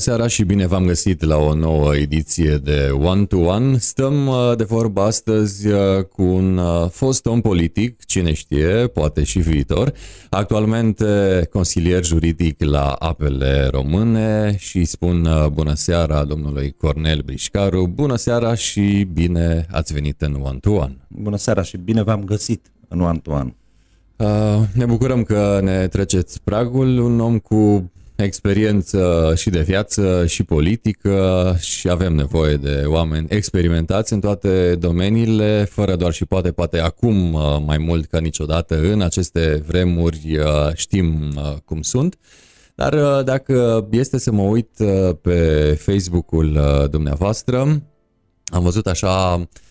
seara și bine v-am găsit la o nouă ediție de One to One. Stăm uh, de vorbă astăzi uh, cu un uh, fost om politic, cine știe, poate și viitor, actualmente consilier juridic la apele române și spun bună seara domnului Cornel Brișcaru, bună seara și bine ați venit în One to One. Bună seara și bine v-am găsit în One to One. Ne bucurăm că ne treceți pragul, un om cu experiență și de viață și politică și avem nevoie de oameni experimentați în toate domeniile, fără doar și poate, poate acum uh, mai mult ca niciodată în aceste vremuri uh, știm uh, cum sunt. Dar dacă este să mă uit pe Facebook-ul dumneavoastră, am văzut așa Uh,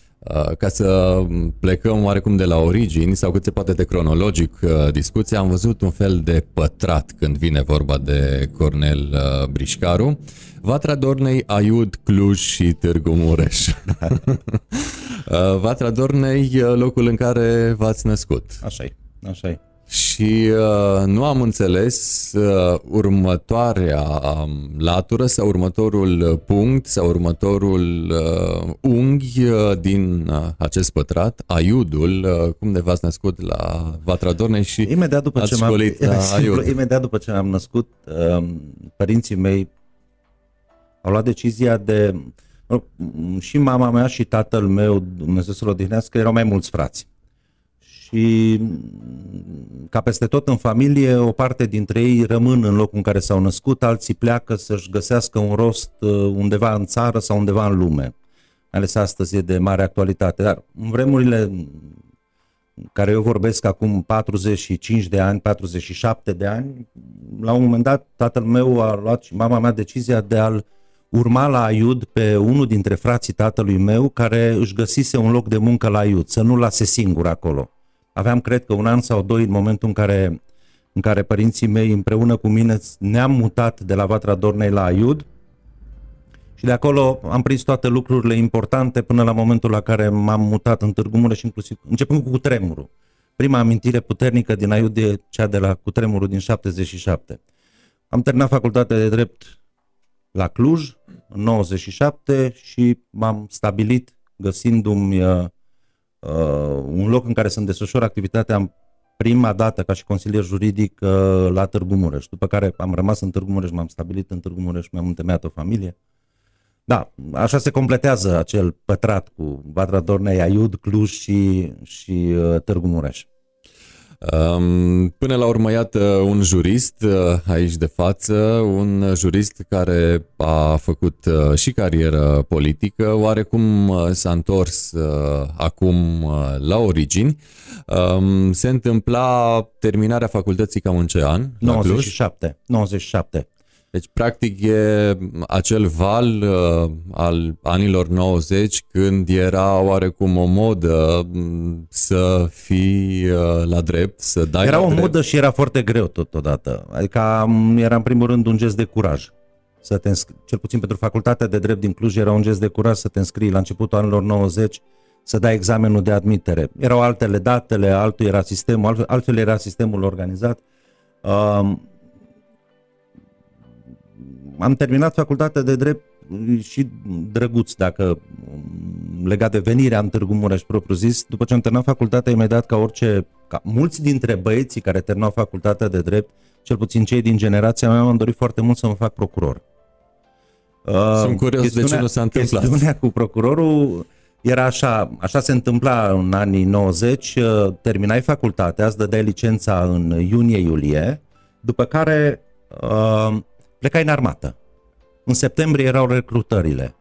ca să plecăm oarecum de la origini sau cât se poate de cronologic uh, discuția, am văzut un fel de pătrat când vine vorba de Cornel uh, Brișcaru. Vatra Dornei, Aiud, Cluj și Târgu Mureș. Vatra Dornei, locul în care v-ați născut. Așa e, așa e și uh, nu am înțeles uh, următoarea um, latură sau următorul punct sau următorul uh, unghi uh, din uh, acest pătrat, aiudul, uh, cum de v-ați născut la Vatra Dornei și imediat după ce m-am, aiud. Imediat după ce am născut, uh, părinții mei au luat decizia de... Uh, și mama mea și tatăl meu, Dumnezeu să-l odihnească, erau mai mulți frați și ca peste tot în familie, o parte dintre ei rămân în locul în care s-au născut, alții pleacă să-și găsească un rost uh, undeva în țară sau undeva în lume. Ales astăzi e de mare actualitate, dar în vremurile în care eu vorbesc acum 45 de ani, 47 de ani, la un moment dat tatăl meu a luat și mama mea decizia de a-l urma la Aiud pe unul dintre frații tatălui meu care își găsise un loc de muncă la Aiud, să nu lase singur acolo. Aveam, cred că, un an sau doi în momentul în care, în care părinții mei împreună cu mine ne-am mutat de la Vatra Dornei la Aiud și de acolo am prins toate lucrurile importante până la momentul la care m-am mutat în Târgu Mureș, inclusiv începând cu cutremurul. Prima amintire puternică din Aiud e cea de la cutremurul din 77. Am terminat facultatea de drept la Cluj în 97 și m-am stabilit găsindu-mi uh, uh, un loc în care să-mi desfășor activitatea prima dată ca și consilier juridic uh, la Târgu Mureș, după care am rămas în Târgu Mureș, m-am stabilit în Târgu Mureș, mi-am întemeiat o familie. Da, așa se completează acel pătrat cu Vatra Dornei, Aiud, Cluj și, și uh, Târgu Mureș. Până la urmă, iată, un jurist uh, aici de față, un jurist care a făcut uh, și carieră politică, oarecum uh, s-a întors acum la origini. Se întâmpla terminarea facultății cam în ce an? 97. 97. Deci, practic, e acel val uh, al anilor 90 când era oarecum o modă mm, să fii uh, la drept, să dai Era la o drept. modă și era foarte greu totodată. Adică era în primul rând un gest de curaj. Să te înscri... Cel puțin pentru facultatea de drept din Cluj era un gest de curaj să te înscrii la începutul anilor 90 să dai examenul de admitere. Erau altele datele, altul era sistemul, altfel, altfel era sistemul organizat. Uh, am terminat facultatea de drept și drăguț, dacă legat de venirea în Târgu Mureș propriu zis, după ce am terminat facultatea, imediat ca orice, ca mulți dintre băieții care terminau facultatea de drept, cel puțin cei din generația mea, m-am dorit foarte mult să mă fac procuror. Sunt curios de ce nu s-a întâmplat. Chestiunea cu procurorul era așa, așa se întâmpla în anii 90, terminai facultatea, îți dădeai licența în iunie-iulie, după care uh, plecai în armată. În septembrie erau recrutările.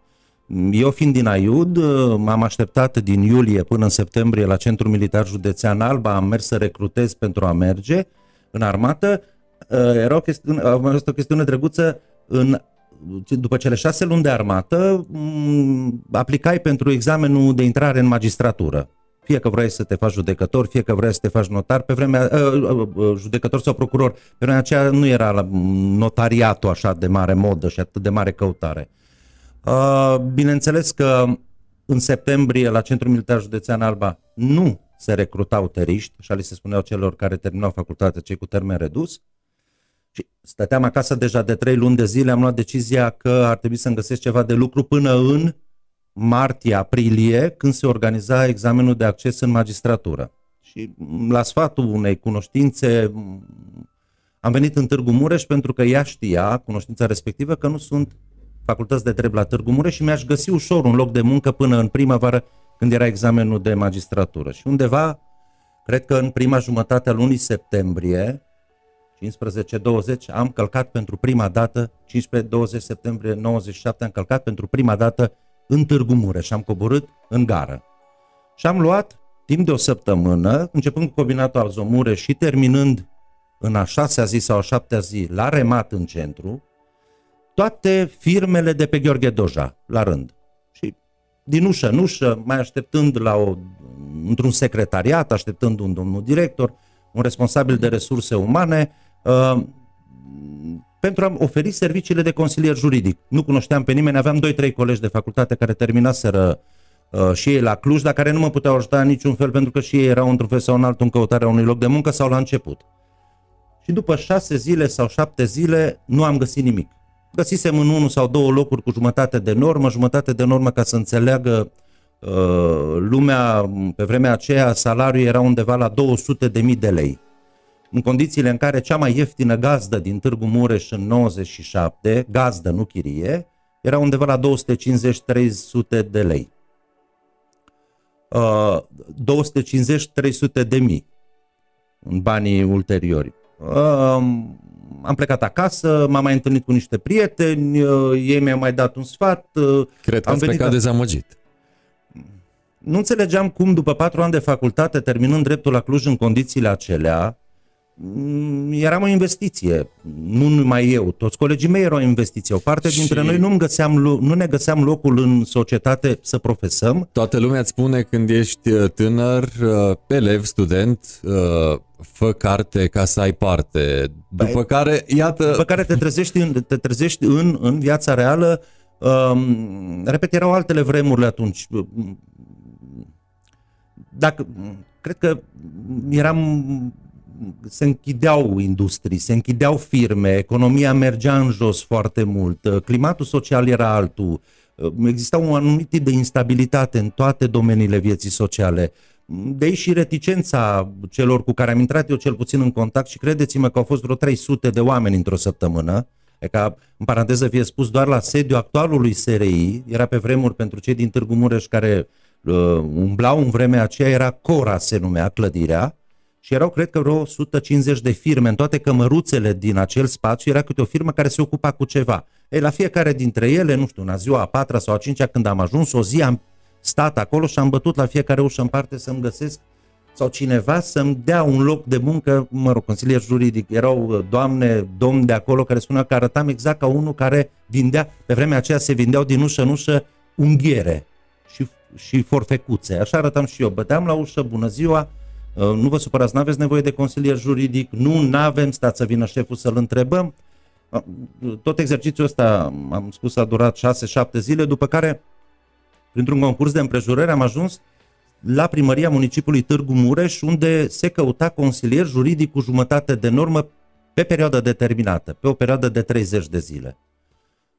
Eu fiind din Aiud, m-am așteptat din iulie până în septembrie la Centrul Militar Județean Alba, am mers să recrutez pentru a merge în armată. Uh, era o chestiune, a fost o chestiune drăguță în după cele șase luni de armată, mm, aplicai pentru examenul de intrare în magistratură fie că vrei să te faci judecător, fie că vrei să te faci notar, pe vremea, uh, uh, uh, judecător sau procuror, pe vremea aceea nu era la notariatul așa de mare modă și atât de mare căutare. Uh, bineînțeles că în septembrie la Centrul Militar Județean Alba nu se recrutau teriști, așa li se spuneau celor care terminau facultatea, cei cu termen redus, Și stăteam acasă deja de trei luni de zile, am luat decizia că ar trebui să-mi găsesc ceva de lucru până în martie-aprilie, când se organiza examenul de acces în magistratură. Și la sfatul unei cunoștințe am venit în Târgu Mureș pentru că ea știa, cunoștința respectivă, că nu sunt facultăți de drept la Târgu Mureș și mi-aș găsi ușor un loc de muncă până în primăvară când era examenul de magistratură. Și undeva, cred că în prima jumătate a lunii septembrie, 15-20, am călcat pentru prima dată, 15-20 septembrie 97, am călcat pentru prima dată în Târgu Mureș, am coborât în gară. Și am luat timp de o săptămână, începând cu combinatul Alzomureș și terminând în a șasea zi sau a șaptea zi la remat în centru, toate firmele de pe Gheorghe Doja, la rând. Și din ușă în ușă, mai așteptând la o, într-un secretariat, așteptând un domnul director, un responsabil de resurse umane, uh, pentru a oferi serviciile de consilier juridic. Nu cunoșteam pe nimeni, aveam 2-3 colegi de facultate care terminaseră uh, și ei la Cluj, dar care nu mă puteau ajuta în niciun fel pentru că și ei erau într-un fel sau în altul în căutarea unui loc de muncă sau la început. Și după șase zile sau șapte zile nu am găsit nimic. Găsisem în unul sau două locuri cu jumătate de normă, jumătate de normă ca să înțeleagă uh, lumea, pe vremea aceea salariul era undeva la 200 de mii de lei. În condițiile în care cea mai ieftină gazdă din Târgu Mureș în 97, gazdă, nu chirie, era undeva la 250-300 de lei. Uh, 250-300 de mii în banii ulteriori. Uh, am plecat acasă, m-am mai întâlnit cu niște prieteni, uh, ei mi-au mai dat un sfat. Uh, Cred că am ați plecat a... dezamăgit. Nu înțelegeam cum, după patru ani de facultate, terminând dreptul la Cluj în condițiile acelea, mm, eram o investiție, nu numai eu, toți colegii mei erau o investiție. O parte și... dintre noi nu, găseam, nu ne găseam locul în societate să profesăm. Toată lumea îți spune când ești uh, tânăr, elev, student, fă carte ca să ai parte. După Bai, care, iată... După care te trezești în, te trezești în, în viața reală. Um, repet, erau altele vremurile atunci. Dacă, cred că eram se închideau industrii, se închideau firme, economia mergea în jos foarte mult, climatul social era altul, exista un anumit tip de instabilitate în toate domeniile vieții sociale. De aici și reticența celor cu care am intrat eu cel puțin în contact și credeți-mă că au fost vreo 300 de oameni într-o săptămână, e ca, în paranteză fie spus, doar la sediu actualului SRI, era pe vremuri pentru cei din Târgu Mureș care uh, umblau în vremea aceea, era Cora se numea clădirea, și erau, cred că, vreo 150 de firme în toate cămăruțele din acel spațiu, era câte o firmă care se ocupa cu ceva. Ei, la fiecare dintre ele, nu știu, în ziua a patra sau a cincea, când am ajuns, o zi am stat acolo și am bătut la fiecare ușă în parte să-mi găsesc sau cineva să-mi dea un loc de muncă, mă rog, consilier juridic, erau uh, doamne, domni de acolo care spuneau că arătam exact ca unul care vindea, pe vremea aceea se vindeau din ușă în ușă unghiere și, și forfecuțe. Așa arătam și eu. Băteam la ușă, bună ziua, uh, nu vă supărați, nu aveți nevoie de consilier juridic, nu, nu avem, stați să vină șeful să-l întrebăm. Uh, tot exercițiul ăsta, am spus, a durat 6-7 zile, după care printr-un concurs de împrejurări am ajuns la primăria municipiului Târgu Mureș, unde se căuta consilier juridic cu jumătate de normă pe perioadă determinată, pe o perioadă de 30 de zile.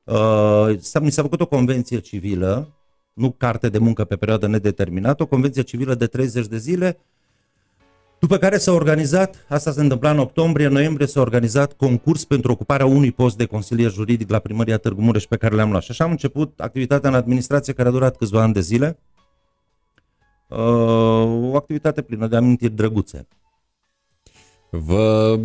Uh, mi s-a făcut o convenție civilă, nu carte de muncă pe perioadă nedeterminată, o convenție civilă de 30 de zile, după care s-a organizat, asta se întâmpla în octombrie, noiembrie, s-a organizat concurs pentru ocuparea unui post de consilier juridic la primăria Târgu Mureș pe care le-am luat. Și așa am început activitatea în administrație care a durat câțiva ani de zile. Uh, o activitate plină de amintiri drăguțe. Vă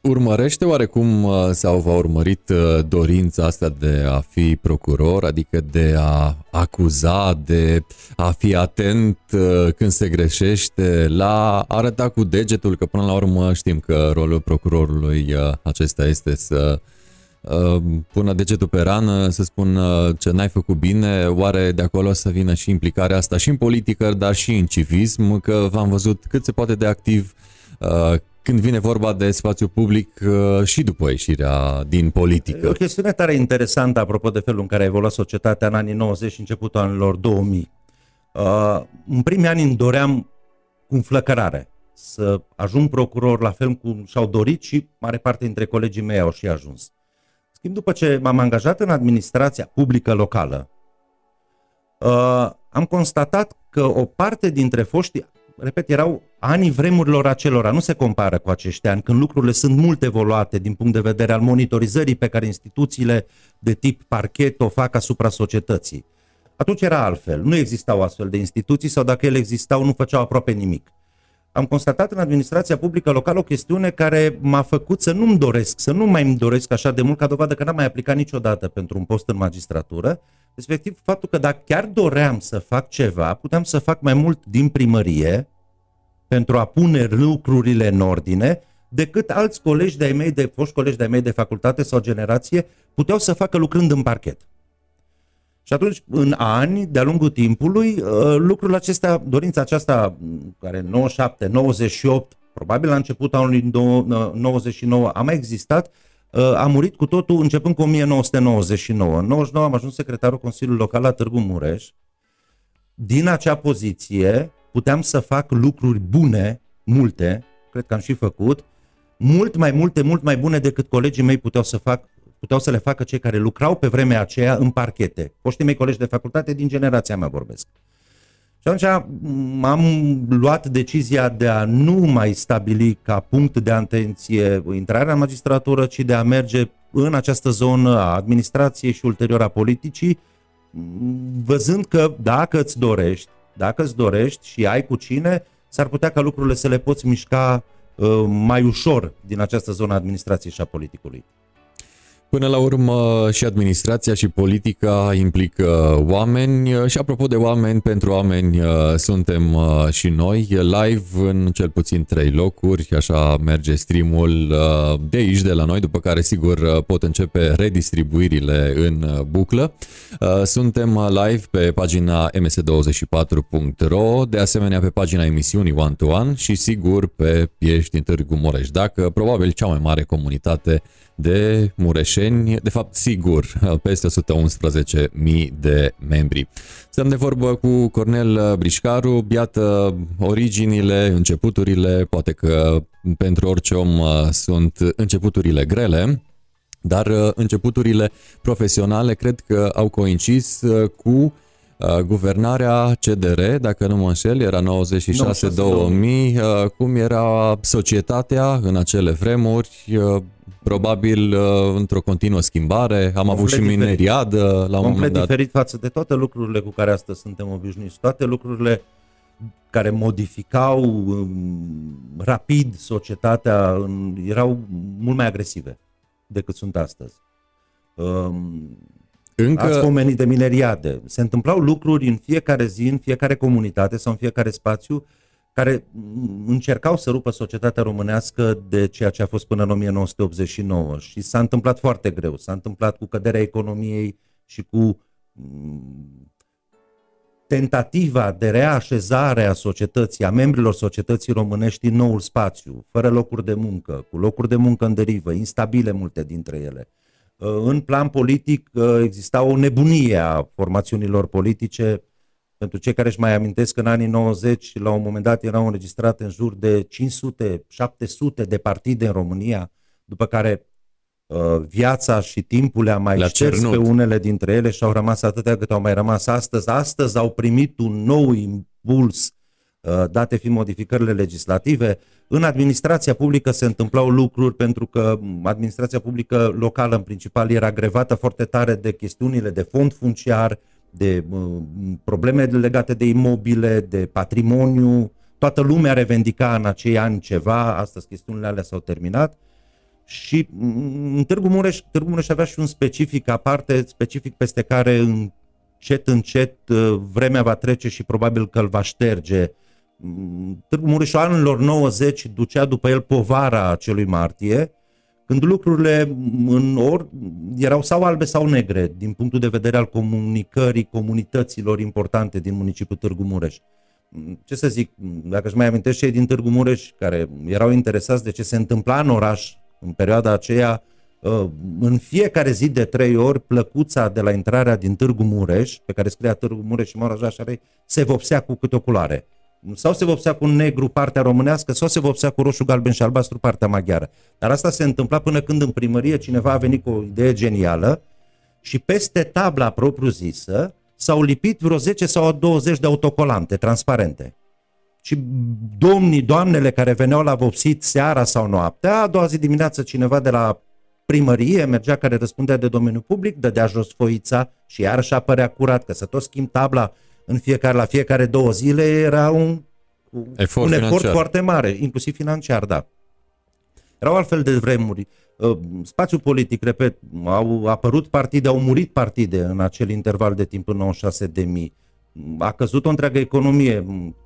urmărește oarecum uh, sau v-a urmărit uh, dorința asta de a fi procuror, adică de a acuza, de a fi atent uh, când se greșește, la arăta cu degetul, că până la urmă știm că rolul procurorului acesta este să pună degetul pe rană, să spună ce n-ai făcut bine, oare de acolo să vină și implicarea asta și în politică, dar și în civism, că v-am văzut cât se poate de activ când vine vorba de spațiu public uh, și după ieșirea din politică. O chestiune tare interesantă apropo de felul în care a evoluat societatea în anii 90 și începutul anilor 2000. Uh, în primii ani îmi doream cu înflăcărare să ajung procuror la fel cum și-au dorit și mare parte dintre colegii mei au și ajuns. Schimb, după ce m-am angajat în administrația publică locală, uh, am constatat că o parte dintre foștii, repet, erau anii vremurilor acelora, nu se compară cu acești ani, când lucrurile sunt mult evoluate din punct de vedere al monitorizării pe care instituțiile de tip parchet o fac asupra societății. Atunci era altfel, nu existau astfel de instituții sau dacă ele existau nu făceau aproape nimic. Am constatat în administrația publică locală o chestiune care m-a făcut să nu-mi doresc, să nu mai îmi doresc așa de mult ca dovadă că n-am mai aplicat niciodată pentru un post în magistratură, respectiv faptul că dacă chiar doream să fac ceva, puteam să fac mai mult din primărie pentru a pune lucrurile în ordine, decât alți colegi de-ai mei, de foști colegi de-ai mei de facultate sau generație, puteau să facă lucrând în parchet. Și atunci, în ani, de-a lungul timpului, uh, lucrul acesta, dorința aceasta, care 97, 98, probabil la începutul anului 99 a mai existat, uh, a murit cu totul începând cu 1999. În 99 am ajuns secretarul Consiliului Local la Târgu Mureș. Din acea poziție puteam să fac lucruri bune, multe, cred că am și făcut, mult mai multe, mult mai bune decât colegii mei puteau să fac puteau să le facă cei care lucrau pe vremea aceea în parchete. Poștii mei colegi de facultate din generația mea vorbesc. Și atunci am luat decizia de a nu mai stabili ca punct de atenție intrarea în magistratură, ci de a merge în această zonă a administrației și ulterior a politicii, văzând că dacă îți dorești, dacă îți dorești și ai cu cine, s-ar putea ca lucrurile să le poți mișca uh, mai ușor din această zonă a administrației și a politicului. Până la urmă și administrația și politica implică oameni. Și apropo de oameni, pentru oameni suntem și noi live în cel puțin trei locuri, așa merge streamul de aici, de la noi, după care sigur pot începe redistribuirile în buclă. Suntem live pe pagina ms24.ro, de asemenea pe pagina emisiunii One to One și sigur pe Piești din Târgu Mureș, dacă probabil cea mai mare comunitate de mureșeni, de fapt sigur, peste 111.000 de membri. Stăm de vorbă cu Cornel Brișcaru, iată originile, începuturile, poate că pentru orice om uh, sunt începuturile grele, dar uh, începuturile profesionale cred că au coincis uh, cu guvernarea CDR, dacă nu mă înșel, era 96-2000, cum era societatea în acele vremuri, probabil uh, într-o continuă schimbare. Am Complet avut și mineriadă la un Complet moment dat. diferit față de toate lucrurile cu care astăzi suntem obișnuiți. Toate lucrurile care modificau um, rapid societatea în, erau mult mai agresive decât sunt astăzi. Um, Încă... Ați pomenit de mineriade. Se întâmplau lucruri în fiecare zi, în fiecare comunitate sau în fiecare spațiu care încercau să rupă societatea românească de ceea ce a fost până în 1989 și s-a întâmplat foarte greu. S-a întâmplat cu căderea economiei și cu mm, tentativa de reașezare a societății, a membrilor societății românești în noul spațiu, fără locuri de muncă, cu locuri de muncă în derivă, instabile multe dintre ele. În plan politic exista o nebunie a formațiunilor politice pentru cei care își mai amintesc, în anii 90, la un moment dat erau înregistrate în jur de 500-700 de partide în România, după care uh, viața și timpul le-a mai Le șters cernut. pe unele dintre ele și au rămas atâtea cât au mai rămas astăzi. Astăzi au primit un nou impuls, uh, date fiind modificările legislative. În administrația publică se întâmplau lucruri pentru că administrația publică locală în principal era grevată foarte tare de chestiunile de fond funciar, de probleme legate de imobile, de patrimoniu. Toată lumea revendica în acei ani ceva, astăzi chestiunile alea s-au terminat. Și în Târgu Mureș, Târgu Mureș avea și un specific aparte, specific peste care încet, încet uh, vremea va trece și probabil că îl va șterge. Târgu Mureș anilor 90 ducea după el povara acelui martie, când lucrurile în or, erau sau albe sau negre din punctul de vedere al comunicării comunităților importante din municipiul Târgu Mureș. Ce să zic, dacă își mai amintesc cei din Târgu Mureș care erau interesați de ce se întâmpla în oraș în perioada aceea, ă, în fiecare zi de trei ori, plăcuța de la intrarea din Târgu Mureș, pe care scria Târgu Mureș și Maraja Șarei, se vopsea cu câte o culoare. Sau se vopsea cu negru partea românească, sau se vopsea cu roșu, galben și albastru partea maghiară. Dar asta se întâmpla până când în primărie cineva a venit cu o idee genială și peste tabla propriu-zisă s-au lipit vreo 10 sau 20 de autocolante transparente. Și domnii, doamnele care veneau la vopsit seara sau noaptea, a doua zi dimineață cineva de la primărie mergea care răspundea de domeniul public, dădea jos foița și iarăși apărea curat, că să tot schimb tabla în fiecare, la fiecare două zile era un, efort, un efort foarte mare, inclusiv financiar, da. Erau altfel de vremuri. Uh, spațiul politic, repet, au apărut partide, au murit partide în acel interval de timp în 96 de mii. A căzut o întreagă economie,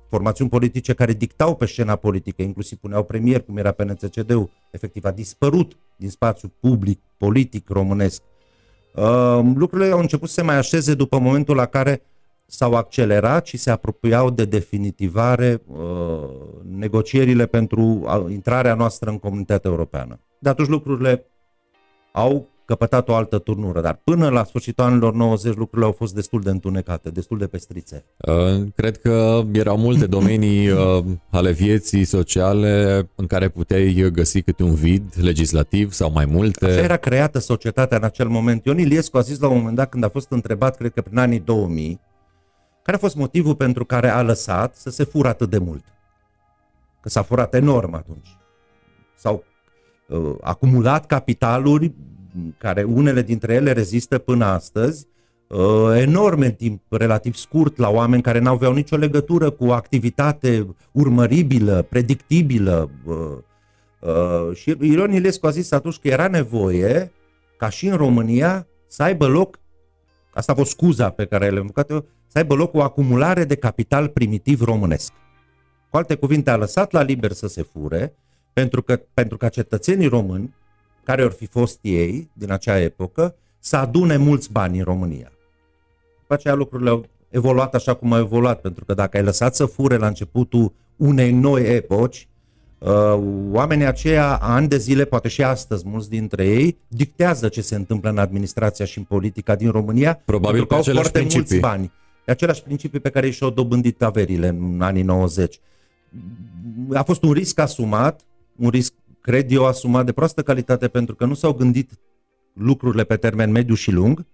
formațiuni politice care dictau pe scena politică, inclusiv puneau premier, cum era PNCCD-ul, efectiv a dispărut din spațiul public, politic românesc. Uh, lucrurile au început să se mai așeze după momentul la care s-au accelerat și se apropiau de definitivare uh, negocierile pentru intrarea noastră în comunitatea europeană. De atunci lucrurile au căpătat o altă turnură, dar până la sfârșitul anilor 90 lucrurile au fost destul de întunecate, destul de pestrițe. Uh, cred că erau multe domenii uh, ale vieții sociale în care puteai găsi câte un vid legislativ sau mai multe. Așa era creată societatea în acel moment. Ion Iliescu a zis la un moment dat când a fost întrebat, cred că prin anii 2000, care a fost motivul pentru care a lăsat să se fură atât de mult? Că s-a furat enorm atunci. S-au uh, acumulat capitaluri care unele dintre ele rezistă până astăzi, uh, enorme în timp relativ scurt la oameni care n aveau nicio legătură cu activitate urmăribilă, predictibilă. Uh, uh, și Iron Ilescu a zis atunci că era nevoie ca și în România să aibă loc, asta a fost scuza pe care le-am făcut eu, să aibă loc o acumulare de capital primitiv românesc. Cu alte cuvinte, a lăsat la liber să se fure, pentru că pentru ca cetățenii români, care ar fi fost ei din acea epocă, să adune mulți bani în România. După aceea lucrurile au evoluat așa cum au evoluat, pentru că dacă ai lăsat să fure la începutul unei noi epoci, uh, oamenii aceia, ani de zile, poate și astăzi, mulți dintre ei, dictează ce se întâmplă în administrația și în politica din România, Probabil pentru că au foarte principii. mulți bani. E același principii pe care și-au dobândit averile în anii 90. A fost un risc asumat, un risc, cred eu, asumat de proastă calitate pentru că nu s-au gândit lucrurile pe termen mediu și lung,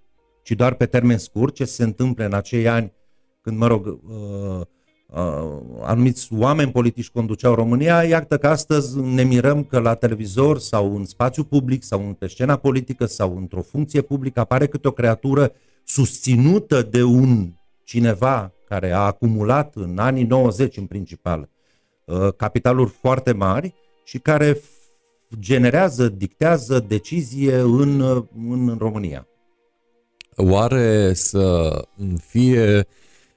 ci doar pe termen scurt, ce se întâmplă în acei ani când, mă rog, uh, uh, anumiți oameni politici conduceau România, iată că astăzi ne mirăm că la televizor sau în spațiu public sau pe scena politică sau într-o funcție publică apare câte o creatură susținută de un cineva care a acumulat în anii 90 în principal uh, capitaluri foarte mari și care generează, dictează decizie în, uh, în România. Oare să fie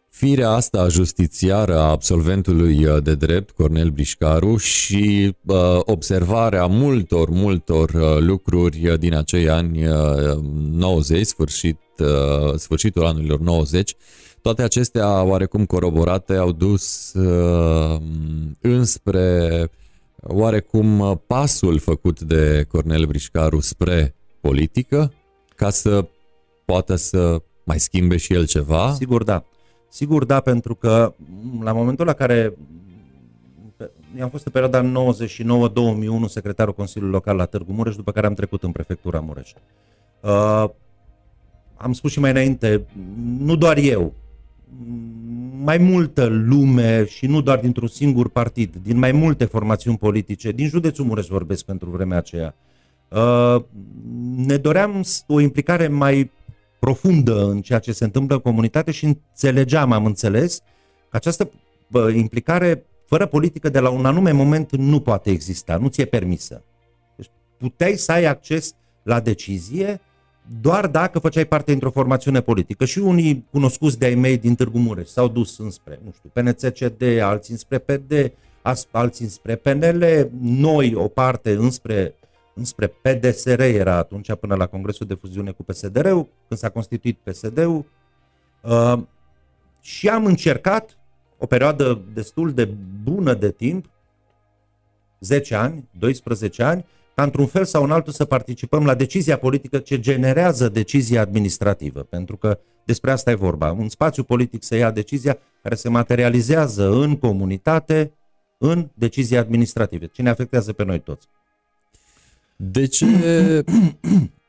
firea asta justițiară a absolventului uh, de drept, Cornel Brișcaru, și uh, observarea multor, multor uh, lucruri din acei ani uh, 90, sfârșit, uh, sfârșitul anilor 90, toate acestea, oarecum coroborate, au dus uh, înspre oarecum pasul făcut de Cornel Brișcaru spre politică, ca să poată să mai schimbe și el ceva? Sigur da. Sigur da, pentru că la momentul la care am fost în perioada 99-2001 secretarul Consiliului Local la Târgu Mureș, după care am trecut în prefectura Mureș. Uh, am spus și mai înainte, nu doar eu, mai multă lume și nu doar dintr-un singur partid, din mai multe formațiuni politice, din județul Mureș vorbesc pentru vremea aceea, uh, ne doream o implicare mai profundă în ceea ce se întâmplă în comunitate și înțelegeam, am înțeles, că această implicare fără politică de la un anume moment nu poate exista, nu ți-e permisă. Deci puteai să ai acces la decizie doar dacă făceai parte dintr-o formațiune politică. Și unii cunoscuți de-ai mei din Târgu Mureș s-au dus înspre, nu știu, PNCCD, alții înspre PD, alții înspre PNL, noi o parte înspre, înspre PDSR era atunci până la Congresul de Fuziune cu PSD-ul, când s-a constituit PSD-ul. Uh, și am încercat o perioadă destul de bună de timp, 10 ani, 12 ani, ca într-un fel sau în altul să participăm la decizia politică ce generează decizia administrativă, pentru că despre asta e vorba. Un spațiu politic să ia decizia care se materializează în comunitate în decizii administrative. Ce ne afectează pe noi toți. De ce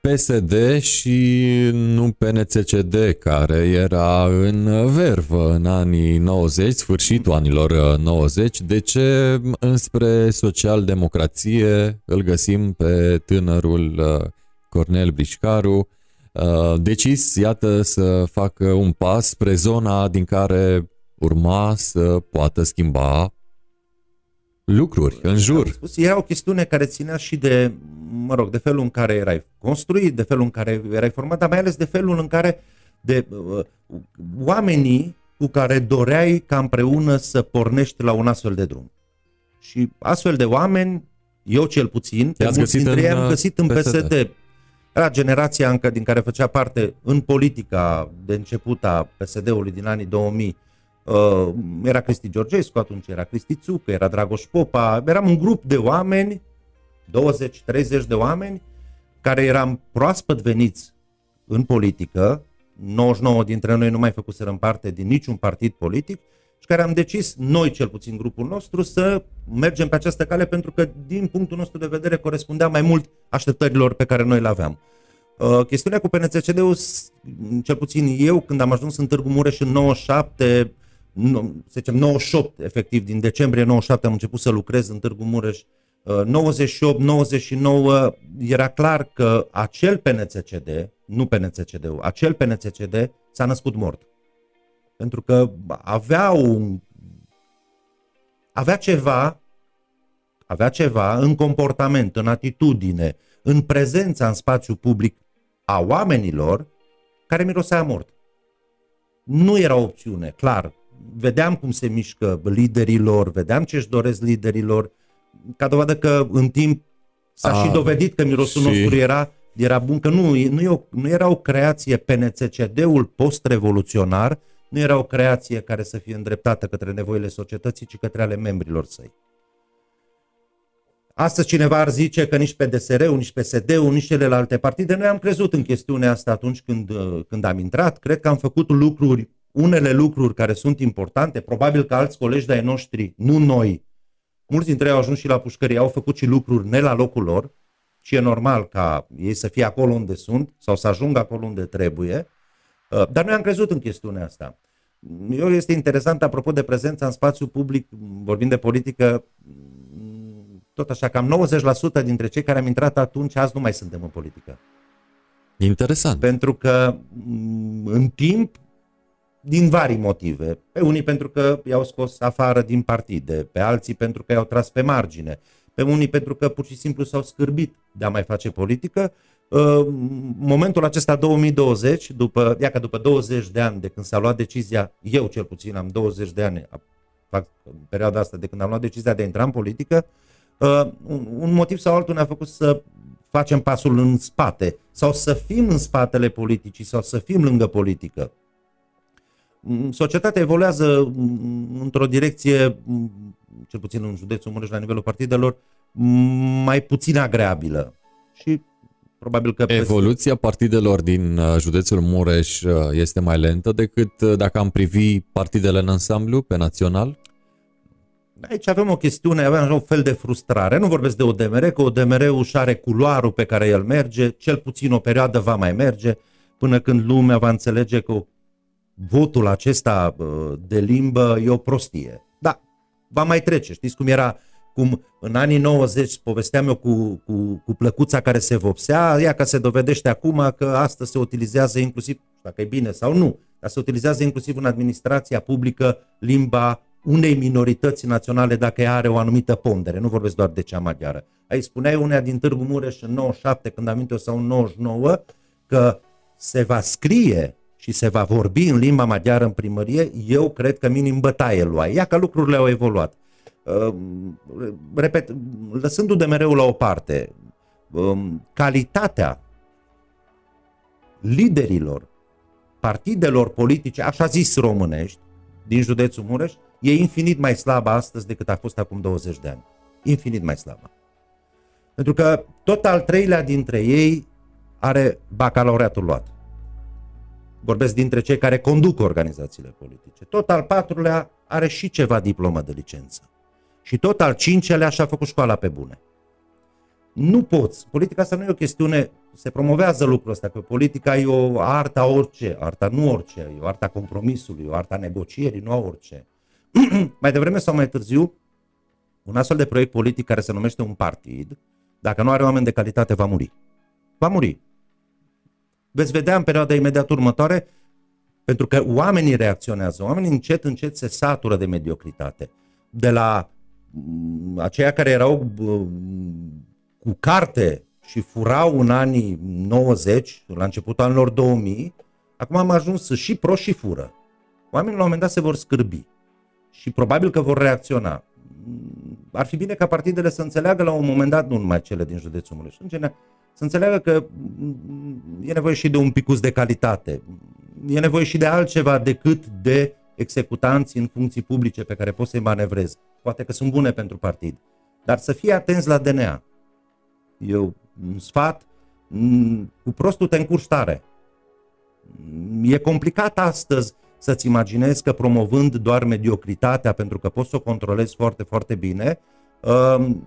PSD și nu PNCCD, care era în vervă în anii 90, sfârșitul anilor 90, de ce înspre social-democrație îl găsim pe tânărul uh, Cornel Brișcaru, uh, decis, iată, să facă un pas spre zona din care urma să poată schimba lucruri în jur. Spus, era o chestiune care ținea și de, mă rog, de felul în care erai construit, de felul în care erai format, dar mai ales de felul în care de uh, oamenii cu care doreai ca împreună să pornești la un astfel de drum. Și astfel de oameni, eu cel puțin, pe mulți dintre ei am uh, găsit în PSD. PSD. Era generația încă din care făcea parte în politica de început a PSD-ului din anii 2000, Uh, era Cristi Georgescu atunci, era Cristi Țucă, era Dragoș Popa, eram un grup de oameni, 20-30 de oameni, care eram proaspăt veniți în politică, 99 dintre noi nu mai făcuserăm parte din niciun partid politic și care am decis, noi cel puțin grupul nostru, să mergem pe această cale pentru că din punctul nostru de vedere corespundea mai mult așteptărilor pe care noi le aveam. Uh, chestiunea cu PNCCD-ul, cel puțin eu, când am ajuns în Târgu Mureș în 97, să zicem 98, efectiv, din decembrie 97 am început să lucrez în Târgu Mureș. 98, uh, 99 era clar că acel PNCCD, nu PNCCD-ul, acel PNCCD s-a născut mort. Pentru că avea un avea ceva avea ceva în comportament, în atitudine, în prezența în spațiu public a oamenilor care mirosea mort. Nu era opțiune, clar vedeam cum se mișcă liderilor, vedeam ce își doresc liderilor, ca dovadă că în timp s-a A, și dovedit că mirosul și... nostru era, era bun, că nu, nu, e o, nu era o creație PNCCD-ul post-revoluționar, nu era o creație care să fie îndreptată către nevoile societății, ci către ale membrilor săi. Astăzi cineva ar zice că nici PDSR-ul, nici PSD-ul, nici celelalte partide, noi am crezut în chestiunea asta atunci când, când am intrat, cred că am făcut lucruri unele lucruri care sunt importante, probabil că alți colegi de-ai noștri, nu noi, mulți dintre ei au ajuns și la pușcărie, au făcut și lucruri ne la locul lor și e normal ca ei să fie acolo unde sunt sau să ajungă acolo unde trebuie, uh, dar noi am crezut în chestiunea asta. Eu este interesant, apropo de prezența în spațiu public, vorbind de politică, tot așa, cam 90% dintre cei care am intrat atunci, azi nu mai suntem în politică. Interesant. Pentru că în timp din vari motive. Pe unii pentru că i-au scos afară din partide, pe alții pentru că i-au tras pe margine, pe unii pentru că pur și simplu s-au scârbit de a mai face politică. Uh, momentul acesta 2020, după, ia că după 20 de ani de când s-a luat decizia, eu cel puțin am 20 de ani, fac perioada asta de când am luat decizia de a intra în politică, uh, un motiv sau altul ne-a făcut să facem pasul în spate sau să fim în spatele politicii sau să fim lângă politică. Mm, societatea evoluează mm, într-o direcție, mm, cel puțin în județul Mureș, la nivelul partidelor, mai puțin agreabilă. Și probabil că... Evoluția partidelor din uh, județul Mureș uh, este mai lentă decât uh, dacă am privi partidele în ansamblu, pe național? Aici avem o chestiune, avem un fel de frustrare. Nu vorbesc de ODMR, că ODMR-ul își are culoarul pe care el merge, cel puțin o perioadă va mai merge, până când lumea va înțelege că o votul acesta de limbă e o prostie. Da, va mai trece. Știți cum era, cum în anii 90 povesteam eu cu, cu, cu plăcuța care se vopsea, ea că se dovedește acum că asta se utilizează inclusiv, dacă e bine sau nu, dar se utilizează inclusiv în administrația publică limba unei minorități naționale dacă ea are o anumită pondere, nu vorbesc doar de cea maghiară. Aici spuneai unea din Târgu Mureș în 97, când am eu sau în 99, că se va scrie și se va vorbi în limba maghiară în primărie, eu cred că minim bătaie lua. Ia că lucrurile au evoluat. Ehm, repet, lăsându de mereu la o parte, ehm, calitatea liderilor partidelor politice, așa zis românești, din județul Mureș, e infinit mai slabă astăzi decât a fost acum 20 de ani. Infinit mai slabă. Pentru că tot al treilea dintre ei are bacalaureatul luat vorbesc dintre cei care conduc organizațiile politice. Tot al patrulea are și ceva diplomă de licență. Și tot al cincelea și-a făcut școala pe bune. Nu poți. Politica asta nu e o chestiune, se promovează lucrul ăsta, că politica e o arta orice, arta nu orice, e o arta compromisului, e o arta negocierii, nu orice. mai devreme sau mai târziu, un astfel de proiect politic care se numește un partid, dacă nu are oameni de calitate, va muri. Va muri. Veți vedea în perioada imediat următoare, pentru că oamenii reacționează, oamenii încet, încet se satură de mediocritate. De la mm, aceia care erau cu carte și furau în anii 90, la începutul anilor 2000, acum am ajuns și pro și fură. Oamenii la un moment dat se vor scârbi și probabil că vor reacționa. Ar fi bine ca partidele să înțeleagă la un moment dat, nu numai cele din județul Mureș, în general, să înțeleagă că e nevoie și de un picus de calitate, e nevoie și de altceva decât de executanți în funcții publice pe care poți să-i manevrezi. Poate că sunt bune pentru partid, dar să fie atenți la DNA. Eu un sfat, cu prostul te încurci tare. E complicat astăzi să-ți imaginezi că promovând doar mediocritatea, pentru că poți să o controlezi foarte, foarte bine, um,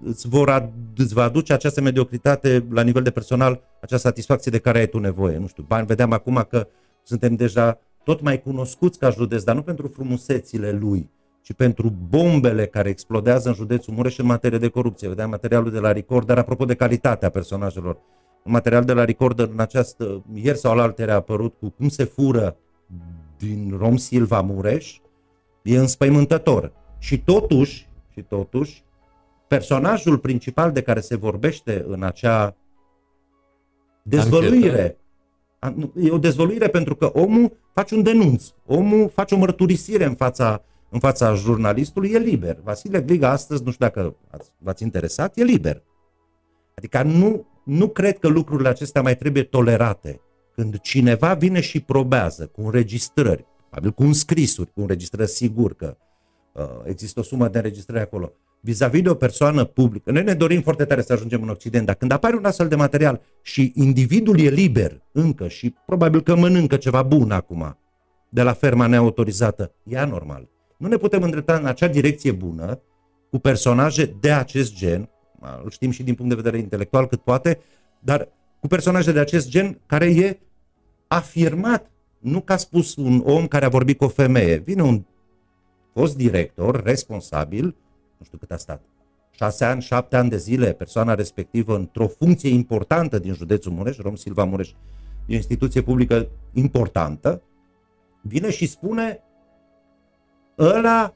îți, vor, îți va aduce această mediocritate la nivel de personal, acea satisfacție de care ai tu nevoie. Nu știu, bani, vedeam acum că suntem deja tot mai cunoscuți ca județ, dar nu pentru frumusețile lui, ci pentru bombele care explodează în județul Mureș în materie de corupție. Vedeam materialul de la Recorder, apropo de calitatea personajelor. Un material de la Recorder în această, ieri sau la a apărut cu cum se fură din Rom Silva Mureș, e înspăimântător. Și totuși, și totuși, personajul principal de care se vorbește în acea dezvăluire, e o dezvăluire pentru că omul face un denunț, omul face o mărturisire în fața, în fața jurnalistului, e liber. Vasile Gliga astăzi, nu știu dacă ați, v-ați interesat, e liber. Adică nu, nu cred că lucrurile acestea mai trebuie tolerate. Când cineva vine și probează cu înregistrări, probabil cu înscrisuri, cu înregistrări sigur că uh, există o sumă de înregistrări acolo, vis-a-vis de o persoană publică, noi ne dorim foarte tare să ajungem în Occident, dar când apare un astfel de material și individul e liber încă și probabil că mănâncă ceva bun acum de la ferma neautorizată, e anormal. Nu ne putem îndrepta în acea direcție bună cu personaje de acest gen, îl știm și din punct de vedere intelectual cât poate, dar cu personaje de acest gen care e afirmat, nu ca spus un om care a vorbit cu o femeie. Vine un fost director, responsabil, nu știu cât a stat, șase ani, șapte ani de zile, persoana respectivă într-o funcție importantă din județul Mureș, Rom Silva Mureș, e o instituție publică importantă, vine și spune ăla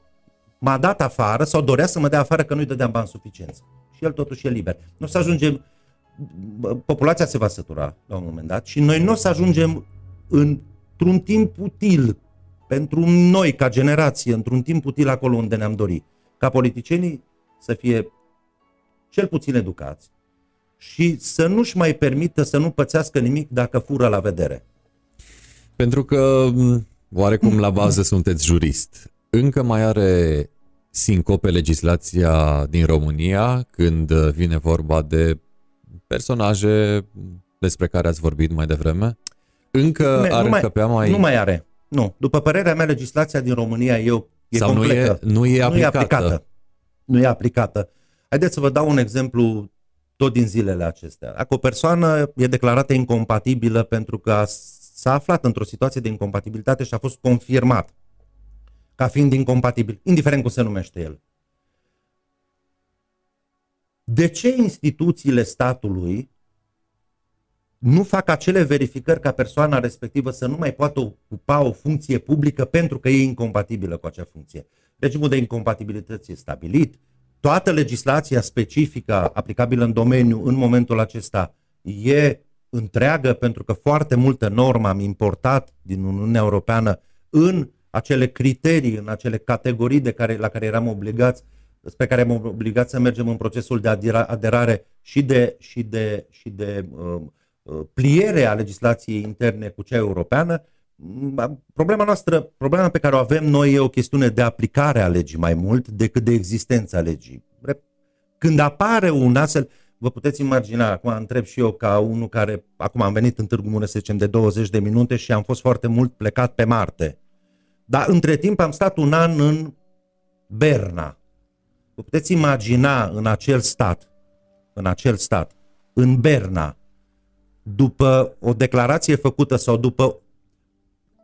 m-a dat afară sau dorea să mă dea afară că nu-i dădeam bani suficiență. Și el totuși e liber. Nu o să ajungem populația se va sătura la un moment dat și noi nu o să ajungem într-un timp util pentru noi ca generație, într-un timp util acolo unde ne-am dorit. Ca politicienii să fie cel puțin educați și să nu-și mai permită să nu pățească nimic dacă fură la vedere. Pentru că oarecum la bază sunteți jurist. Încă mai are sincope legislația din România când vine vorba de personaje despre care ați vorbit mai devreme? Încă ne, ar încăpea mai... Nu mai are. Nu. După părerea mea, legislația din România e, e Sau completă. Nu e, nu, e aplicată. nu e aplicată. Nu e aplicată. Haideți să vă dau un exemplu tot din zilele acestea. Dacă o persoană e declarată incompatibilă pentru că s-a aflat într-o situație de incompatibilitate și a fost confirmat ca fiind incompatibil, indiferent cum se numește el. De ce instituțiile statului nu fac acele verificări ca persoana respectivă să nu mai poată ocupa o funcție publică pentru că e incompatibilă cu acea funcție? Regimul de incompatibilitate e stabilit, toată legislația specifică aplicabilă în domeniu în momentul acesta e întreagă pentru că foarte multă normă am importat din Uniunea Europeană în acele criterii, în acele categorii de care, la care eram obligați pe care am obligat să mergem în procesul de aderare și de, și de, și de uh, uh, pliere a legislației interne cu cea europeană, mm, problema noastră, problema pe care o avem noi e o chestiune de aplicare a legii mai mult decât de existența legii. Când apare un astfel, vă puteți imagina, acum întreb și eu ca unul care, acum am venit în Târgu Mureș, să zicem, de 20 de minute și am fost foarte mult plecat pe Marte. Dar între timp am stat un an în Berna. Vă puteți imagina în acel stat, în acel stat, în Berna, după o declarație făcută sau după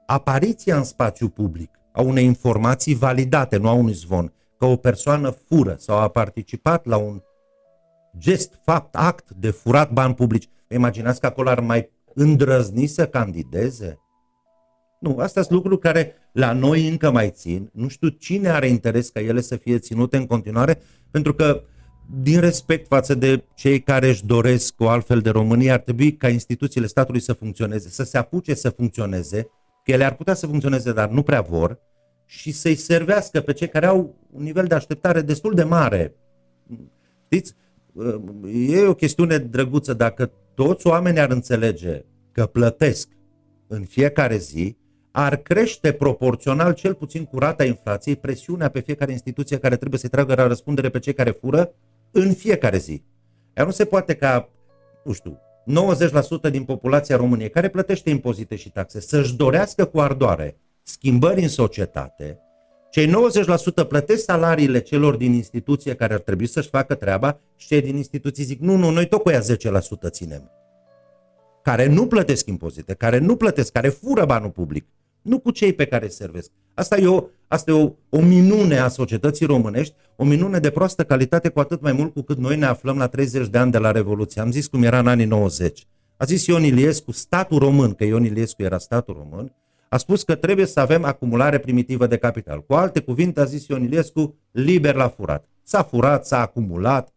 apariția în spațiu public a unei informații validate, nu a unui zvon, că o persoană fură sau a participat la un gest, fapt, act de furat bani publici. Imaginați că acolo ar mai îndrăzni să candideze? Nu, astea sunt lucruri care la noi încă mai țin. Nu știu cine are interes ca ele să fie ținute în continuare, pentru că din respect față de cei care își doresc o altfel de România, ar trebui ca instituțiile statului să funcționeze, să se apuce să funcționeze, că ele ar putea să funcționeze, dar nu prea vor, și să-i servească pe cei care au un nivel de așteptare destul de mare. Știți, e o chestiune drăguță dacă toți oamenii ar înțelege că plătesc în fiecare zi, ar crește proporțional, cel puțin cu rata inflației, presiunea pe fiecare instituție care trebuie să-i tragă la răspundere pe cei care fură în fiecare zi. Iar nu se poate ca, nu știu, 90% din populația României care plătește impozite și taxe să-și dorească cu ardoare schimbări în societate, cei 90% plătesc salariile celor din instituție care ar trebui să-și facă treaba și cei din instituții zic, nu, nu, noi tot cu ea 10% ținem. Care nu plătesc impozite, care nu plătesc, care fură banul public, nu cu cei pe care îi servesc. Asta e, o, asta e o, o minune a societății românești, o minune de proastă calitate, cu atât mai mult cu cât noi ne aflăm la 30 de ani de la Revoluție. Am zis cum era în anii 90. A zis Ion Iliescu, statul român, că Ion Iliescu era statul român, a spus că trebuie să avem acumulare primitivă de capital. Cu alte cuvinte, a zis Ion Iliescu, liber la furat. S-a furat, s-a acumulat,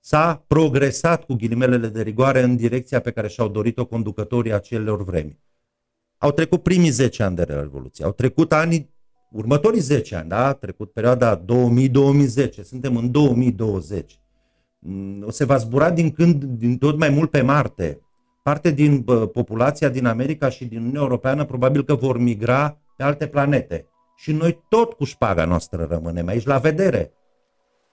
s-a progresat cu ghilimelele de rigoare în direcția pe care și-au dorit-o conducătorii acelor vremi. Au trecut primii 10 ani de Revoluție, au trecut anii, următorii 10 ani, da? a trecut perioada 2000-2010, suntem în 2020. Mm, o se va zbura din când, din tot mai mult pe Marte parte din populația din America și din Uniunea Europeană probabil că vor migra pe alte planete. Și noi tot cu șpaga noastră rămânem aici la vedere.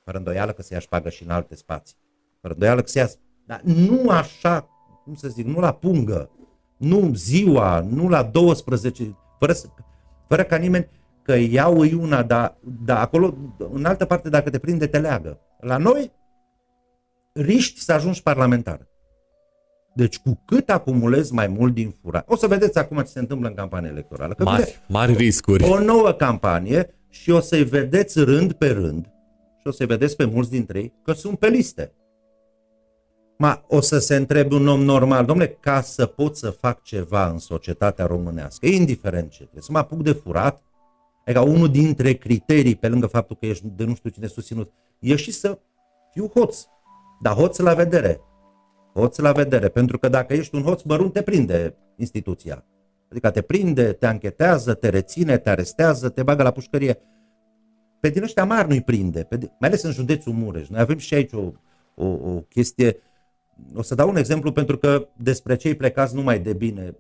Fără îndoială că se ia șpagă și în alte spații. Fără îndoială că se ia... Dar nu așa, cum să zic, nu la pungă, nu ziua, nu la 12, fără, să, fără ca nimeni, că iau îi una, dar, dar acolo, în altă parte, dacă te prinde, te leagă. La noi, riști să ajungi parlamentar. Deci cu cât acumulezi mai mult din fura, o să vedeți acum ce se întâmplă în campania electorală. Că mari, mari riscuri. O nouă campanie și o să-i vedeți rând pe rând și o să-i vedeți pe mulți dintre ei că sunt pe liste. Ma, o să se întrebe un om normal, domnule, ca să pot să fac ceva în societatea românească, indiferent ce, trebuie să mă apuc de furat, e ca unul dintre criterii, pe lângă faptul că ești de nu știu cine susținut, e și să fiu hoț, dar hoț la vedere, hoț la vedere, pentru că dacă ești un hoț mărunt, te prinde instituția. Adică te prinde, te anchetează, te reține, te arestează, te bagă la pușcărie. Pe din ăștia mari nu-i prinde, pe, mai ales în județul Mureș. Noi avem și aici o, o, o chestie, o să dau un exemplu pentru că despre cei plecați numai de bine,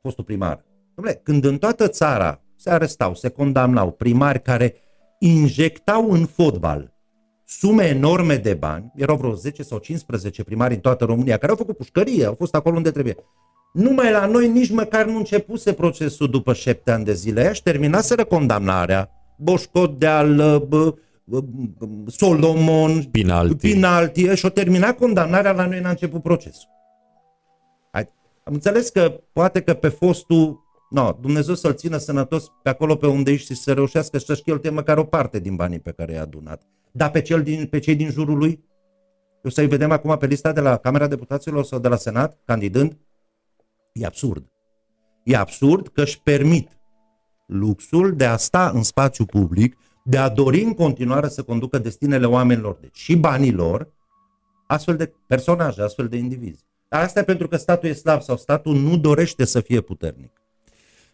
fostul primar. Dom'le, când în toată țara se arestau, se condamnau primari care injectau în fotbal sume enorme de bani, erau vreo 10 sau 15 primari în toată România care au făcut pușcărie, au fost acolo unde trebuie. Numai la noi nici măcar nu începuse procesul după șapte ani de zile. Ea terminaseră condamnarea. Boșcot de al Solomon, Pinalti. Pinalti și-o terminat condamnarea, la noi n-a început procesul. Am înțeles că poate că pe fostul No, Dumnezeu să-l țină sănătos pe acolo pe unde ești și să reușească să-și cheltuie măcar o parte din banii pe care i-a adunat. Dar pe, cel din, pe cei din jurul lui? O să-i vedem acum pe lista de la Camera Deputaților sau de la Senat, candidând? E absurd. E absurd că își permit luxul de a sta în spațiu public, de a dori în continuare să conducă destinele oamenilor, deci și banilor, astfel de personaje, astfel de indivizi. Dar asta e pentru că statul e slab sau statul nu dorește să fie puternic.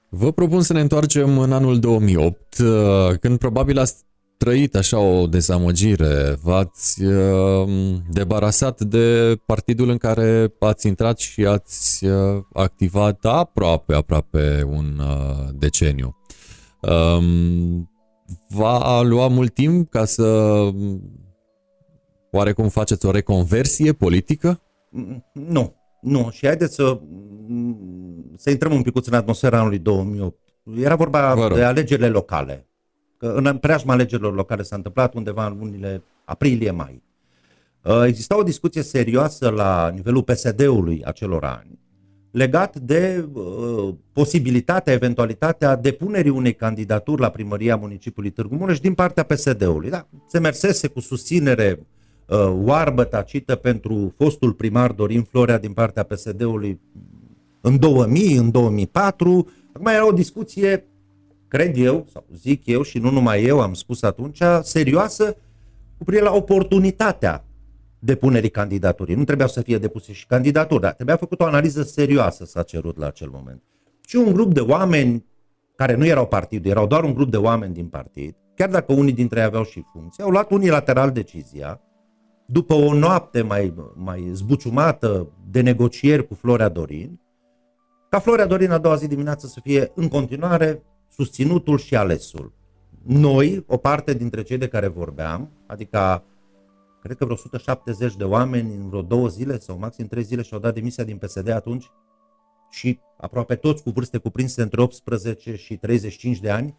Vă propun să ne întoarcem în anul 2008, uh, când probabil ați trăit așa o dezamăgire, v-ați uh, debarasat de partidul în care ați intrat și ați uh, activat aproape, aproape un deceniu. Um, va lua mult timp ca să Oarecum faceți o reconversie politică? Mm, Nu, nu. Și haideți să, să intrăm un pic în atmosfera anului 2008. Era vorba Vă rog. de alegerile locale. Că în preajma alegerilor locale s-a întâmplat undeva în lunile aprilie-mai. Uh, Exista o discuție serioasă la nivelul PSD-ului acelor ani legat de uh, posibilitatea, eventualitatea depunerii unei candidaturi la primăria municipiului Târgu Mureș din partea PSD-ului. Da? Se mersese cu susținere uh, oarbă tacită pentru fostul primar Dorin Florea din partea PSD-ului în 2000, în 2004. Acum era o discuție, cred eu, sau zic eu și nu numai eu, am spus atunci, serioasă cu privire la oportunitatea depunerii candidaturii. Nu trebuia să fie depuse și candidaturi, dar trebuia făcut o analiză serioasă s-a cerut la acel moment. Și un grup de oameni care nu erau partidul, erau doar un grup de oameni din partid, chiar dacă unii dintre ei aveau și funcții, au luat unilateral decizia, după o noapte mai, mai zbuciumată de negocieri cu Florea Dorin, ca Florea Dorin a doua zi dimineață să fie în continuare susținutul și alesul. Noi, o parte dintre cei de care vorbeam, adică cred că vreo 170 de oameni în vreo două zile sau maxim trei zile și-au dat demisia din PSD atunci și aproape toți cu vârste cuprinse între 18 și 35 de ani,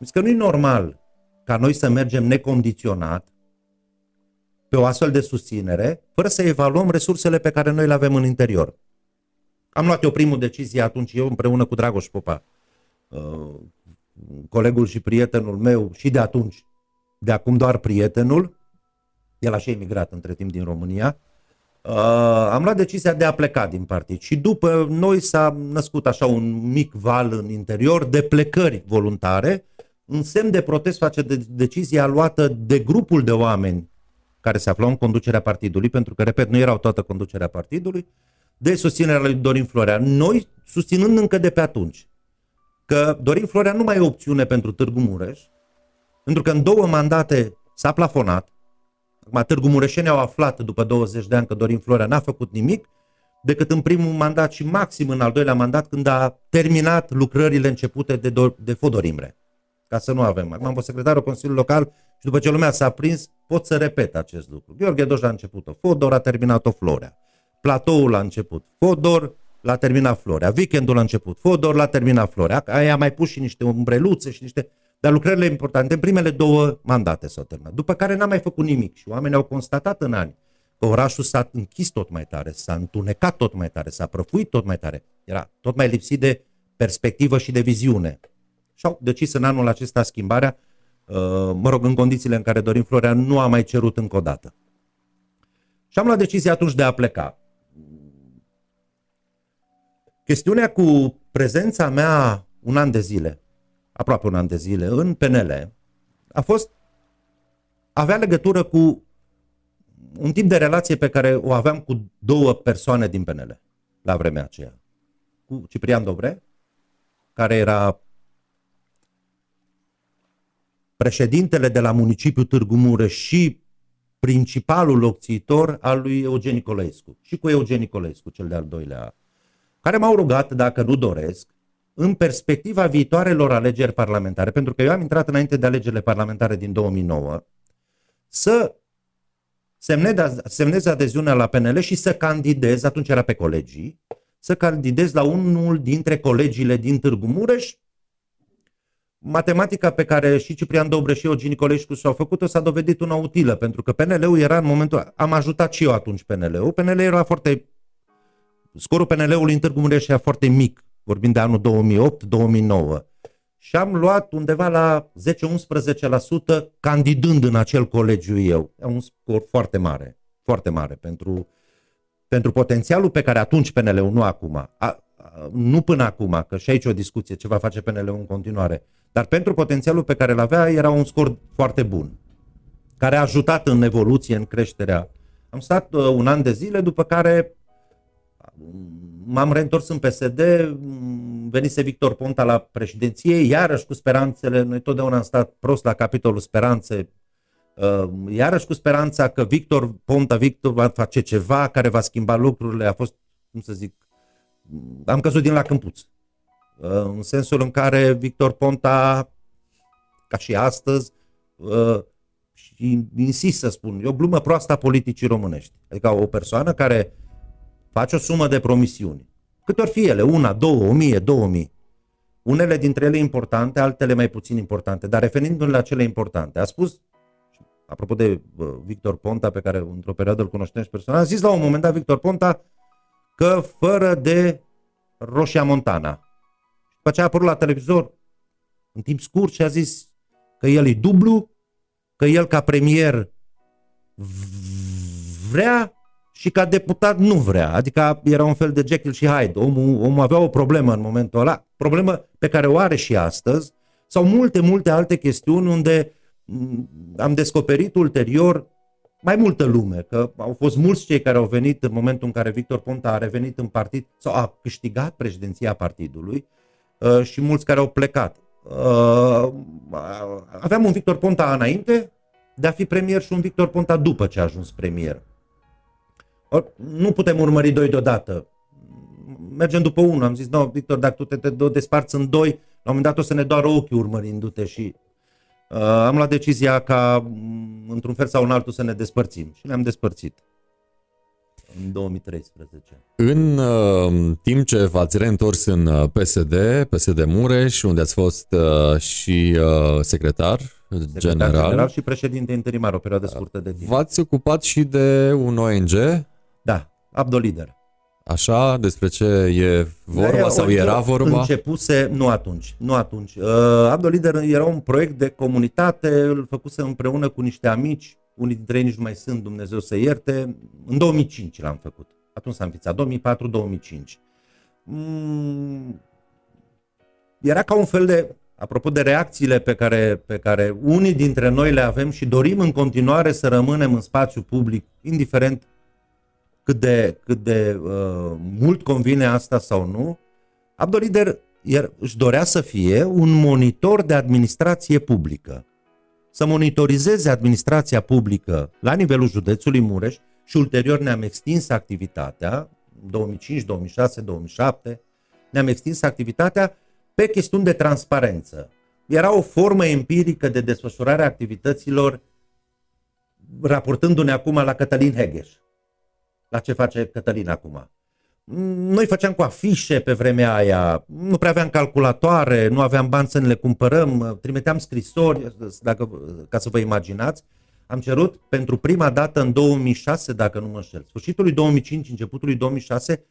Zic că nu e normal ca noi să mergem necondiționat pe o astfel de susținere, fără să evaluăm resursele pe care noi le avem în interior. Am luat eu primul decizie atunci, eu împreună cu Dragoș Popa, uh, colegul și prietenul meu și de atunci, de acum doar prietenul, el așa emigrat între timp din România, uh, am luat decizia de a pleca din partid și după noi s-a născut așa un mic val în interior de plecări voluntare, în semn de protest face de decizia luată de grupul de oameni care se aflau în conducerea partidului, pentru că, repet, nu erau toată conducerea partidului, de susținerea lui Dorin Florea. Noi susținând încă de pe atunci că Dorin Florea nu mai e opțiune pentru Târgu Mureș, pentru că în două mandate s-a plafonat, Acum, Târgu Mureșeni au aflat după 20 de ani că Dorin Florea n-a făcut nimic, decât în primul mandat și maxim în al doilea mandat când a terminat lucrările începute de, Do- de Fodor Imre. Ca să nu avem. Acum am fost secretarul Consiliului Local și după ce lumea s-a prins, pot să repet acest lucru. Gheorghe Doș a început-o, Fodor a terminat-o Florea. Platoul a început, Fodor l-a terminat Florea. Weekendul a început, Fodor l-a terminat Florea. Aia a mai pus și niște umbreluțe și niște... Dar lucrările importante, în primele două mandate s-au terminat. După care n-a mai făcut nimic și oamenii au constatat în ani că orașul s-a închis tot mai tare, s-a întunecat tot mai tare, s-a prăfuit tot mai tare. Era tot mai lipsit de perspectivă și de viziune. Și au decis în anul acesta schimbarea, uh, mă rog, în condițiile în care Dorin Florea nu a mai cerut încă o dată. Și am luat decizia atunci de a pleca. Chestiunea cu prezența mea un an de zile, aproape un an de zile, în PNL, a fost, avea legătură cu un tip de relație pe care o aveam cu două persoane din PNL la vremea aceea. Cu Ciprian Dobre, care era președintele de la municipiul Târgu Mureș și principalul locțitor al lui Eugen Nicolescu. Și cu Eugen Nicolescu, cel de-al doilea, care m-au rugat, dacă nu doresc, în perspectiva viitoarelor alegeri parlamentare, pentru că eu am intrat înainte de alegerile parlamentare din 2009, să semnez adeziunea la PNL și să candidez, atunci era pe colegii, să candidez la unul dintre colegiile din Târgu Mureș. Matematica pe care și Ciprian Dobreș și Eugen Nicolescu s-au făcut-o s-a dovedit una utilă, pentru că PNL-ul era în momentul... Am ajutat și eu atunci PNL-ul. PNL era foarte... Scorul PNL-ului în Târgu Mureș era foarte mic, vorbind de anul 2008-2009 și am luat undeva la 10-11% candidând în acel colegiu eu. E un scor foarte mare, foarte mare pentru, pentru potențialul pe care atunci PNL-ul, nu acum, a, a, nu până acum, că și aici o discuție ce va face PNL-ul în continuare, dar pentru potențialul pe care îl avea era un scor foarte bun, care a ajutat în evoluție, în creșterea. Am stat uh, un an de zile, după care m-am reîntors în PSD, venise Victor Ponta la președinție, iarăși cu speranțele, noi totdeauna am stat prost la capitolul speranțe, iarăși cu speranța că Victor Ponta, Victor va face ceva care va schimba lucrurile, a fost, cum să zic, am căzut din la câmpuț. În sensul în care Victor Ponta, ca și astăzi, și insist să spun, e o glumă proastă a politicii românești. Adică o persoană care face o sumă de promisiuni, câte ori fi ele, una, două, o mie, două mii, unele dintre ele importante, altele mai puțin importante, dar referindu-ne la cele importante, a spus, apropo de uh, Victor Ponta, pe care într-o perioadă îl cunoștem și personal, a zis la un moment dat Victor Ponta că fără de Roșia Montana. Și după aceea a apărut la televizor în timp scurt și a zis că el e dublu, că el ca premier vrea și ca deputat nu vrea. Adică era un fel de Jekyll și Hyde. Omul, omul avea o problemă în momentul ăla, problemă pe care o are și astăzi, sau multe, multe alte chestiuni unde mm, am descoperit ulterior mai multă lume, că au fost mulți cei care au venit în momentul în care Victor Ponta a revenit în partid sau a câștigat președinția partidului uh, și mulți care au plecat. Uh, aveam un Victor Ponta înainte de a fi premier și un Victor Ponta după ce a ajuns premier. Nu putem urmări doi deodată. Mergem după unul. Am zis, nu, Victor, dacă tu te, te desparți în doi, la un moment dat o să ne doară ochii urmărindu-te și uh, am luat decizia ca, mm, într-un fel sau în altul, să ne despărțim. Și ne-am despărțit în 2013. În uh, timp ce v-ați reîntors în uh, PSD, PSD Mureș, unde ați fost uh, și uh, secretar, secretar general, general și președinte interimar o perioadă scurtă de timp. V-ați ocupat și de un ONG? Da, Abdolider. Așa, despre ce e vorba da, sau era vorba? Începuse, nu atunci, nu atunci. Uh, Abdolider era un proiect de comunitate, îl făcuse împreună cu niște amici, unii dintre ei nici nu mai sunt, Dumnezeu să ierte, în 2005 l-am făcut. Atunci s-a înființat, 2004-2005. Mm, era ca un fel de, apropo de reacțiile pe care, pe care unii dintre noi le avem și dorim în continuare să rămânem în spațiu public, indiferent cât de, cât de uh, mult convine asta sau nu, Abdolider își dorea să fie un monitor de administrație publică să monitorizeze administrația publică la nivelul județului Mureș și ulterior ne-am extins activitatea, 2005, 2006, 2007, ne-am extins activitatea pe chestiuni de transparență. Era o formă empirică de desfășurare a activităților raportându-ne acum la Cătălin Hegeș. La ce face Cătălin acum? Noi făceam cu afișe pe vremea aia, nu prea aveam calculatoare, nu aveam bani să ne le cumpărăm, trimiteam scrisori, dacă, ca să vă imaginați. Am cerut pentru prima dată în 2006, dacă nu mă înșel, sfârșitul lui 2005, începutul lui 2006,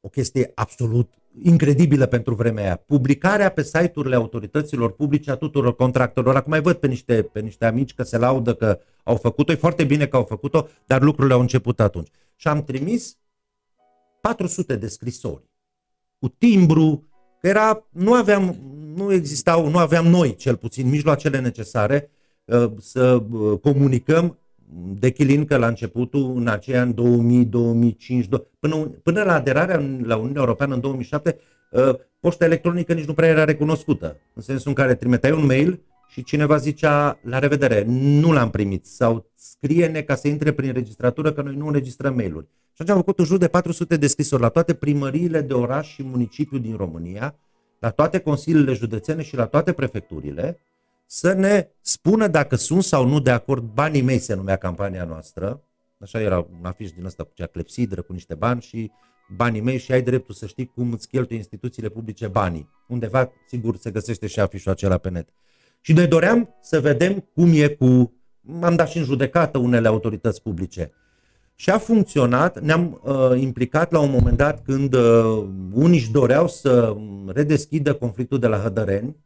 o chestie absolut incredibilă pentru vremea aia. Publicarea pe site-urile autorităților publice a tuturor contractorilor. Acum mai văd pe niște, pe niște amici că se laudă că au făcut-o. E foarte bine că au făcut-o, dar lucrurile au început atunci. Și am trimis 400 de scrisori cu timbru, că era, nu aveam, nu existau, nu aveam noi cel puțin mijloacele necesare uh, să uh, comunicăm de chilin că la începutul, în aceea în 2000, 2005, până, până la aderarea la Uniunea Europeană în 2007, uh, poșta electronică nici nu prea era recunoscută, în sensul în care trimiteai un mail și cineva zicea la revedere, nu l-am primit sau scrie-ne ca să intre prin registratură că noi nu înregistrăm mail-uri. Și atunci am făcut în jur de 400 de scrisori la toate primăriile de oraș și municipiu din România, la toate consiliile județene și la toate prefecturile, să ne spună dacă sunt sau nu de acord, banii mei se numea campania noastră, așa era un afiș din ăsta cu cea clepsidră, cu niște bani și banii mei și ai dreptul să știi cum îți cheltuie instituțiile publice banii. Undeva, sigur, se găsește și afișul acela pe net. Și noi doream să vedem cum e cu... Am dat și în judecată unele autorități publice. Și a funcționat, ne-am uh, implicat la un moment dat când uh, unii își doreau să redeschidă conflictul de la Hădăreni.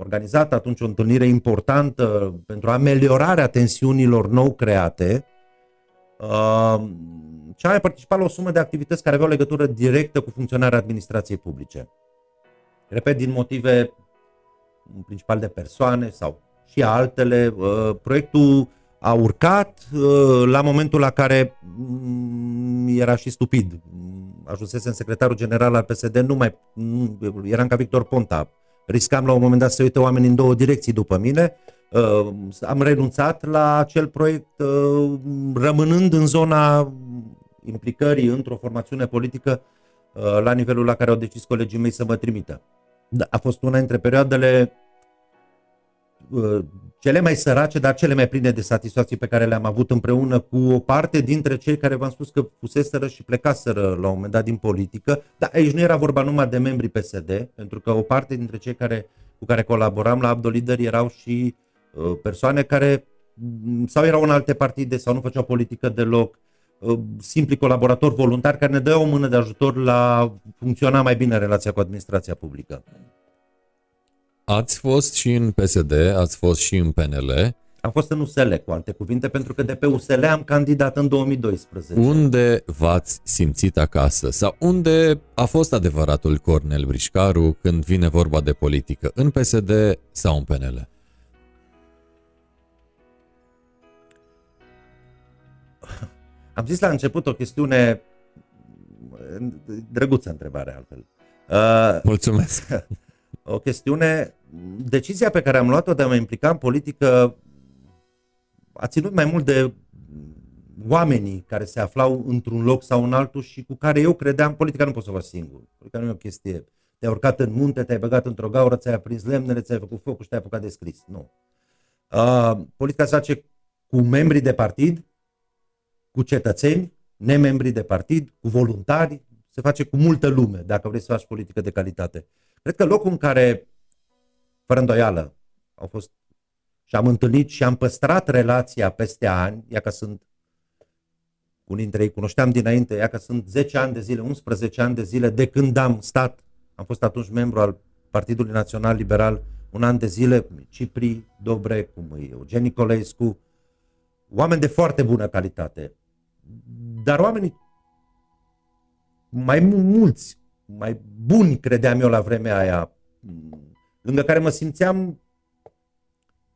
Am organizat atunci o întâlnire importantă pentru ameliorarea tensiunilor nou create. Uh, și am participat la o sumă de activități care aveau legătură directă cu funcționarea administrației publice. Repet, din motive în principal de persoane sau și altele, uh, proiectul a urcat uh, la momentul la care mm, era și stupid. Ajunsesem secretarul general al PSD, nu mai nu, eram ca Victor Ponta. Riscam la un moment dat să uite oameni în două direcții după mine. Uh, am renunțat la acel proiect uh, rămânând în zona implicării într-o formațiune politică la nivelul la care au decis colegii mei să mă trimită. Da, a fost una dintre perioadele cele mai sărace, dar cele mai pline de satisfacții pe care le-am avut împreună cu o parte dintre cei care v-am spus că fuseseră și plecaseră la un moment dat din politică. Dar aici nu era vorba numai de membrii PSD, pentru că o parte dintre cei care, cu care colaboram la Abdolider erau și uh, persoane care mm, sau erau în alte partide sau nu făceau politică deloc, uh, simpli colaboratori voluntari care ne dădeau o mână de ajutor la funcționa mai bine relația cu administrația publică. Ați fost și în PSD, ați fost și în PNL. Am fost în USL, cu alte cuvinte, pentru că de pe USL am candidat în 2012. Unde v-ați simțit acasă? Sau unde a fost adevăratul Cornel Brișcaru când vine vorba de politică? În PSD sau în PNL? Am zis la început o chestiune drăguță întrebare altfel. Uh, Mulțumesc. o chestiune, decizia pe care am luat-o de a mă implica în politică a ținut mai mult de oamenii care se aflau într-un loc sau în altul și cu care eu credeam, politica nu poți să o faci singur. Politica nu e o chestie. Te-ai urcat în munte, te-ai băgat într-o gaură, ți-ai aprins lemnele, ți-ai făcut focul și te-ai apucat de scris. Nu. Uh, politica se face cu membrii de partid, cu cetățeni, nemembrii de partid, cu voluntari, se face cu multă lume, dacă vrei să faci politică de calitate. Cred că locul în care, fără îndoială, au fost și am întâlnit și am păstrat relația peste ani, ia că sunt unii dintre ei cunoșteam dinainte, ia că sunt 10 ani de zile, 11 ani de zile de când am stat, am fost atunci membru al Partidului Național Liberal un an de zile, cum e Cipri Dobre, cum e Eugen Nicolescu, oameni de foarte bună calitate. Dar oamenii mai mulți, mai buni, credeam eu la vremea aia, lângă care mă simțeam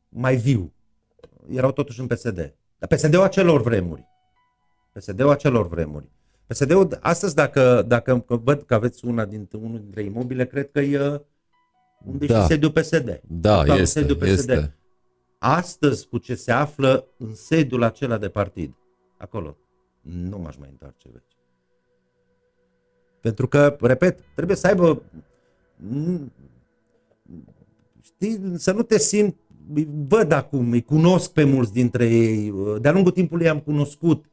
mai viu. Erau totuși în PSD. Dar PSD-ul acelor vremuri. PSD-ul acelor vremuri. PSD-ul, astăzi, dacă, dacă văd că aveți una dintre, unul dintre imobile, cred că e unde da. și sediul PSD. Da, Acolo este, sediul PSD. este. Astăzi, cu ce se află în sediul acela de partid, acolo, nu m-aș mai întoarce vechi. Pentru că, repet, trebuie să aibă știi, să nu te simți văd acum, îi cunosc pe mulți dintre ei, de-a lungul timpului i-am cunoscut.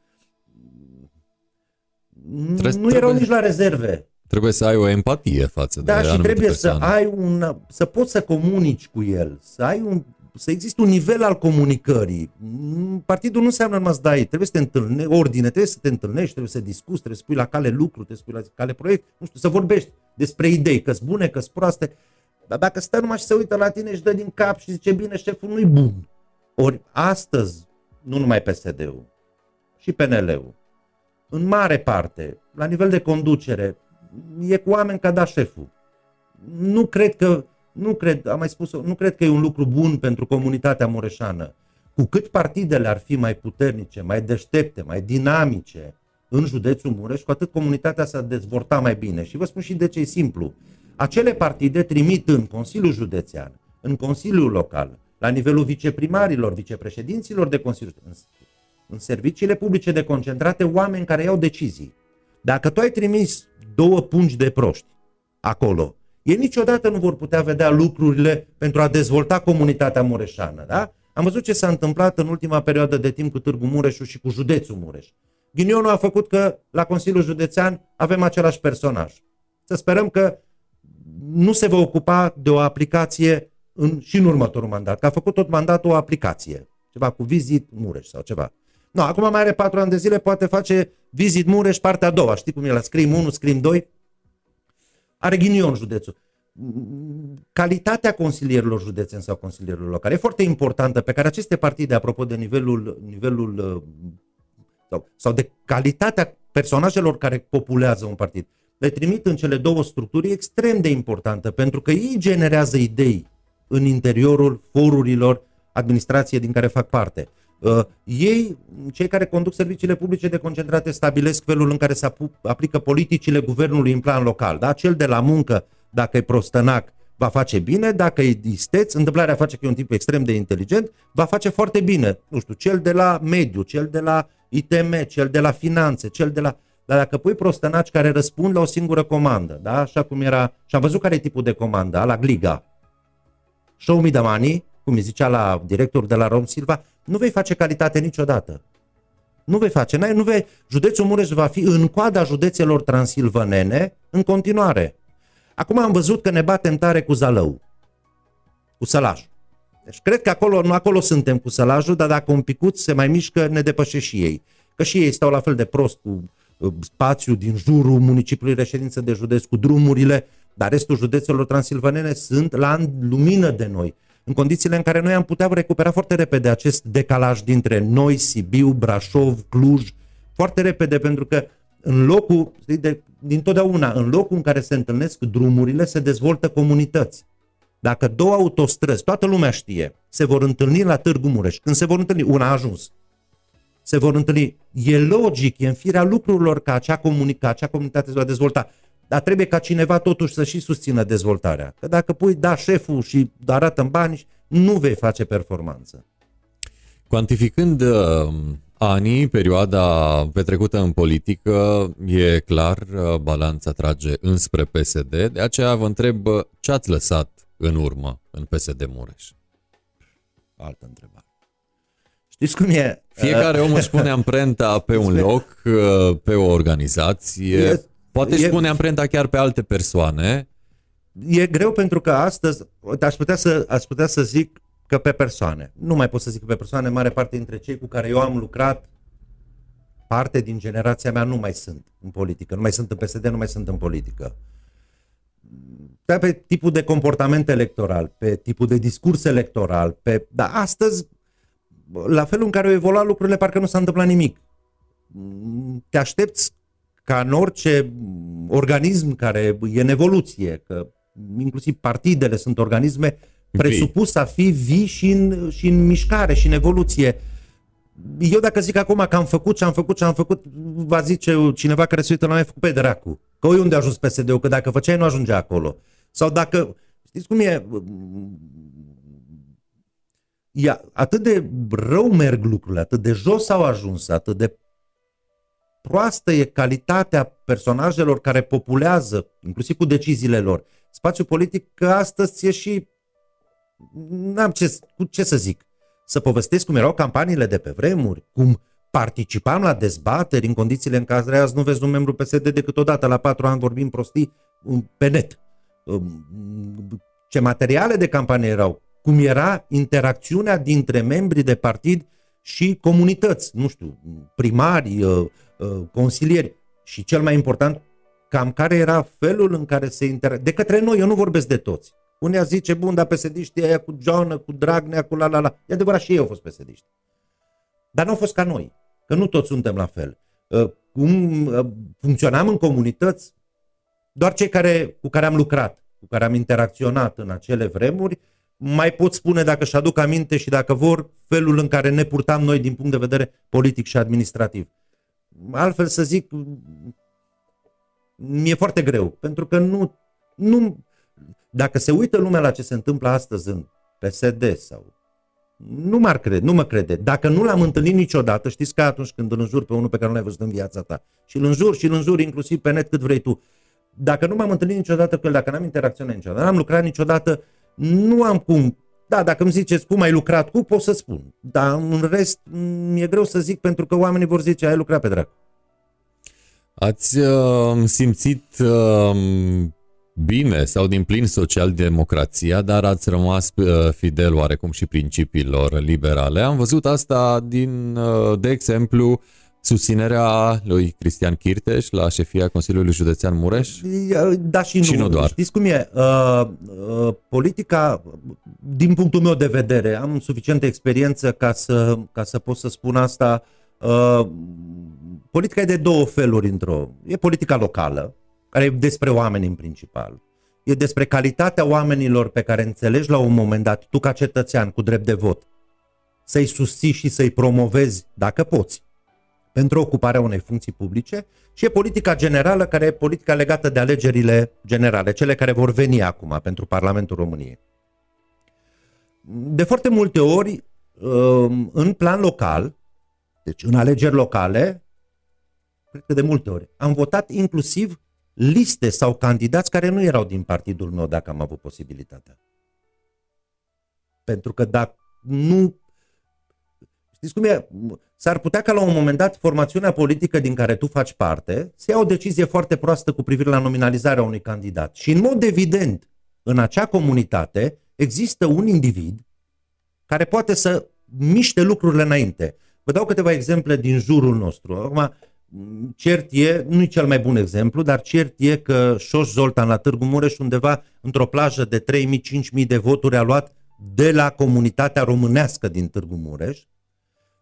Trebuie, nu erau nici la rezerve. Trebuie să ai o empatie față da, de și trebuie persoane. să ai un, să poți să comunici cu el, să ai un, să existe un nivel al comunicării. Partidul nu înseamnă numai să dai, trebuie să te întâlnești, ordine, trebuie să te întâlnești, trebuie să discuți, trebuie să pui la cale lucru, trebuie să pui la cale proiect, nu știu, să vorbești despre idei, că-s bune, că-s proaste. Dar dacă stă numai și se uită la tine și dă din cap și zice, bine, șeful nu-i bun. Ori astăzi, nu numai PSD-ul, și PNL-ul, în mare parte, la nivel de conducere, e cu oameni ca da șeful. Nu cred că, nu cred, am mai spus nu cred că e un lucru bun pentru comunitatea mureșană. Cu cât partidele ar fi mai puternice, mai deștepte, mai dinamice în județul Mureș, cu atât comunitatea s-ar dezvolta mai bine. Și vă spun și de ce e simplu acele partide trimit în Consiliul Județean, în Consiliul Local, la nivelul viceprimarilor, vicepreședinților de Consiliu, în, în serviciile publice de concentrate, oameni care iau decizii. Dacă tu ai trimis două pungi de proști acolo, ei niciodată nu vor putea vedea lucrurile pentru a dezvolta comunitatea mureșană. Da? Am văzut ce s-a întâmplat în ultima perioadă de timp cu Târgu Mureșul și cu județul Mureș. Ghinionul a făcut că la Consiliul Județean avem același personaj. Să sperăm că nu se va ocupa de o aplicație în, și în următorul mandat, că a făcut tot mandatul o aplicație, ceva cu Vizit Mureș sau ceva. Nu, acum mai are patru ani de zile, poate face Vizit Mureș partea a doua, știi cum e la Scrim 1, Scrim 2? Are ghinion județul. Calitatea consilierilor județeni sau consilierilor locale e foarte importantă, pe care aceste partide, apropo de nivelul, nivelul uh, sau, sau de calitatea personajelor care populează un partid, le trimit în cele două structuri e extrem de importantă, pentru că ei generează idei în interiorul forurilor administrației din care fac parte. Uh, ei, cei care conduc serviciile publice de concentrate, stabilesc felul în care se aplică politicile guvernului în plan local. Da? Cel de la muncă, dacă e prostănac, va face bine, dacă e isteț, întâmplarea face că e un tip extrem de inteligent, va face foarte bine. Nu știu, cel de la mediu, cel de la ITM, cel de la finanțe, cel de la... Dar dacă pui prostănaci care răspund la o singură comandă, da? așa cum era, și am văzut care e tipul de comandă, la Gliga. Show me the money, cu cum îi zicea la directorul de la Rom Silva, nu vei face calitate niciodată. Nu vei face. N-ai, nu vei, județul Mureș va fi în coada județelor transilvanene în continuare. Acum am văzut că ne batem tare cu Zalău, cu Sălașul. Deci cred că acolo, nu acolo suntem cu Sălajul, dar dacă un picuț se mai mișcă, ne depășește și ei. Că și ei stau la fel de prost cu uh, spațiu din jurul municipiului reședință de județ, cu drumurile, dar restul județelor transilvanene sunt la lumină de noi. În condițiile în care noi am putea recupera foarte repede acest decalaj dintre noi, Sibiu, Brașov, Cluj, foarte repede, pentru că în locul, de, din totdeauna, în locul în care se întâlnesc drumurile, se dezvoltă comunități. Dacă două autostrăzi, toată lumea știe, se vor întâlni la Târgu Mureș, când se vor întâlni, una a ajuns, se vor întâlni, e logic, e în firea lucrurilor ca acea, comuni- ca acea comunitate se va dezvolta, dar trebuie ca cineva totuși să și susțină dezvoltarea. Că dacă pui, da, șeful și arată în bani, nu vei face performanță. Cuantificând uh, anii, perioada petrecută în politică, e clar, uh, balanța trage înspre PSD, de aceea vă întreb uh, ce ați lăsat în urmă în PSD Mureș? Altă întrebare. Știți cum e? Fiecare om își pune amprenta pe un loc, pe o organizație, e, poate își pune amprenta chiar pe alte persoane. E greu pentru că astăzi, aș putea să, aș putea să zic că pe persoane. Nu mai pot să zic că pe persoane, mare parte dintre cei cu care eu am lucrat, parte din generația mea nu mai sunt în politică, nu mai sunt în PSD, nu mai sunt în politică da, pe tipul de comportament electoral, pe tipul de discurs electoral, pe... dar astăzi, la felul în care au evoluat lucrurile, parcă nu s-a întâmplat nimic. Te aștepți ca în orice organism care e în evoluție, că inclusiv partidele sunt organisme presupus a fi vii și în, și în mișcare și în evoluție. Eu dacă zic acum că am făcut ce am făcut ce am făcut, va zice cineva care se uită la mine, făcut pe dracu. Că unde a ajuns PSD-ul, că dacă făceai nu ajungea acolo. Sau dacă, știți cum e, e atât de rău merg lucrurile, atât de jos au ajuns, atât de proastă e calitatea personajelor care populează, inclusiv cu deciziile lor, spațiul politic, că astăzi e și, n-am ce, cu ce să zic, să povestesc cum erau campaniile de pe vremuri, cum participam la dezbateri în condițiile în care azi nu vezi un membru PSD decât odată la patru ani vorbim prostii pe net. Ce materiale de campanie erau, cum era interacțiunea dintre membrii de partid și comunități, nu știu, primari, uh, uh, consilieri și cel mai important, cam care era felul în care se inter... De către noi, eu nu vorbesc de toți. Unii zice, bun, dar psd aia cu Joană, cu Dragnea, cu la la la. E adevărat, și ei au fost psd Dar nu au fost ca noi, că nu toți suntem la fel. Uh, cum funcționam în comunități, doar cei care, cu care am lucrat, cu care am interacționat în acele vremuri, mai pot spune, dacă își aduc aminte și dacă vor, felul în care ne purtam noi din punct de vedere politic și administrativ. Altfel să zic, mi-e foarte greu, pentru că nu, nu, dacă se uită lumea la ce se întâmplă astăzi în PSD sau nu m-ar crede, nu mă crede. Dacă nu l-am întâlnit niciodată, știți că atunci când îl înjur pe unul pe care nu l-ai văzut în viața ta și îl înjur și îl înjur inclusiv pe net cât vrei tu, dacă nu m-am întâlnit niciodată cu el, dacă n-am interacționat niciodată, n-am lucrat niciodată, nu am cum. Da, dacă îmi ziceți cum ai lucrat cu, pot să spun. Dar în rest, mi-e greu să zic pentru că oamenii vor zice, ai lucrat pe dracu. Ați uh, simțit uh, bine sau din plin social-democrația, dar ați rămas uh, fidel oarecum și principiilor liberale. Am văzut asta din, uh, de exemplu, susținerea lui Cristian Chirteș la șefia Consiliului Județean Mureș? Da și nu. Și nu doar. Știți cum e? Uh, uh, politica, din punctul meu de vedere, am suficientă experiență ca să, ca să pot să spun asta. Uh, politica e de două feluri într-o. E politica locală, care e despre oameni în principal. E despre calitatea oamenilor pe care înțelegi la un moment dat, tu ca cetățean cu drept de vot, să-i susții și să-i promovezi, dacă poți pentru ocuparea unei funcții publice și e politica generală, care e politica legată de alegerile generale, cele care vor veni acum pentru Parlamentul României. De foarte multe ori, um, în plan local, deci în alegeri locale, cred că de multe ori, am votat inclusiv liste sau candidați care nu erau din partidul meu, dacă am avut posibilitatea. Pentru că dacă nu... Știți cum e? S-ar putea ca la un moment dat formațiunea politică din care tu faci parte să ia o decizie foarte proastă cu privire la nominalizarea unui candidat. Și în mod evident, în acea comunitate există un individ care poate să miște lucrurile înainte. Vă dau câteva exemple din jurul nostru. Acum, cert e, nu e cel mai bun exemplu, dar cert e că Șoș Zoltan la Târgu Mureș undeva într-o plajă de 3.000-5.000 de voturi a luat de la comunitatea românească din Târgu Mureș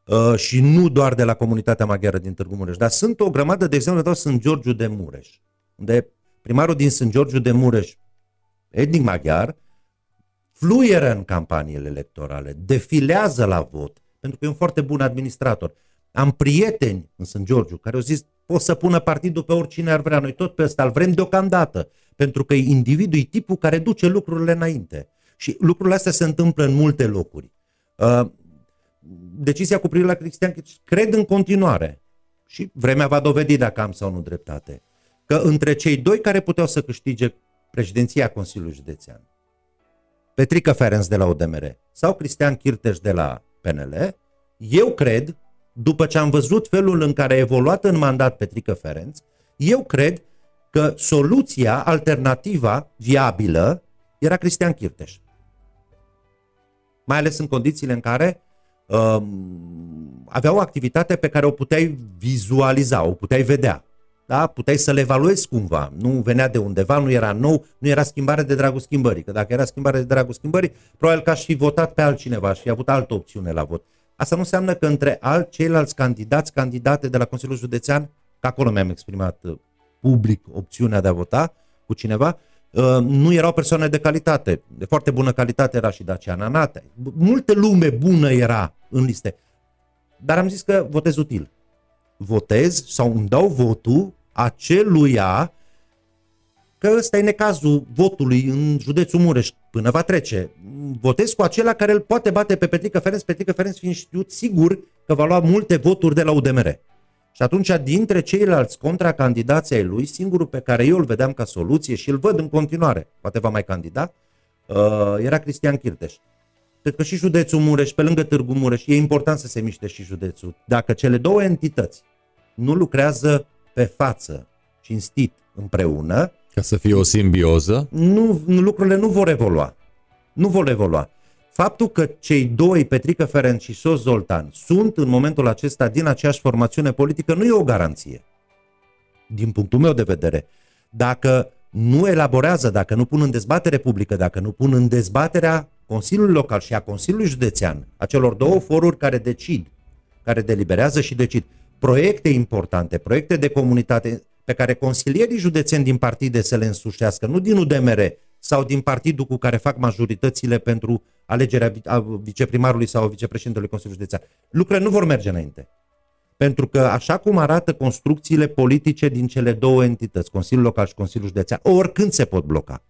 uh, și nu doar de la comunitatea maghiară din Târgu Mureș. Dar sunt o grămadă de exemple, dau Sunt Georgiu de Mureș, unde primarul din Sunt Georgiu de Mureș, etnic maghiar, fluieră în campaniile electorale, defilează la vot, pentru că e un foarte bun administrator. Am prieteni în Sunt Georgiu care au zis, pot să pună partidul pe oricine ar vrea, noi tot pe ăsta îl vrem deocamdată, pentru că e individul, e tipul care duce lucrurile înainte. Și lucrurile astea se întâmplă în multe locuri. Uh, decizia cu privire la Cristian cred în continuare, și vremea va dovedi dacă am sau nu dreptate, că între cei doi care puteau să câștige președinția Consiliului Județean, Petrica Ferenc de la ODMR sau Cristian Chirteș de la PNL, eu cred, după ce am văzut felul în care a evoluat în mandat Petrica Ferenc, eu cred că soluția, alternativa, viabilă, era Cristian Chirteș. Mai ales în condițiile în care um, avea o activitate pe care o puteai vizualiza, o puteai vedea. Da? Puteai să le evaluezi cumva. Nu venea de undeva, nu era nou, nu era schimbare de dragul schimbării. Că dacă era schimbare de dragul schimbării, probabil că aș fi votat pe altcineva, aș fi avut altă opțiune la vot. Asta nu înseamnă că între alt, ceilalți candidați, candidate de la Consiliul Județean, că acolo mi-am exprimat uh, public opțiunea de a vota cu cineva, uh, nu erau persoane de calitate. De foarte bună calitate era și Daciana Nate. Multe lume bună era în liste. Dar am zis că votez util. Votez sau îmi dau votul aceluia că ăsta e necazul votului în județul Mureș până va trece. Votez cu acela care îl poate bate pe Petrică Ferenc, Petrică Ferenc fiind știut sigur că va lua multe voturi de la UDMR. Și atunci, dintre ceilalți contracandidații ai lui, singurul pe care eu îl vedeam ca soluție și îl văd în continuare, poate va mai candida, uh, era Cristian Chirteș. Cred că și județul Mureș, pe lângă Târgu Mureș, e important să se miște și județul. Dacă cele două entități nu lucrează pe față, cinstit, împreună. Ca să fie o simbioză? Nu, lucrurile nu vor evolua. Nu vor evolua. Faptul că cei doi, Petrică Ferenc și Sos Zoltan, sunt în momentul acesta din aceeași formațiune politică, nu e o garanție. Din punctul meu de vedere. Dacă nu elaborează, dacă nu pun în dezbatere publică, dacă nu pun în dezbaterea Consiliului Local și a Consiliului Județean, a celor două foruri care decid, care deliberează și decid, proiecte importante, proiecte de comunitate pe care consilierii județeni din partide să le însușească, nu din UDMR sau din partidul cu care fac majoritățile pentru alegerea viceprimarului sau vicepreședintelui Consiliului Județean. Lucrurile nu vor merge înainte. Pentru că așa cum arată construcțiile politice din cele două entități, Consiliul Local și Consiliul Județean, oricând se pot bloca.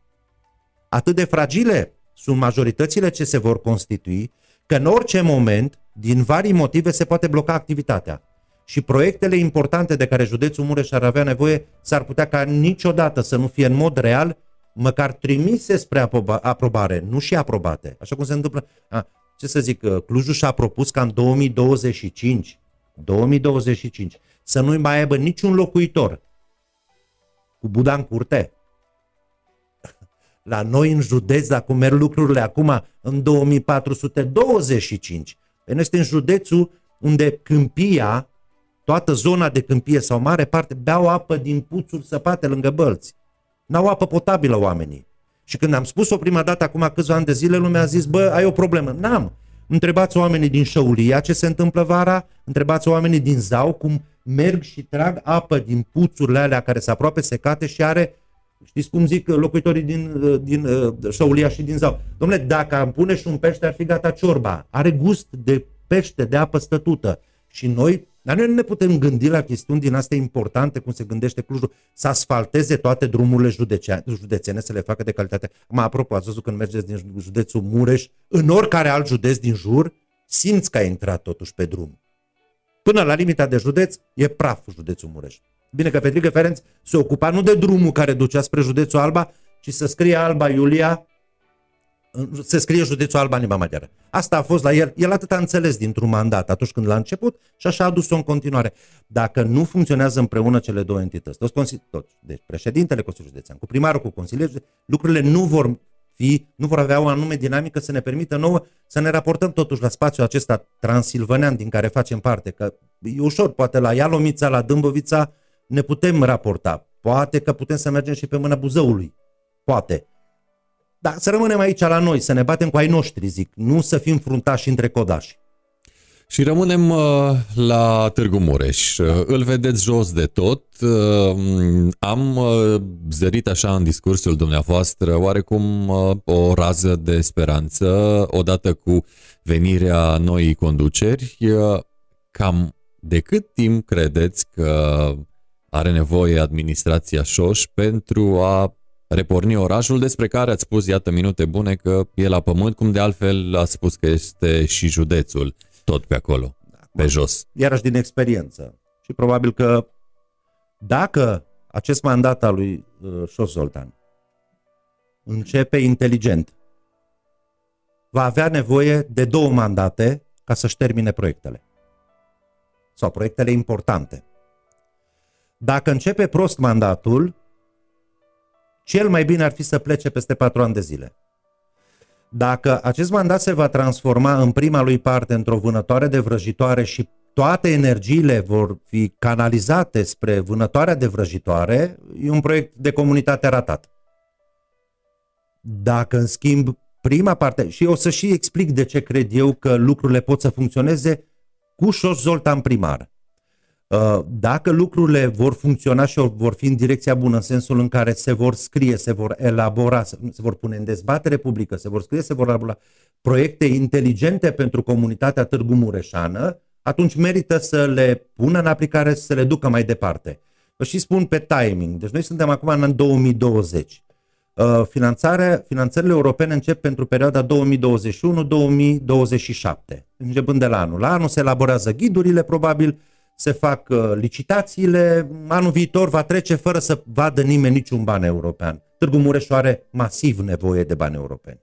Atât de fragile sunt majoritățile ce se vor constitui, că în orice moment, din vari motive, se poate bloca activitatea și proiectele importante de care județul Mureș ar avea nevoie s-ar putea ca niciodată să nu fie în mod real măcar trimise spre aprobare, nu și aprobate. Așa cum se întâmplă. A, ce să zic, uh, Clujul și-a propus ca în 2025, 2025 să nu mai aibă niciun locuitor cu Buda în curte. La noi în județ, dacă merg lucrurile acum, în 2425. Noi suntem în județul unde câmpia toată zona de câmpie sau mare parte beau apă din puțuri săpate lângă bălți. N-au apă potabilă oamenii. Și când am spus-o prima dată, acum câțiva ani de zile, lumea a zis, bă, ai o problemă. N-am. Întrebați oamenii din Șăulia ce se întâmplă vara, întrebați oamenii din Zau cum merg și trag apă din puțurile alea care sunt aproape secate și are, știți cum zic locuitorii din, din uh, Șăulia și din Zau. Domnule, dacă am pune și un pește, ar fi gata ciorba. Are gust de pește, de apă stătută. Și noi dar noi nu ne putem gândi la chestiuni din astea importante, cum se gândește Clujul, să asfalteze toate drumurile județene, să le facă de calitate. Mă apropo, ați văzut când mergeți din județul Mureș, în oricare alt județ din jur, simți că ai intrat totuși pe drum. Până la limita de județ, e praf județul Mureș. Bine că Petrică Ferenț se ocupa nu de drumul care ducea spre județul Alba, ci să scrie Alba Iulia se scrie județul Alba în limba maghiară. Asta a fost la el. El atât a înțeles dintr-un mandat atunci când l-a început și așa a dus-o în continuare. Dacă nu funcționează împreună cele două entități, toți, toți deci președintele Consiliului Județean, cu primarul, cu consilierul, lucrurile nu vor fi, nu vor avea o anume dinamică să ne permită nouă să ne raportăm totuși la spațiul acesta transilvanean din care facem parte. Că e ușor, poate la Ialomița, la Dâmbovița ne putem raporta. Poate că putem să mergem și pe mâna Buzăului. Poate. Dar să rămânem aici la noi, să ne batem cu ai noștri, zic, nu să fim fruntași între codași. Și rămânem uh, la Târgu Mureș. Uh, îl vedeți jos de tot. Uh, am uh, zărit așa în discursul dumneavoastră oarecum uh, o rază de speranță odată cu venirea noii conduceri. Uh, cam de cât timp credeți că are nevoie administrația Șoș pentru a reporni orașul despre care ați spus, iată, minute bune, că e la pământ, cum de altfel a spus că este și județul tot pe acolo, pe jos. Iarăși din experiență. Și probabil că dacă acest mandat al lui uh, Șos Zoltan începe inteligent, va avea nevoie de două mandate ca să-și termine proiectele. Sau proiectele importante. Dacă începe prost mandatul, cel mai bine ar fi să plece peste patru ani de zile. Dacă acest mandat se va transforma în prima lui parte într-o vânătoare de vrăjitoare și toate energiile vor fi canalizate spre vânătoarea de vrăjitoare, e un proiect de comunitate ratat. Dacă, în schimb, prima parte, și o să și explic de ce cred eu că lucrurile pot să funcționeze cu Șoș Zoltan primar. Uh, dacă lucrurile vor funcționa și vor fi în direcția bună, în sensul în care se vor scrie, se vor elabora, se vor pune în dezbatere publică, se vor scrie, se vor elabora proiecte inteligente pentru comunitatea Târgu Mureșană, atunci merită să le pună în aplicare, să le ducă mai departe. Vă și spun pe timing. Deci noi suntem acum în 2020. Uh, finanțarea, finanțările europene încep pentru perioada 2021-2027, începând de la anul. La anul se elaborează ghidurile, probabil, se fac uh, licitațiile, anul viitor va trece fără să vadă nimeni niciun ban european. Târgu Mureș are masiv nevoie de bani europeni.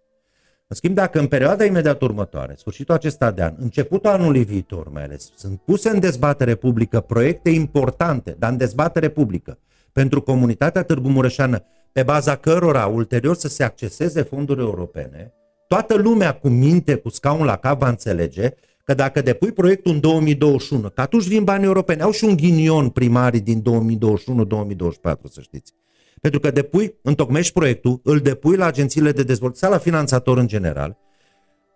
În schimb, dacă în perioada imediat următoare, sfârșitul acesta de an, începutul anului viitor mai ales, sunt puse în dezbatere publică proiecte importante, dar în dezbatere publică, pentru comunitatea Târgu Mureșană, pe baza cărora ulterior să se acceseze fonduri europene, toată lumea cu minte, cu scaun la cap va înțelege că dacă depui proiectul în 2021, că atunci vin bani europeni, au și un ghinion primarii din 2021-2024, să știți. Pentru că depui, întocmești proiectul, îl depui la agențiile de dezvoltare sau la finanțator în general.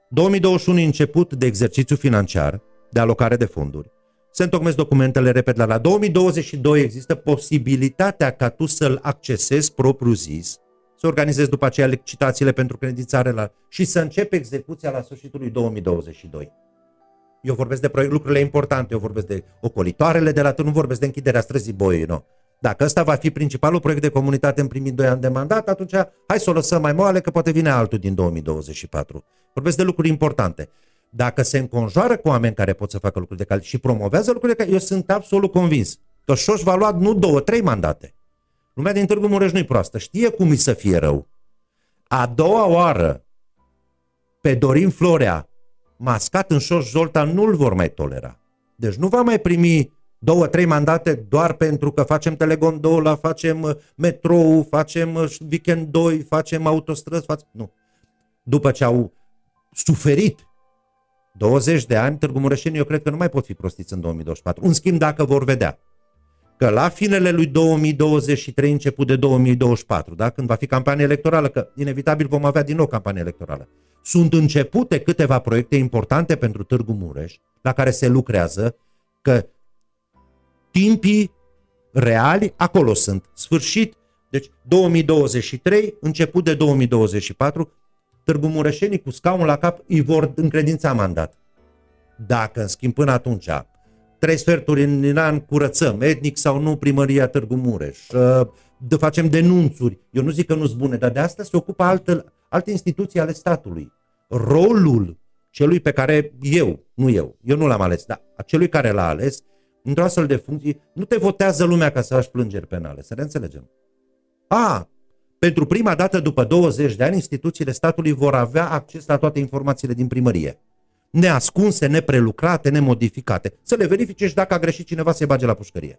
2021 e început de exercițiu financiar, de alocare de fonduri. Se întocmesc documentele, repet, la, la 2022 există posibilitatea ca tu să-l accesezi propriu zis, să organizezi după aceea licitațiile pentru credințare la, și să începi execuția la sfârșitul lui 2022. Eu vorbesc de proiect, lucrurile importante, eu vorbesc de ocolitoarele de la nu vorbesc de închiderea străzii Boiei, nu. Dacă ăsta va fi principalul proiect de comunitate în primii doi ani de mandat, atunci hai să o lăsăm mai moale, că poate vine altul din 2024. Vorbesc de lucruri importante. Dacă se înconjoară cu oameni care pot să facă lucruri de calitate și promovează lucruri de calitate, eu sunt absolut convins că Șoș va lua nu două, trei mandate. Lumea din Târgu Mureș nu-i proastă. Știe cum îi să fie rău. A doua oară, pe Dorin Florea, mascat în șoș Zoltan nu-l vor mai tolera. Deci nu va mai primi două, trei mandate doar pentru că facem telegondola, facem uh, metrou, facem uh, weekend 2, facem autostrăzi, facem... nu. După ce au suferit 20 de ani, Târgu Mureșeni, eu cred că nu mai pot fi prostiți în 2024. În schimb, dacă vor vedea că la finele lui 2023, început de 2024, da? când va fi campanie electorală, că inevitabil vom avea din nou campanie electorală, sunt începute câteva proiecte importante pentru Târgu Mureș, la care se lucrează, că timpii reali acolo sunt. Sfârșit, deci 2023, început de 2024, Târgu Mureșenii cu scaunul la cap îi vor încredința mandat. Dacă, în schimb, până atunci, trei sferturi în, în an curățăm, etnic sau nu, primăria Târgu Mureș, uh, de, facem denunțuri, eu nu zic că nu-s bune, dar de asta se ocupă altă, alte instituții ale statului. Rolul celui pe care eu, nu eu, eu nu l-am ales, dar a celui care l-a ales, într-o astfel de funcție, nu te votează lumea ca să faci plângeri penale, să ne înțelegem. A, Pentru prima dată după 20 de ani, instituțiile statului vor avea acces la toate informațiile din primărie. Neascunse, neprelucrate, nemodificate. Să le verifice și dacă a greșit cineva să-i bage la pușcărie.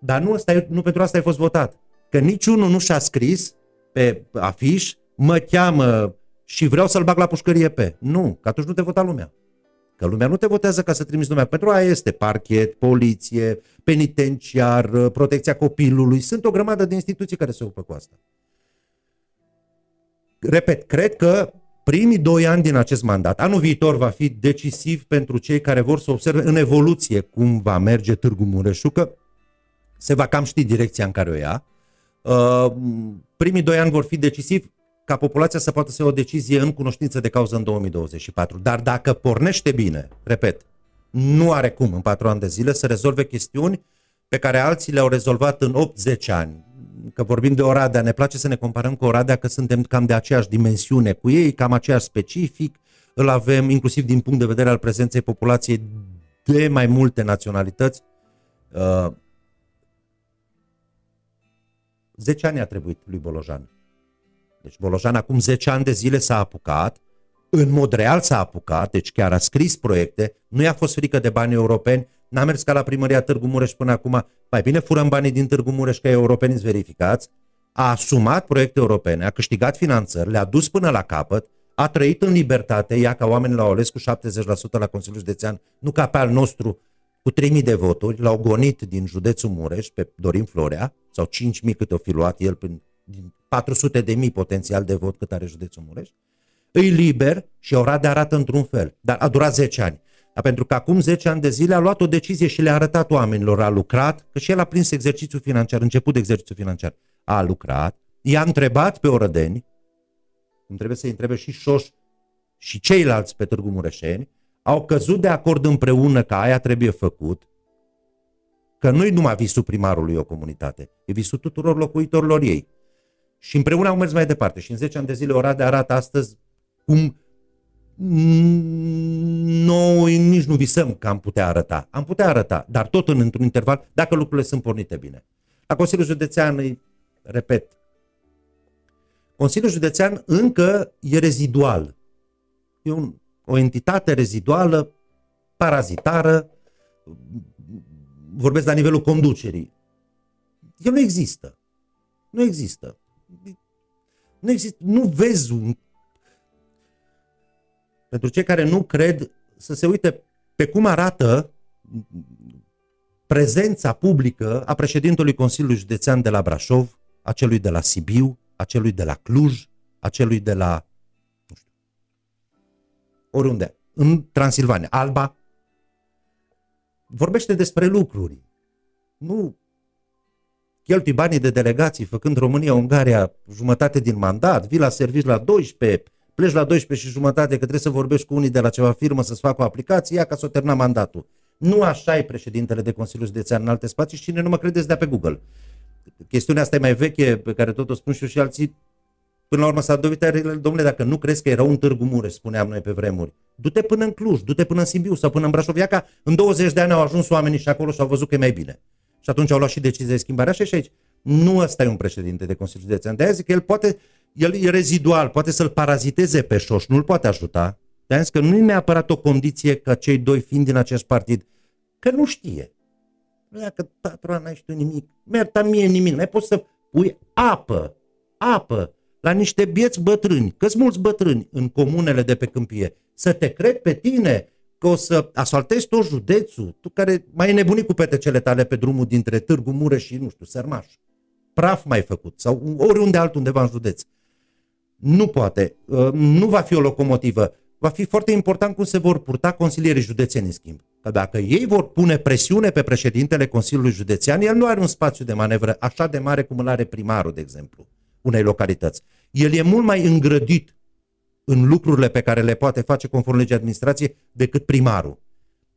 Dar nu, asta, nu pentru asta ai fost votat. Că niciunul nu și-a scris pe afiș, mă cheamă și vreau să-l bag la pușcărie pe. Nu, că atunci nu te vota lumea. Că lumea nu te votează ca să trimiți lumea. Pentru aia este parchet, poliție, penitenciar, protecția copilului. Sunt o grămadă de instituții care se ocupă cu asta. Repet, cred că primii doi ani din acest mandat, anul viitor va fi decisiv pentru cei care vor să observe în evoluție cum va merge Târgu Mureșu, că se va cam ști direcția în care o ia. Uh, primii doi ani vor fi decisivi ca populația să poată să ia o decizie în cunoștință de cauză în 2024. Dar dacă pornește bine, repet, nu are cum în patru ani de zile să rezolve chestiuni pe care alții le-au rezolvat în 8-10 ani. Că vorbim de Oradea, ne place să ne comparăm cu Oradea că suntem cam de aceeași dimensiune cu ei, cam aceeași specific, îl avem inclusiv din punct de vedere al prezenței populației de mai multe naționalități. Uh, 10 ani a trebuit lui Bolojan deci Bolojan acum 10 ani de zile s-a apucat, în mod real s-a apucat, deci chiar a scris proiecte, nu i-a fost frică de bani europeni, n-a mers ca la primăria Târgu Mureș până acum, mai bine furăm banii din Târgu Mureș ca europeni verificați, a asumat proiecte europene, a câștigat finanțări, le-a dus până la capăt, a trăit în libertate, ea ca oameni l-au ales cu 70% la Consiliul Județean, nu ca pe al nostru cu 3.000 de voturi, l-au gonit din județul Mureș pe Dorin Florea, sau 5.000 cât o fi luat el prin din 400 de mii potențial de vot cât are județul Mureș, îi liber și Oradea arată într-un fel, dar a durat 10 ani. Dar pentru că acum 10 ani de zile a luat o decizie și le-a arătat oamenilor, a lucrat, că și el a prins exercițiul financiar, început de exercițiu financiar, a lucrat, i-a întrebat pe orădeni, cum trebuie să-i întrebe și Șoș și ceilalți pe Târgu Mureșeni, au căzut de acord împreună că aia trebuie făcut, că nu-i numai visul primarului o comunitate, e visul tuturor locuitorilor ei. Și împreună au mers mai departe. Și în 10 ani de zile Oradea arată astăzi cum noi nici nu visăm că am putea arăta. Am putea arăta, dar tot în, într-un interval, dacă lucrurile sunt pornite bine. La Consiliul Județean, îi repet, Consiliul Județean încă e rezidual. E un, o entitate reziduală, parazitară, vorbesc la nivelul conducerii. El nu există. Nu există. Nu există, nu vezi un... Pentru cei care nu cred, să se uite pe cum arată prezența publică a președintelui Consiliului Județean de la Brașov, a celui de la Sibiu, a celui de la Cluj, a celui de la nu știu, oriunde, în Transilvania, Alba, vorbește despre lucruri. Nu cheltui banii de delegații făcând România-Ungaria jumătate din mandat, vii la serviciu la 12, pleci la 12 și jumătate că trebuie să vorbești cu unii de la ceva firmă să-ți facă o aplicație, ia ca să o termina mandatul. Nu așa e președintele de Consiliul Județean în alte spații și cine nu mă credeți de pe Google. Chestiunea asta e mai veche, pe care tot o spun și eu și alții, Până la urmă s-a dovedit, domnule, dacă nu crezi că era un Târgu Mureș, spuneam noi pe vremuri, du-te până în Cluj, du-te până în Sibiu sau până în Brașov. Ia ca în 20 de ani au ajuns oamenii și acolo și au văzut că e mai bine. Și atunci au luat și decizia de schimbare. Așa și aici. Nu ăsta e un președinte de Consiliul Județean. De-aia zic că el poate, el e rezidual, poate să-l paraziteze pe șoș, nu-l poate ajuta. De-aia zic că nu e neapărat o condiție ca cei doi fiind din acest partid, că nu știe. Dacă tatăl n-ai știu nimic, merta mie nimic, mai poți să pui apă, apă la niște bieți bătrâni, că mulți bătrâni în comunele de pe câmpie, să te cred pe tine că o să asfaltezi tot județul, tu care mai e nebunit cu petecele tale pe drumul dintre Târgu Mureș și, nu știu, Sărmaș. Praf mai făcut sau oriunde altundeva în județ. Nu poate. Uh, nu va fi o locomotivă. Va fi foarte important cum se vor purta consilierii județeni în schimb. Că dacă ei vor pune presiune pe președintele Consiliului Județean, el nu are un spațiu de manevră așa de mare cum îl are primarul, de exemplu, unei localități. El e mult mai îngrădit în lucrurile pe care le poate face conform legii administrației decât primarul.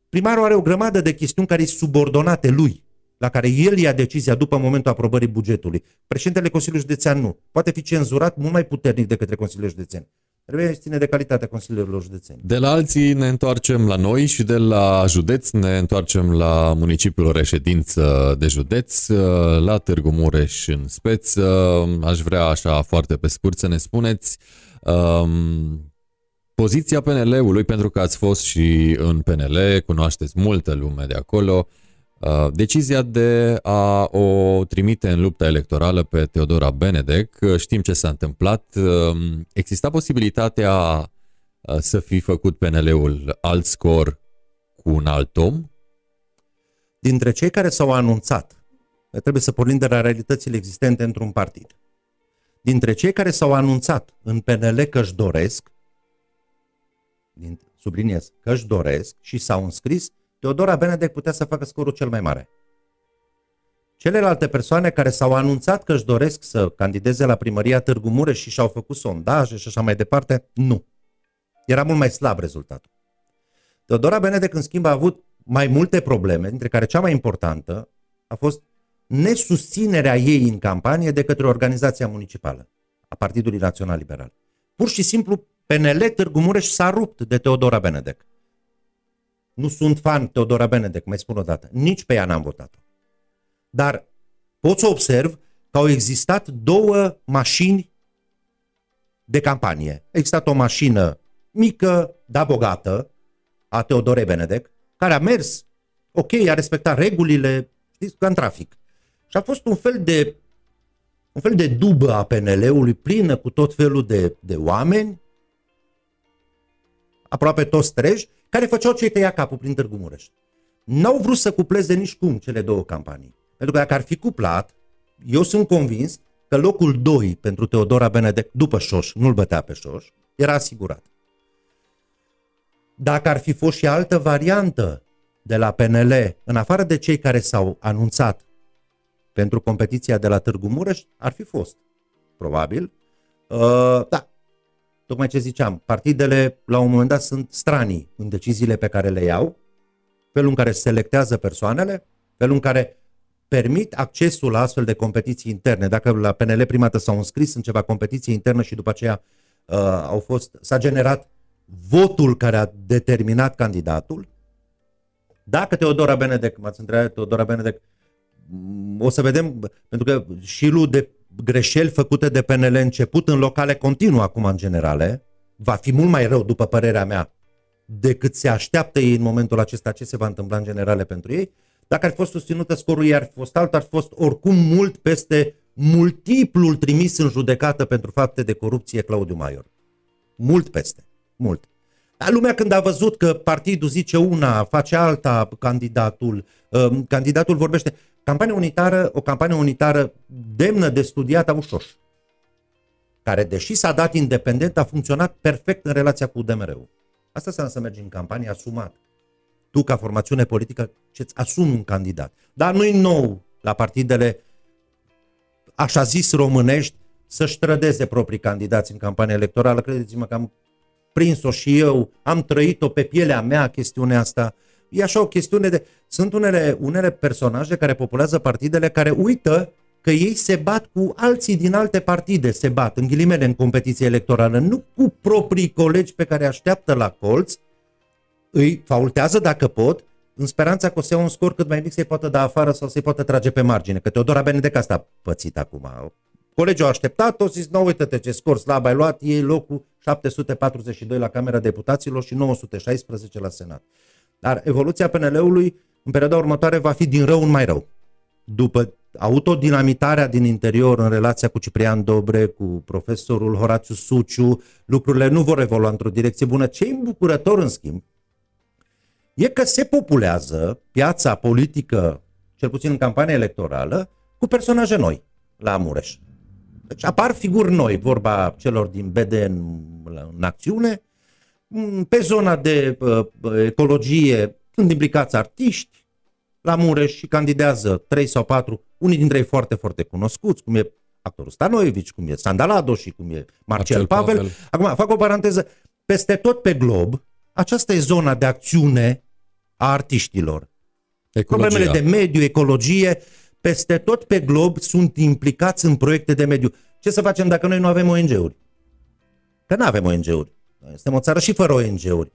Primarul are o grămadă de chestiuni care sunt subordonate lui, la care el ia decizia după momentul aprobării bugetului. Președintele Consiliului Județean nu. Poate fi cenzurat mult mai puternic de către Consiliul Județean. Trebuie să ține de calitatea consiliilor județeni. De la alții ne întoarcem la noi și de la județ ne întoarcem la municipiul reședință de județ, la Târgu Mureș în speță. Aș vrea așa foarte pe scurt să ne spuneți um, poziția PNL-ului, pentru că ați fost și în PNL, cunoașteți multă lume de acolo, uh, decizia de a o trimite în lupta electorală pe Teodora Benedek. Știm ce s-a întâmplat. Um, exista posibilitatea uh, să fi făcut PNL-ul alt scor cu un alt om? Dintre cei care s-au anunțat, trebuie să pornim de la realitățile existente într-un partid. Dintre cei care s-au anunțat în PNL că își doresc, din, subliniez, că își doresc și s-au înscris, Teodora Benedek putea să facă scorul cel mai mare. Celelalte persoane care s-au anunțat că își doresc să candideze la primăria Târgu Mureș și și-au făcut sondaje și așa mai departe, nu. Era mult mai slab rezultatul. Teodora Benedek, în schimb, a avut mai multe probleme, dintre care cea mai importantă a fost nesusținerea ei în campanie de către organizația municipală a Partidului Național Liberal. Pur și simplu PNL Târgu Mureș s-a rupt de Teodora Benedek. Nu sunt fan Teodora Benedek, mai spun o dată. Nici pe ea n-am votat. Dar pot să observ că au existat două mașini de campanie. A existat o mașină mică, dar bogată, a Teodorei Benedek, care a mers, ok, a respectat regulile, știți, ca în trafic. Și a fost un fel de un fel de dubă a PNL-ului plină cu tot felul de, de oameni aproape toți treji, care făceau ce tăia capul prin Târgu Mureș. N-au vrut să cupleze nici cum cele două campanii. Pentru că dacă ar fi cuplat, eu sunt convins că locul 2 pentru Teodora Benedek după Șoș, nu-l bătea pe Șoș, era asigurat. Dacă ar fi fost și altă variantă de la PNL, în afară de cei care s-au anunțat pentru competiția de la Târgu Mureș, ar fi fost. Probabil. Uh, da, tocmai ce ziceam, partidele la un moment dat sunt stranii în deciziile pe care le iau, felul în care selectează persoanele, felul în care permit accesul la astfel de competiții interne. Dacă la PNL prima dată s-au înscris în ceva competiție internă și după aceea uh, au fost, s-a generat votul care a determinat candidatul, dacă Teodora Benedek, m-ați întrebat Teodora Benedek, o să vedem, pentru că șirul de greșeli făcute de PNL început în locale continuă acum în generale, va fi mult mai rău, după părerea mea, decât se așteaptă ei în momentul acesta ce se va întâmpla în generale pentru ei. Dacă ar fi fost susținută scorul ei, ar fi fost alt, ar fi fost oricum mult peste multiplul trimis în judecată pentru fapte de corupție Claudiu Maior. Mult peste, mult. Dar lumea când a văzut că partidul zice una, face alta candidatul, um, candidatul vorbește, Campania unitară, o campanie unitară demnă de studiat a Ușoș, care, deși s-a dat independent, a funcționat perfect în relația cu UDMR-ul. Asta înseamnă să mergi în campanie asumat. Tu, ca formațiune politică, ce-ți asumi un candidat. Dar nu-i nou la partidele așa zis românești să-și trădeze proprii candidați în campania electorală. Credeți-mă că am prins-o și eu, am trăit-o pe pielea mea chestiunea asta e așa o chestiune de... Sunt unele, unele personaje care populează partidele care uită că ei se bat cu alții din alte partide, se bat, în ghilimele, în competiție electorală, nu cu proprii colegi pe care așteaptă la colț, îi faultează dacă pot, în speranța că o să ia un scor cât mai mic să-i poată da afară sau să-i poată trage pe margine. Că Teodora Benedec asta a pățit acum. Colegii au așteptat, au zis, nu, uite-te ce scor slab ai luat, ei locul 742 la Camera Deputaților și 916 la Senat. Dar evoluția PNL-ului în perioada următoare va fi din rău în mai rău. După autodinamitarea din interior în relația cu Ciprian Dobre, cu profesorul Horațiu Suciu, lucrurile nu vor evolua într-o direcție bună. Ce e îmbucurător, în schimb, e că se populează piața politică, cel puțin în campania electorală, cu personaje noi la Mureș. Deci apar figuri noi, vorba celor din BD în, în acțiune, Mm, pe zona de uh, ecologie sunt implicați artiști la Mureș și candidează trei sau patru, unii dintre ei foarte, foarte cunoscuți, cum e actorul Stanoievici, cum e Sandalado și cum e Marcel, Marcel Pavel. Pavel. Acum, fac o paranteză. Peste tot pe glob, aceasta e zona de acțiune a artiștilor. Ecologia. Problemele de mediu, ecologie, peste tot pe glob sunt implicați în proiecte de mediu. Ce să facem dacă noi nu avem ONG-uri? că nu avem ONG-uri. Noi suntem o țară și fără ONG-uri.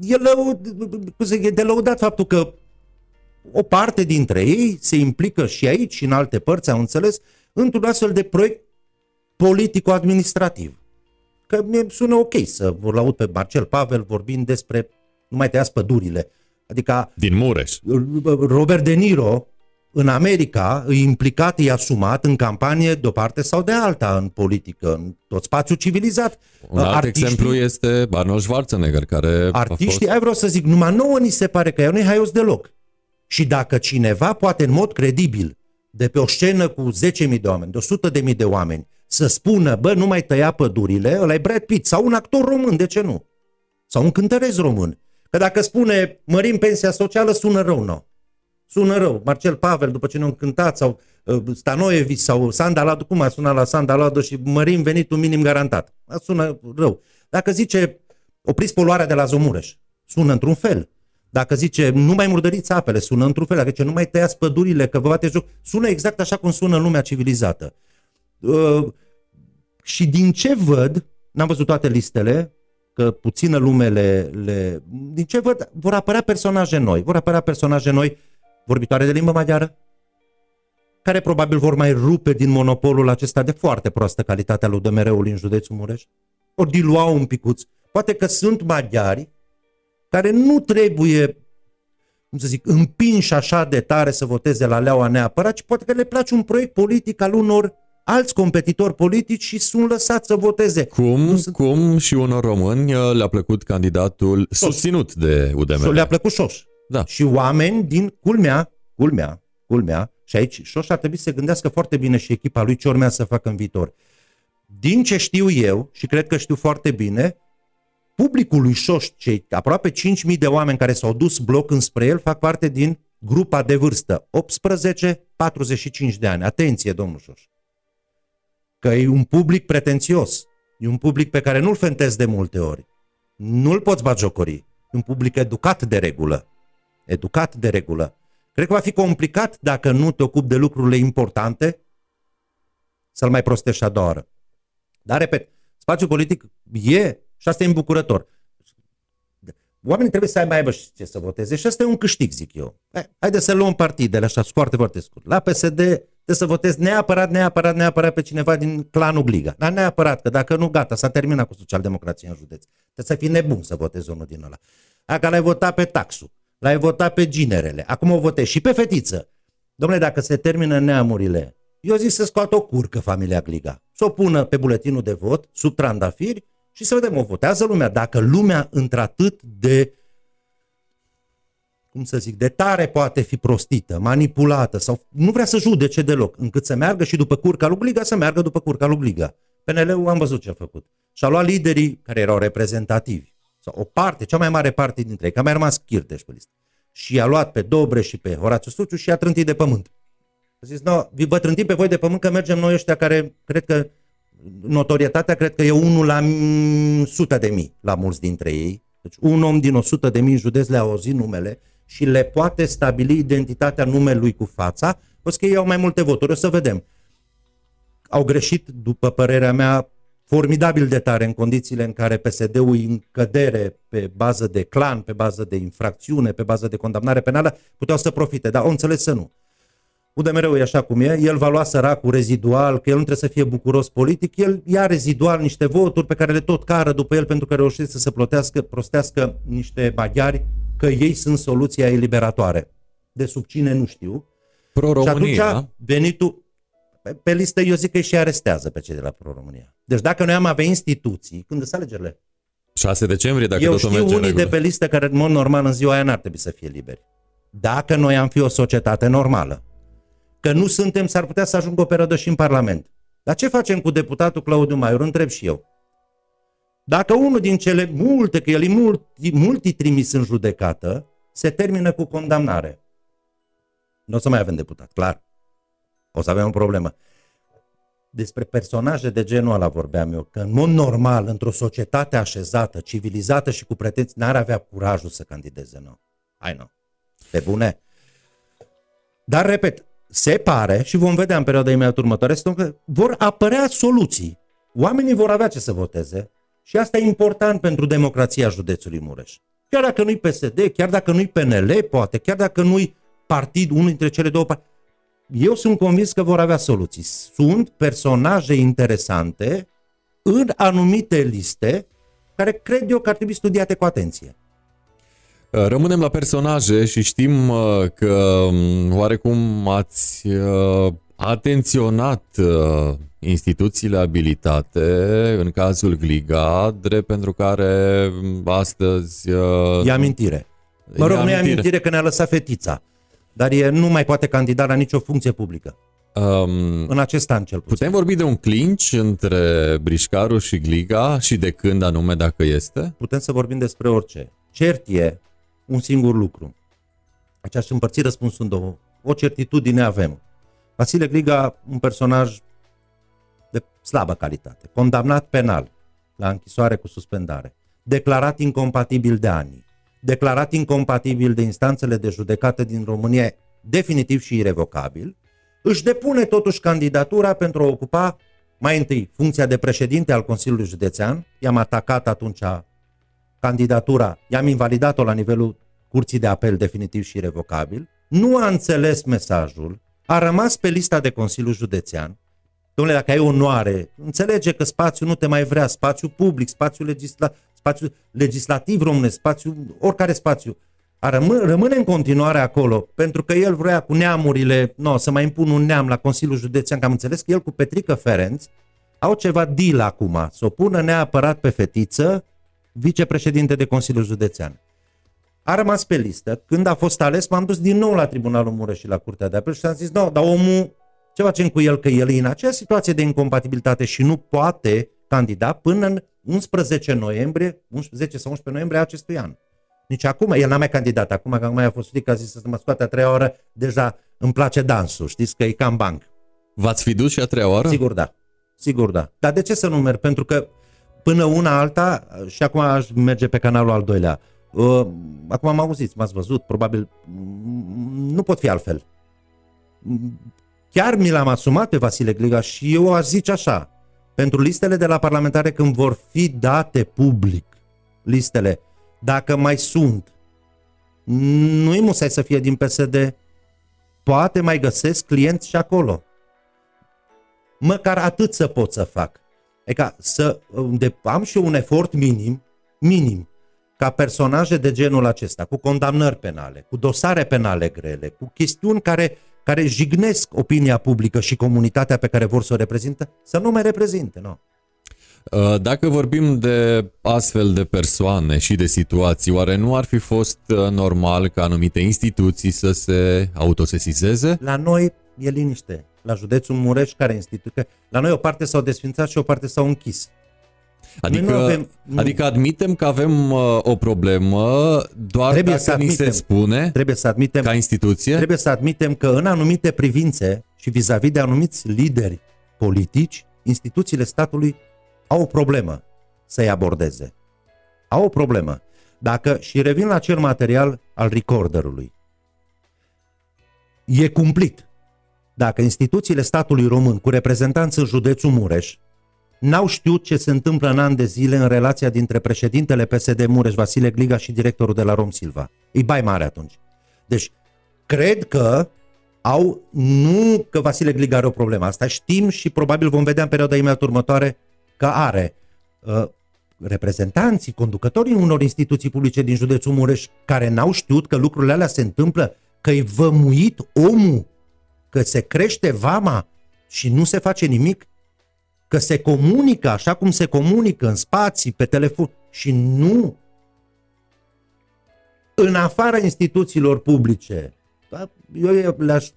E, lău, e de lăudat faptul că o parte dintre ei se implică și aici și în alte părți, au înțeles, într-un astfel de proiect politico-administrativ. Că mi sună ok să vor laud pe Marcel Pavel vorbind despre nu mai tăiați pădurile. Adică Din Mureș. Robert De Niro în America e implicat, e asumat în campanie de o parte sau de alta în politică, în tot spațiul civilizat. Un alt exemplu este Arnold Schwarzenegger, care Artiștii, a fost... ai vreau să zic, numai nouă ni se pare că ea nu e haios deloc. Și dacă cineva poate în mod credibil, de pe o scenă cu 10.000 de oameni, de 100.000 de oameni, să spună, bă, nu mai tăia pădurile, ăla e Brad Pitt, sau un actor român, de ce nu? Sau un cântărez român. Că dacă spune, mărim pensia socială, sună rău, nu. Sună rău. Marcel Pavel, după ce ne-a cântat, sau uh, Stanoievici, sau Sandalado, cum a sunat la Sandalado și mărim venitul minim garantat. A sună rău. Dacă zice, opriți poluarea de la Zomureș, sună într-un fel. Dacă zice, nu mai murdăriți apele, sună într-un fel. Dacă zice, nu mai tăiați pădurile, că vă bate joc, sună exact așa cum sună în lumea civilizată. Uh, și din ce văd, n-am văzut toate listele, că puțină lume le, le... Din ce văd, vor apărea personaje noi. Vor apărea personaje noi vorbitoare de limbă maghiară, care probabil vor mai rupe din monopolul acesta de foarte proastă calitate al UDMR-ului în județul Mureș, ori dilua un picuț. Poate că sunt maghiari care nu trebuie, cum să zic, împinși așa de tare să voteze la Leaua neapărat, ci poate că le place un proiect politic al unor alți competitori politici și sunt lăsați să voteze. Cum, nu sunt... cum și unor români uh, le-a plăcut candidatul Șoș. susținut de UDMR. Și le-a plăcut Șoș. Da. Și oameni din culmea, culmea, culmea, și aici Șoș ar trebui să se gândească foarte bine și echipa lui ce urmează să facă în viitor. Din ce știu eu, și cred că știu foarte bine, publicul lui Șoș, cei aproape 5.000 de oameni care s-au dus bloc înspre el, fac parte din grupa de vârstă 18-45 de ani. Atenție, domnul Șoș! Că e un public pretențios, e un public pe care nu-l fentezi de multe ori. Nu-l poți bagiocori. E un public educat de regulă. Educat de regulă. Cred că va fi complicat dacă nu te ocupi de lucrurile importante să-l mai prostești a doua oară. Dar, repet, spațiul politic e și asta e îmbucurător. Oamenii trebuie să mai aibă și ce să voteze și asta e un câștig, zic eu. Haideți să luăm partidele așa, foarte, foarte scurt. La PSD trebuie să votezi neapărat, neapărat, neapărat pe cineva din clanul Gliga. Dar neapărat, că dacă nu, gata, s-a terminat cu socialdemocrația în județ. Trebuie să fii nebun să votezi unul din ăla. Dacă l-ai votat pe taxul, l-ai votat pe ginerele, acum o votezi și pe fetiță. Domnule, dacă se termină neamurile, eu zic să scoată o curcă familia Gliga. Să o pună pe buletinul de vot, sub trandafiri, și să vedem, o votează lumea. Dacă lumea într-atât de, cum să zic, de tare poate fi prostită, manipulată sau nu vrea să judece deloc, încât să meargă și după curca lui Gliga, să meargă după curca lui Gliga. PNL-ul am văzut ce a făcut. Și-a luat liderii care erau reprezentativi, sau o parte, cea mai mare parte dintre ei, că a mai rămas Chirteș pe listă. Și i-a luat pe Dobre și pe Horațiu Suciu și i-a trântit de pământ. A zis, no, vă trântim pe voi de pământ că mergem noi ăștia care cred că notorietatea cred că e unul la sută de mii la mulți dintre ei. Deci un om din 100 de mii în județ le-a auzit numele și le poate stabili identitatea numelui cu fața, o că ei au mai multe voturi. O să vedem. Au greșit, după părerea mea, formidabil de tare în condițiile în care PSD-ul în cădere pe bază de clan, pe bază de infracțiune, pe bază de condamnare penală, puteau să profite, dar au înțeles să nu. UDMR-ul e așa cum e, el va lua săracul rezidual, că el nu trebuie să fie bucuros politic, el ia rezidual niște voturi pe care le tot cară după el pentru că reușește să se plotească, prostească niște maghiari că ei sunt soluția eliberatoare. De sub cine nu știu. Pro-România. Și atunci venitul, pe, pe listă eu zic că și arestează pe cei de la Pro-România. Deci dacă noi am avea instituții, când sunt alegerile? 6 decembrie, dacă Eu totul știu merge unii de pe listă care în mod normal în ziua aia n-ar trebui să fie liberi. Dacă noi am fi o societate normală, că nu suntem, s-ar putea să ajungă o perioadă și în Parlament. Dar ce facem cu deputatul Claudiu Maior? Întreb și eu. Dacă unul din cele multe, că el e multi, multi trimis în judecată, se termină cu condamnare. Nu o să mai avem deputat, clar. O să avem o problemă. Despre personaje de genul ăla vorbeam eu, că în mod normal, într-o societate așezată, civilizată și cu pretenții, n-ar avea curajul să candideze, nu. Hai nu. Pe bune. Dar, repet, se pare, și vom vedea în perioada imediat următoare, că vor apărea soluții. Oamenii vor avea ce să voteze. Și asta e important pentru democrația județului Mureș. Chiar dacă nu-i PSD, chiar dacă nu-i PNL, poate, chiar dacă nu-i partid, unul dintre cele două partide, eu sunt convins că vor avea soluții. Sunt personaje interesante în anumite liste care cred eu că ar trebui studiate cu atenție. Uh, rămânem la personaje și știm uh, că um, oarecum ați uh, atenționat instituțiile abilitate în cazul Gliga, drept pentru care um, astăzi... E amintire. Mă rog, nu e amintire că ne-a lăsat fetița, dar e, nu mai poate candida la nicio funcție publică. Um, în acest an cel puțin. Putem vorbi de un clinch între Brișcaru și Gliga și de când anume dacă este? Putem să vorbim despre orice. Cert e un singur lucru. Aici aș împărți răspunsul în două. O certitudine avem. Vasile Gliga, un personaj de slabă calitate, condamnat penal la închisoare cu suspendare, declarat incompatibil de ani, declarat incompatibil de instanțele de judecată din România, definitiv și irrevocabil, își depune totuși candidatura pentru a ocupa mai întâi funcția de președinte al Consiliului Județean, i-am atacat atunci candidatura, i-am invalidat-o la nivelul curții de apel definitiv și revocabil, nu a înțeles mesajul, a rămas pe lista de Consiliu Județean, Domnule, dacă ai onoare, înțelege că spațiul nu te mai vrea, spațiu public, spațiu, legisla, spațiu legislativ românesc, spațiu, oricare spațiu, a rămâne, rămâne în continuare acolo, pentru că el vrea cu neamurile, no, să mai impun un neam la Consiliul Județean, că am înțeles că el cu Petrică Ferenț au ceva deal acum, să o pună neapărat pe fetiță vicepreședinte de Consiliul Județean. A rămas pe listă. Când a fost ales, m-am dus din nou la Tribunalul Mureș și la Curtea de Apel și am zis, nu, dar omul, ce facem cu el, că el e în acea situație de incompatibilitate și nu poate candida până în 11 noiembrie, 11 sau 11 noiembrie acestui an. Nici acum, el n-a mai candidat, acum că mai a fost frică, a zis să mă scoate a treia oră, deja îmi place dansul, știți că e cam banc. V-ați fi dus și a treia oară? Sigur da, sigur da. Dar de ce să nu merg? Pentru că până una alta, și acum aș merge pe canalul al doilea, uh, acum am auzit, m-ați văzut, probabil mm, nu pot fi altfel. Chiar mi l-am asumat pe Vasile Gliga și eu aș zice așa, pentru listele de la parlamentare când vor fi date public, listele, dacă mai sunt, nu-i musai să fie din PSD, poate mai găsesc clienți și acolo. Măcar atât să pot să fac. Adică să de, am și un efort minim, minim, ca personaje de genul acesta, cu condamnări penale, cu dosare penale grele, cu chestiuni care, care jignesc opinia publică și comunitatea pe care vor să o reprezintă, să nu mai reprezinte. Nu. Uh, dacă vorbim de astfel de persoane și de situații, oare nu ar fi fost uh, normal ca anumite instituții să se autosesizeze? La noi e liniște. La județul Mureș, care instituție, la noi o parte s-au desfințat și o parte s-au închis. Adică, nu avem, nu. adică admitem că avem uh, o problemă doar trebuie dacă să admitem, ni se spune trebuie să admitem, ca instituție? Trebuie să admitem că în anumite privințe și vis-a-vis de anumiți lideri politici, instituțiile statului au o problemă să-i abordeze. Au o problemă. Dacă, și revin la acel material al recorderului, e cumplit. Dacă instituțiile statului român cu reprezentanță în județul Mureș n-au știut ce se întâmplă în ani de zile în relația dintre președintele PSD Mureș, Vasile Gliga și directorul de la Rom Silva. E bai mare atunci. Deci, cred că au, nu că Vasile Gliga are o problemă, asta știm și probabil vom vedea în perioada imediat următoare că are uh, reprezentanții, conducătorii unor instituții publice din județul Mureș care n-au știut că lucrurile alea se întâmplă, că e vămuit omul, că se crește vama și nu se face nimic, că se comunică așa cum se comunică în spații, pe telefon și nu în afara instituțiilor publice. Da? Eu le-aș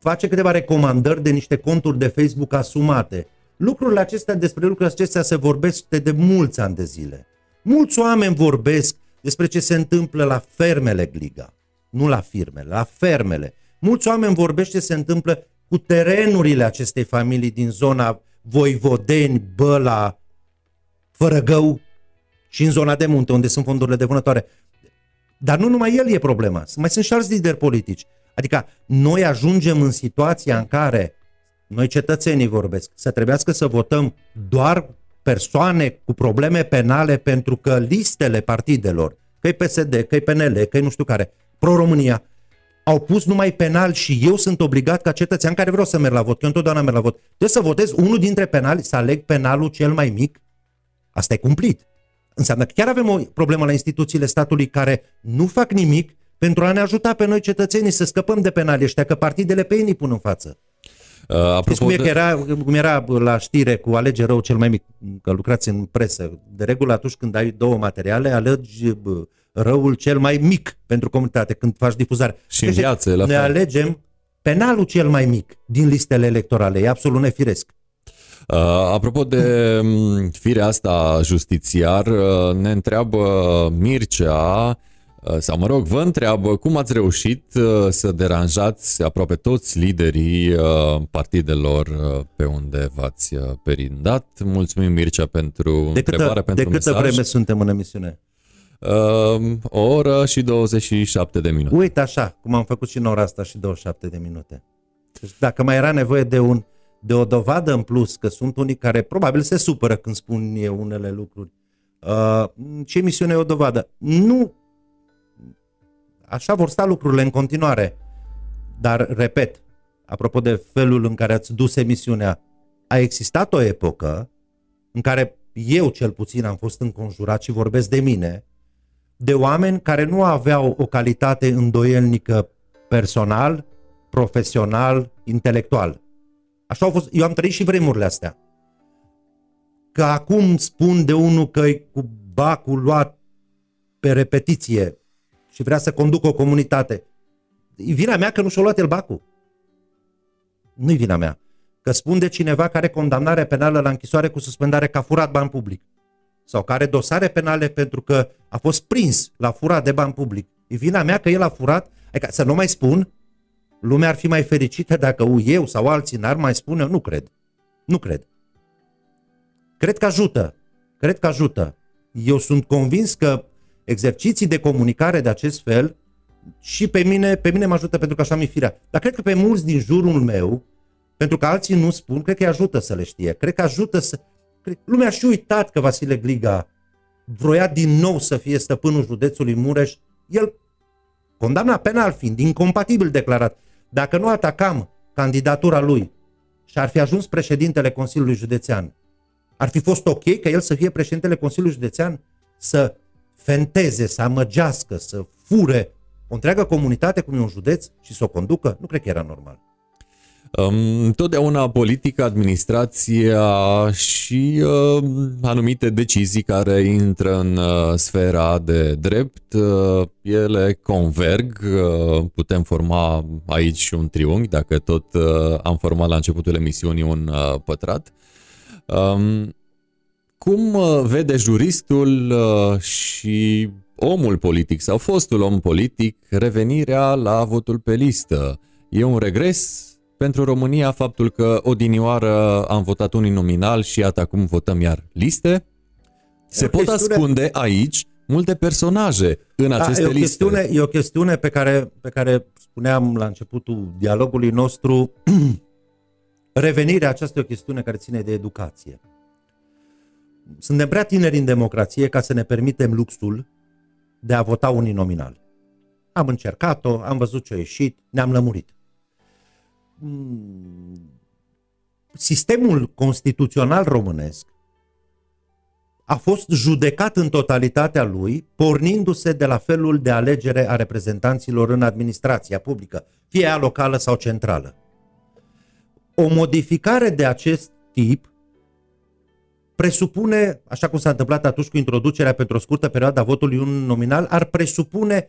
face câteva recomandări de niște conturi de Facebook asumate Lucrurile acestea, despre lucrurile acestea se vorbesc de mulți ani de zile. Mulți oameni vorbesc despre ce se întâmplă la fermele Gliga, nu la firmele, la fermele. Mulți oameni vorbesc ce se întâmplă cu terenurile acestei familii din zona Voivodeni, Băla, Fărăgău și în zona de munte, unde sunt fondurile de vânătoare. Dar nu numai el e problema, mai sunt și alți lideri politici. Adică noi ajungem în situația în care noi cetățenii vorbesc, să trebuiască să votăm doar persoane cu probleme penale pentru că listele partidelor, că-i PSD, că-i PNL, că-i nu știu care, pro-România, au pus numai penal și eu sunt obligat ca cetățean care vreau să merg la vot, că eu întotdeauna merg la vot, trebuie să votez unul dintre penali, să aleg penalul cel mai mic? Asta e cumplit. Înseamnă că chiar avem o problemă la instituțiile statului care nu fac nimic pentru a ne ajuta pe noi cetățenii să scăpăm de penali ăștia, că partidele pe ei ni pun în față. Uh, apropo cum, e de... era, cum era la știre cu alege rău cel mai mic, că lucrați în presă. De regulă atunci când ai două materiale, alegi răul cel mai mic pentru comunitate când faci difuzare. Și în deci, viață, la Ne fel. alegem penalul cel mai mic din listele electorale. E absolut nefiresc. Uh, apropo de mm, firea asta justițiar, uh, ne întreabă Mircea Uh, sau mă rog, vă întreabă cum ați reușit uh, să deranjați aproape toți liderii uh, partidelor pe unde v-ați perindat. Mulțumim, Mircea, pentru de întrebare, câtă, pentru De câtă mesaj. vreme suntem în emisiune? Uh, o oră și 27 de minute. Uite așa, cum am făcut și în ora asta și 27 de minute. Deci dacă mai era nevoie de, un, de o dovadă în plus, că sunt unii care probabil se supără când spun eu unele lucruri, uh, ce emisiune e o dovadă? Nu Așa vor sta lucrurile în continuare. Dar, repet, apropo de felul în care ați dus emisiunea, a existat o epocă în care eu cel puțin am fost înconjurat și vorbesc de mine, de oameni care nu aveau o calitate îndoielnică personal, profesional, intelectual. Așa au fost, eu am trăit și vremurile astea. Că acum spun de unul că e cu bacul luat pe repetiție, și vrea să conducă o comunitate. E vina mea că nu și-a luat el bacul. Nu-i vina mea. Că spun de cineva care are condamnare penală la închisoare cu suspendare că a furat bani public. Sau care are dosare penale pentru că a fost prins la furat de bani public. E vina mea că el a furat. Adică să nu mai spun, lumea ar fi mai fericită dacă eu sau alții n-ar mai spune, nu cred. Nu cred. Cred că ajută. Cred că ajută. Eu sunt convins că exerciții de comunicare de acest fel și pe mine, pe mine mă ajută pentru că așa mi firea. Dar cred că pe mulți din jurul meu, pentru că alții nu spun, cred că îi ajută să le știe. Cred că ajută să... Cred... Lumea a și uitat că Vasile Gliga vroia din nou să fie stăpânul județului Mureș. El, condamnat penal fiind, incompatibil declarat, dacă nu atacam candidatura lui și ar fi ajuns președintele Consiliului Județean, ar fi fost ok ca el să fie președintele Consiliului Județean? Să fenteze, să amăgească, să fure o întreagă comunitate cum e un județ și să o conducă, nu cred că era normal. Um, totdeauna politica, administrația și uh, anumite decizii care intră în uh, sfera de drept, uh, ele converg, uh, putem forma aici un triunghi, dacă tot uh, am format la începutul emisiunii un uh, pătrat. Um, cum uh, vede juristul uh, și omul politic sau fostul om politic revenirea la votul pe listă? E un regres pentru România faptul că odinioară am votat uninominal și iată acum votăm iar liste? Se pot chestiune... ascunde aici multe personaje în da, aceste e o liste. Chestiune, e o chestiune pe care, pe care spuneam la începutul dialogului nostru, revenirea aceasta e o chestiune care ține de educație suntem prea tineri în democrație ca să ne permitem luxul de a vota uninominal. Am încercat-o, am văzut ce a ieșit, ne-am lămurit. Mm, sistemul constituțional românesc a fost judecat în totalitatea lui, pornindu-se de la felul de alegere a reprezentanților în administrația publică, fie ea locală sau centrală. O modificare de acest tip presupune, așa cum s-a întâmplat atunci cu introducerea pentru o scurtă perioadă a votului un nominal, ar presupune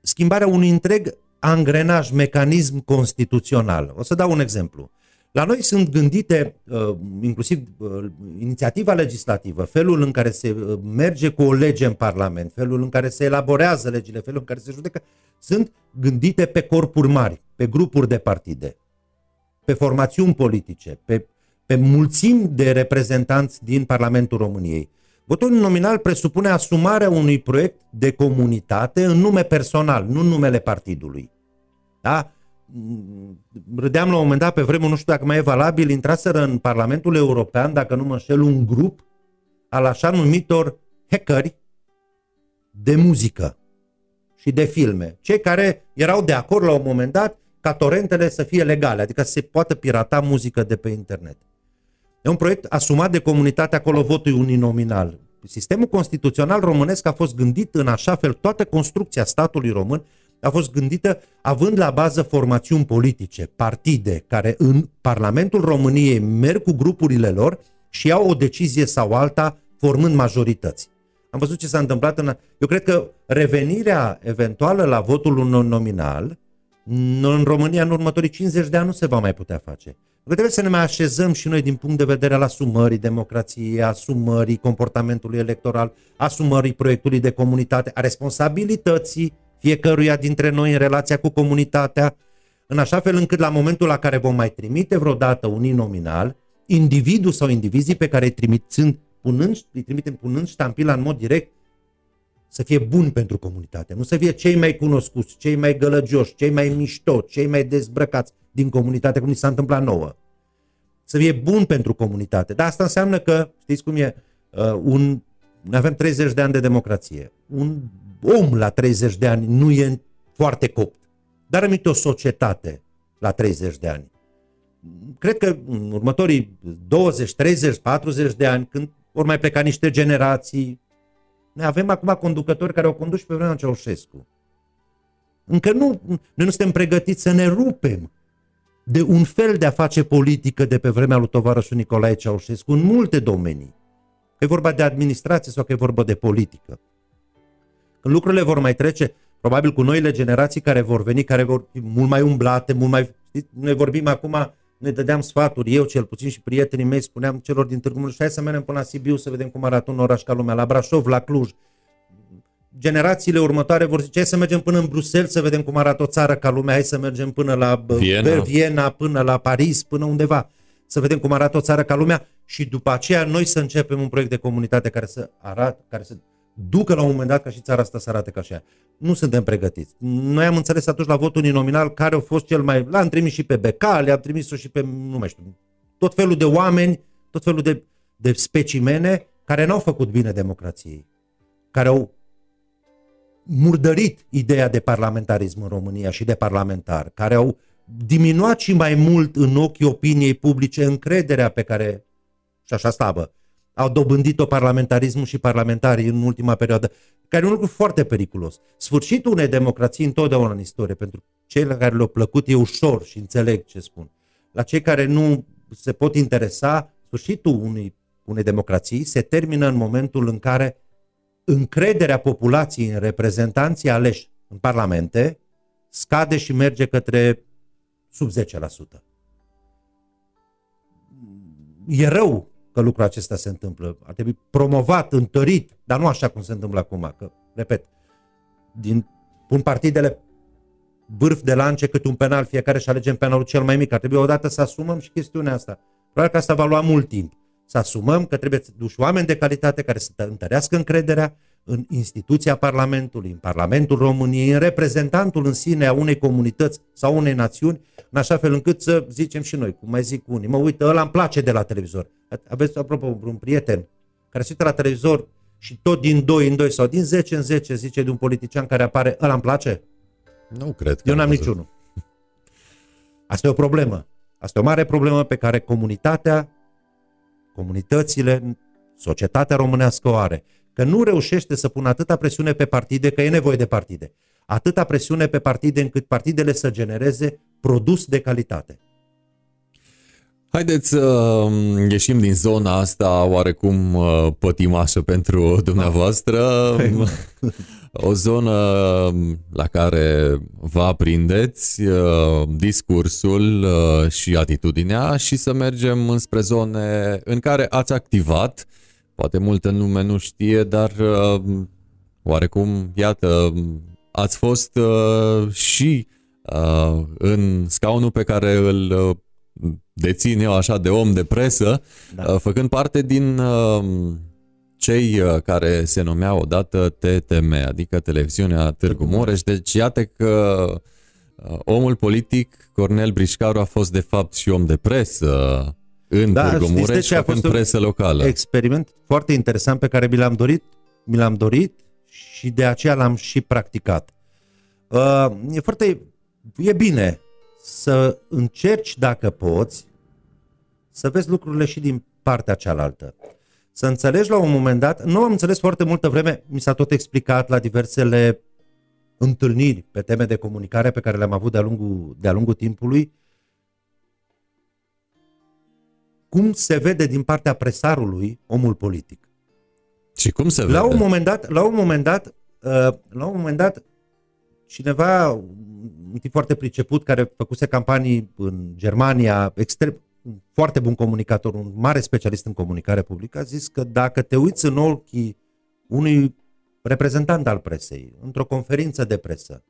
schimbarea unui întreg angrenaj, mecanism constituțional. O să dau un exemplu. La noi sunt gândite, uh, inclusiv uh, inițiativa legislativă, felul în care se uh, merge cu o lege în Parlament, felul în care se elaborează legile, felul în care se judecă, sunt gândite pe corpuri mari, pe grupuri de partide, pe formațiuni politice, pe pe mulțimi de reprezentanți din Parlamentul României. Votul nominal presupune asumarea unui proiect de comunitate în nume personal, nu în numele partidului. Da? Râdeam la un moment dat, pe vremuri, nu știu dacă mai e valabil, intraseră în Parlamentul European, dacă nu mă înșel, un grup al așa numitor hackeri de muzică și de filme. Cei care erau de acord la un moment dat ca torentele să fie legale, adică să se poată pirata muzică de pe internet. E un proiect asumat de comunitatea acolo votului uninominal. Sistemul constituțional românesc a fost gândit în așa fel, toată construcția statului român a fost gândită având la bază formațiuni politice, partide, care în Parlamentul României merg cu grupurile lor și iau o decizie sau alta formând majorități. Am văzut ce s-a întâmplat în... Eu cred că revenirea eventuală la votul nominal în România în următorii 50 de ani nu se va mai putea face. Că trebuie să ne mai așezăm și noi din punct de vedere al asumării democrației, asumării comportamentului electoral, asumării proiectului de comunitate, a responsabilității fiecăruia dintre noi în relația cu comunitatea, în așa fel încât la momentul la care vom mai trimite vreodată un nominal, individul sau indivizii pe care îi trimițând, punând, îi trimitem punând ștampila în mod direct, să fie bun pentru comunitate, nu să fie cei mai cunoscuți, cei mai gălăgioși, cei mai mișto, cei mai dezbrăcați din comunitate, cum ni s-a întâmplat nouă. Să fie bun pentru comunitate. Dar asta înseamnă că, știți cum e, uh, un, avem 30 de ani de democrație. Un om la 30 de ani nu e foarte copt. Dar rămite o societate la 30 de ani. Cred că în următorii 20, 30, 40 de ani, când vor mai pleca niște generații, noi avem acum conducători care au condus pe vremea Ceaușescu. Încă nu, noi nu suntem pregătiți să ne rupem de un fel de a face politică de pe vremea lui tovarășul Nicolae Ceaușescu în multe domenii. Că e vorba de administrație sau că e vorba de politică. Când lucrurile vor mai trece, probabil cu noile generații care vor veni, care vor fi mult mai umblate, mult mai... Știți, noi vorbim acum, ne dădeam sfaturi, eu cel puțin și prietenii mei spuneam celor din Târgu Mureș, hai să mergem până la Sibiu să vedem cum arată un oraș ca lumea, la Brașov, la Cluj. Generațiile următoare vor zice, hai să mergem până în Bruxelles să vedem cum arată o țară ca lumea, hai să mergem până la Viena, Viena până la Paris, până undeva, să vedem cum arată o țară ca lumea și după aceea noi să începem un proiect de comunitate care să arate, care să ducă la un moment dat ca și țara asta să arate ca așa. Nu suntem pregătiți. Noi am înțeles atunci la votul uninominal care a fost cel mai... L-am trimis și pe Beca, le-am trimis-o și pe, nu mai știu, tot felul de oameni, tot felul de, de specimene care n-au făcut bine democrației, care au murdărit ideea de parlamentarism în România și de parlamentar, care au diminuat și mai mult în ochii opiniei publice încrederea pe care, și așa stabă, au dobândit-o parlamentarismul și parlamentarii în ultima perioadă, care e un lucru foarte periculos. Sfârșitul unei democrații întotdeauna în istorie, pentru cei la care le-au plăcut e ușor și înțeleg ce spun. La cei care nu se pot interesa, sfârșitul unei, unei democrații se termină în momentul în care încrederea populației în reprezentanții aleși în parlamente scade și merge către sub 10%. E rău că lucrul acesta se întâmplă. Ar trebui promovat, întărit, dar nu așa cum se întâmplă acum. Că, repet, din, pun partidele vârf de lance cât un penal, fiecare și alegem penalul cel mai mic. Ar trebui odată să asumăm și chestiunea asta. Probabil că asta va lua mult timp. Să asumăm că trebuie să duci oameni de calitate care să întărească încrederea în instituția Parlamentului, în Parlamentul României, în reprezentantul în sine a unei comunități sau unei națiuni, în așa fel încât să zicem și noi, cum mai zic unii, mă uită, ăla îmi place de la televizor. Aveți, apropo, un prieten care se uită la televizor și tot din 2 în 2 sau din 10 în 10 zice de un politician care apare, ăla îmi place? Nu cred. Eu n-am niciunul. Asta e o problemă. Asta e o mare problemă pe care comunitatea, comunitățile, societatea românească o are că nu reușește să pună atâta presiune pe partide, că e nevoie de partide, atâta presiune pe partide încât partidele să genereze produs de calitate. Haideți să uh, ieșim din zona asta oarecum uh, pătimașă pentru dumneavoastră. O zonă um, la care vă aprindeți uh, discursul și atitudinea și să mergem înspre zone în care ați activat Poate multă lume nu știe, dar uh, oarecum, iată, ați fost uh, și uh, în scaunul pe care îl uh, dețin eu așa de om de presă, da. uh, făcând parte din uh, cei uh, care se numeau odată TTM, adică Televiziunea Târgu Mureș. Deci iată că uh, omul politic Cornel Brișcaru a fost de fapt și om de presă în Da, Târgu știți de Mureș ce a făcând fost un presă locală. experiment foarte interesant pe care mi l-am dorit, mi l-am dorit și de aceea l-am și practicat. Uh, e foarte, e bine să încerci dacă poți să vezi lucrurile și din partea cealaltă. Să înțelegi la un moment dat, nu am înțeles foarte multă vreme, mi s-a tot explicat la diversele întâlniri pe teme de comunicare pe care le-am avut de-a lungul, de-a lungul timpului, cum se vede din partea presarului omul politic. Și cum se vede? La un moment dat, la un moment dat, uh, la un moment dat, cineva, un tip foarte priceput, care făcuse campanii în Germania, extrem, un foarte bun comunicator, un mare specialist în comunicare publică, a zis că dacă te uiți în ochii unui reprezentant al presei, într-o conferință de presă,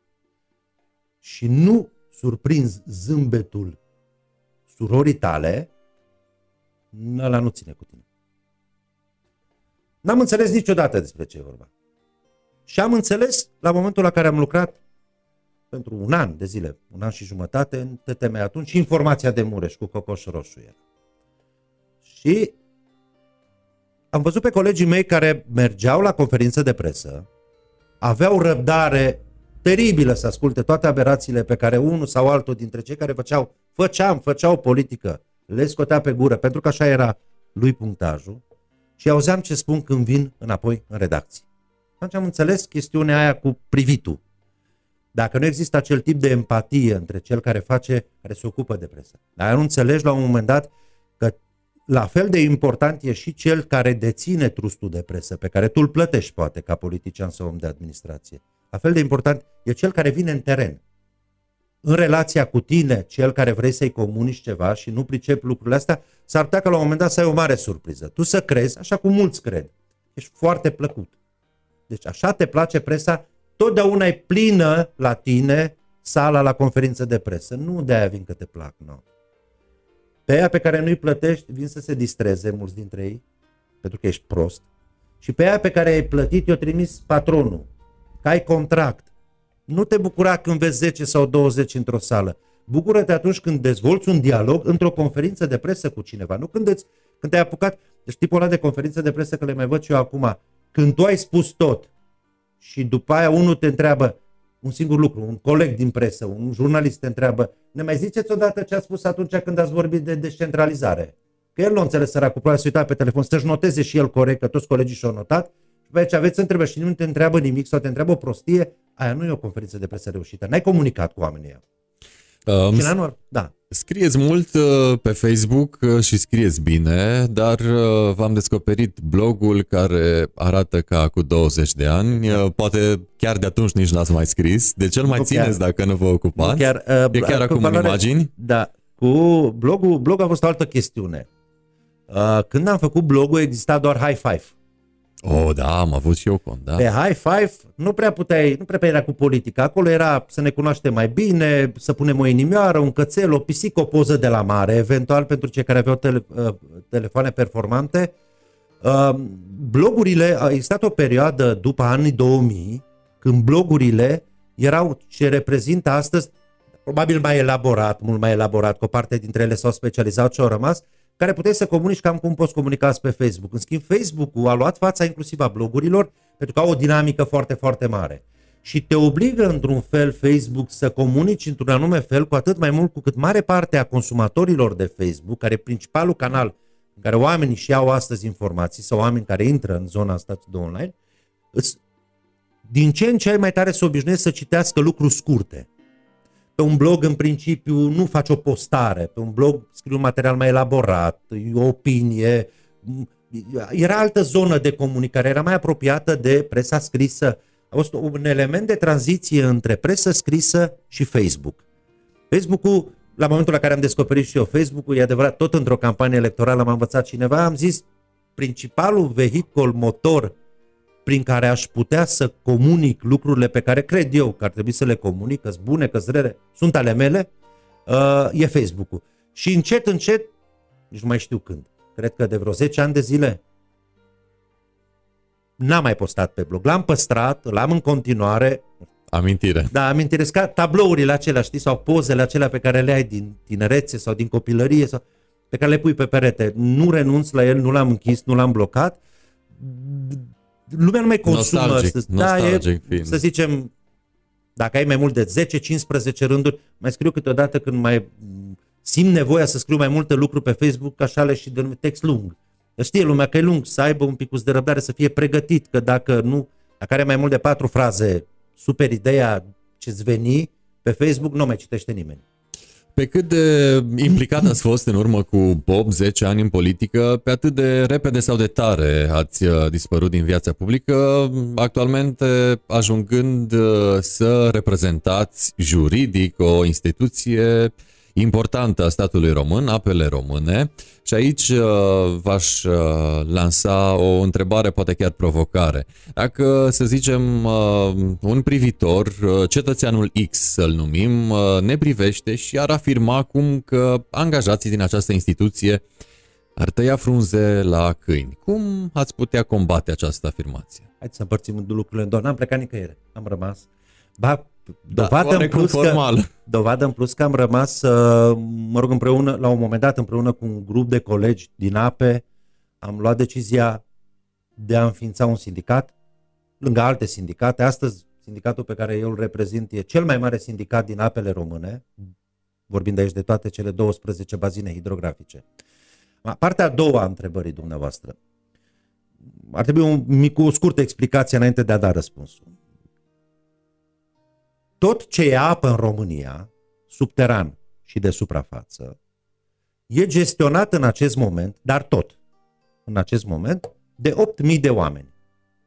și nu surprinzi zâmbetul surorii tale, ăla nu ține cu tine. N-am înțeles niciodată despre ce e vorba. Și am înțeles la momentul la care am lucrat pentru un an de zile, un an și jumătate în TTM atunci și informația de Mureș cu Cocoș Roșu era. Și am văzut pe colegii mei care mergeau la conferință de presă, aveau răbdare teribilă să asculte toate aberațiile pe care unul sau altul dintre cei care făceau, făceam, făceau politică, le scotea pe gură, pentru că așa era lui punctajul, și auzeam ce spun când vin înapoi în redacție. Atunci am înțeles chestiunea aia cu privitul. Dacă nu există acel tip de empatie între cel care face, care se ocupă de presă. Dar nu înțelegi la un moment dat că la fel de important e și cel care deține trustul de presă, pe care tu îl plătești poate ca politician sau om de administrație. La fel de important e cel care vine în teren. În relația cu tine, cel care vrei să-i comunici ceva și nu pricepi lucrurile astea, s-ar putea că la un moment dat să ai o mare surpriză. Tu să crezi, așa cum mulți cred. Ești foarte plăcut. Deci așa te place presa, totdeauna e plină la tine sala la conferință de presă. Nu de aia vin că te plac, nu. Pe aia pe care nu-i plătești, vin să se distreze mulți dintre ei, pentru că ești prost. Și pe aia pe care ai plătit, i-o trimis patronul, că ai contract. Nu te bucura când vezi 10 sau 20 într-o sală. Bucură-te atunci când dezvolți un dialog într-o conferință de presă cu cineva. Nu când, îți, când te-ai apucat, deci tipul ăla de conferință de presă, că le mai văd și eu acum, când tu ai spus tot și după aia unul te întreabă un singur lucru, un coleg din presă, un jurnalist te întreabă, ne mai ziceți odată ce a spus atunci când ați vorbit de descentralizare? Că el nu înțeles săracul, probabil să uita pe telefon, să-și noteze și el corect, că toți colegii și-au notat, și pe ce aveți întrebă și nu te întreabă nimic sau te întreabă o prostie, aia nu e o conferință de presă reușită. N-ai comunicat cu oamenii ăia. Um, Și în anul, da. Scrieți mult uh, pe Facebook uh, și scrieți bine, dar uh, v-am descoperit blogul care arată ca cu 20 de ani. Uh, Poate chiar de atunci nici n-ați mai scris. De cel mai Nu chiar. țineți dacă nu vă ocupați? Nu chiar, uh, E chiar cu acum în valoare- imagini? Da. Cu blogul, blogul a fost o altă chestiune. Uh, Când am făcut blogul, exista doar high five. Oh, da, am avut și eu cont, da. Pe high five nu prea puteai, nu prea era cu politica. Acolo era să ne cunoaștem mai bine, să punem o inimioară, un cățel, o pisică, o poză de la mare, eventual pentru cei care aveau tele, uh, telefoane performante. Uh, blogurile, a existat o perioadă după anii 2000, când blogurile erau ce reprezintă astăzi, probabil mai elaborat, mult mai elaborat, că o parte dintre ele s-au specializat și au rămas, care puteai să comunici cam cum poți comunica pe Facebook. În schimb, Facebook-ul a luat fața inclusiv a blogurilor, pentru că au o dinamică foarte, foarte mare. Și te obligă într-un fel Facebook să comunici într-un anume fel, cu atât mai mult cu cât mare parte a consumatorilor de Facebook, care e principalul canal în care oamenii și iau astăzi informații, sau oameni care intră în zona asta de online, îți, din ce în ce mai tare se obișnuiesc să citească lucruri scurte. Pe un blog, în principiu, nu faci o postare. Pe un blog scrii un material mai elaborat, o opinie. Era altă zonă de comunicare, era mai apropiată de presa scrisă. A fost un element de tranziție între presă scrisă și Facebook. Facebook-ul, la momentul la care am descoperit și eu Facebook-ul, e adevărat, tot într-o campanie electorală m-a învățat cineva, am zis, principalul vehicul motor prin care aș putea să comunic lucrurile pe care cred eu că ar trebui să le comunic, că sunt bune, că sunt rele, sunt ale mele, uh, e Facebook-ul. Și încet, încet, nici nu mai știu când, cred că de vreo 10 ani de zile, n-am mai postat pe blog. L-am păstrat, l-am în continuare, Amintire. da, amintesc ca tablourile acelea, știi, sau pozele acelea pe care le ai din tinerețe sau din copilărie. Sau... pe care le pui pe perete, nu renunți la el, nu l-am închis, nu l-am blocat, lumea nu mai consumă. Nostalgic, să, nostalgic da, e, fiind. să zicem, dacă ai mai mult de 10-15 rânduri, mai scriu câteodată când mai simt nevoia să scriu mai multe lucruri pe Facebook, așa le și de text lung. Știe lumea că e lung, să aibă un pic de răbdare, să fie pregătit, că dacă nu, dacă are mai mult de patru fraze, super ideea ce-ți veni, pe Facebook nu mai citește nimeni. Pe cât de implicat ați fost în urmă cu 8-10 ani în politică, pe atât de repede sau de tare ați uh, dispărut din viața publică, actualmente ajungând uh, să reprezentați juridic o instituție importantă a statului român, apele române. Și aici uh, v-aș uh, lansa o întrebare, poate chiar provocare. Dacă, să zicem, uh, un privitor, uh, cetățeanul X să-l numim, uh, ne privește și ar afirma acum că angajații din această instituție ar tăia frunze la câini. Cum ați putea combate această afirmație? Haideți să împărțim lucrurile în două. N-am plecat nicăieri, am rămas. Ba, Da, dovadă, în oarecum plus că, formal. dovadă în plus că am rămas, uh, mă rog, împreună, la un moment dat, împreună cu un grup de colegi din APE, am luat decizia de a înființa un sindicat, lângă alte sindicate. Astăzi, sindicatul pe care eu îl reprezint e cel mai mare sindicat din apele române, vorbind aici de toate cele 12 bazine hidrografice. Partea a doua a întrebării dumneavoastră. Ar trebui un mic, o scurtă explicație înainte de a da răspunsul. Tot ce e apă în România, subteran și de suprafață, e gestionat în acest moment, dar tot în acest moment, de 8.000 de oameni.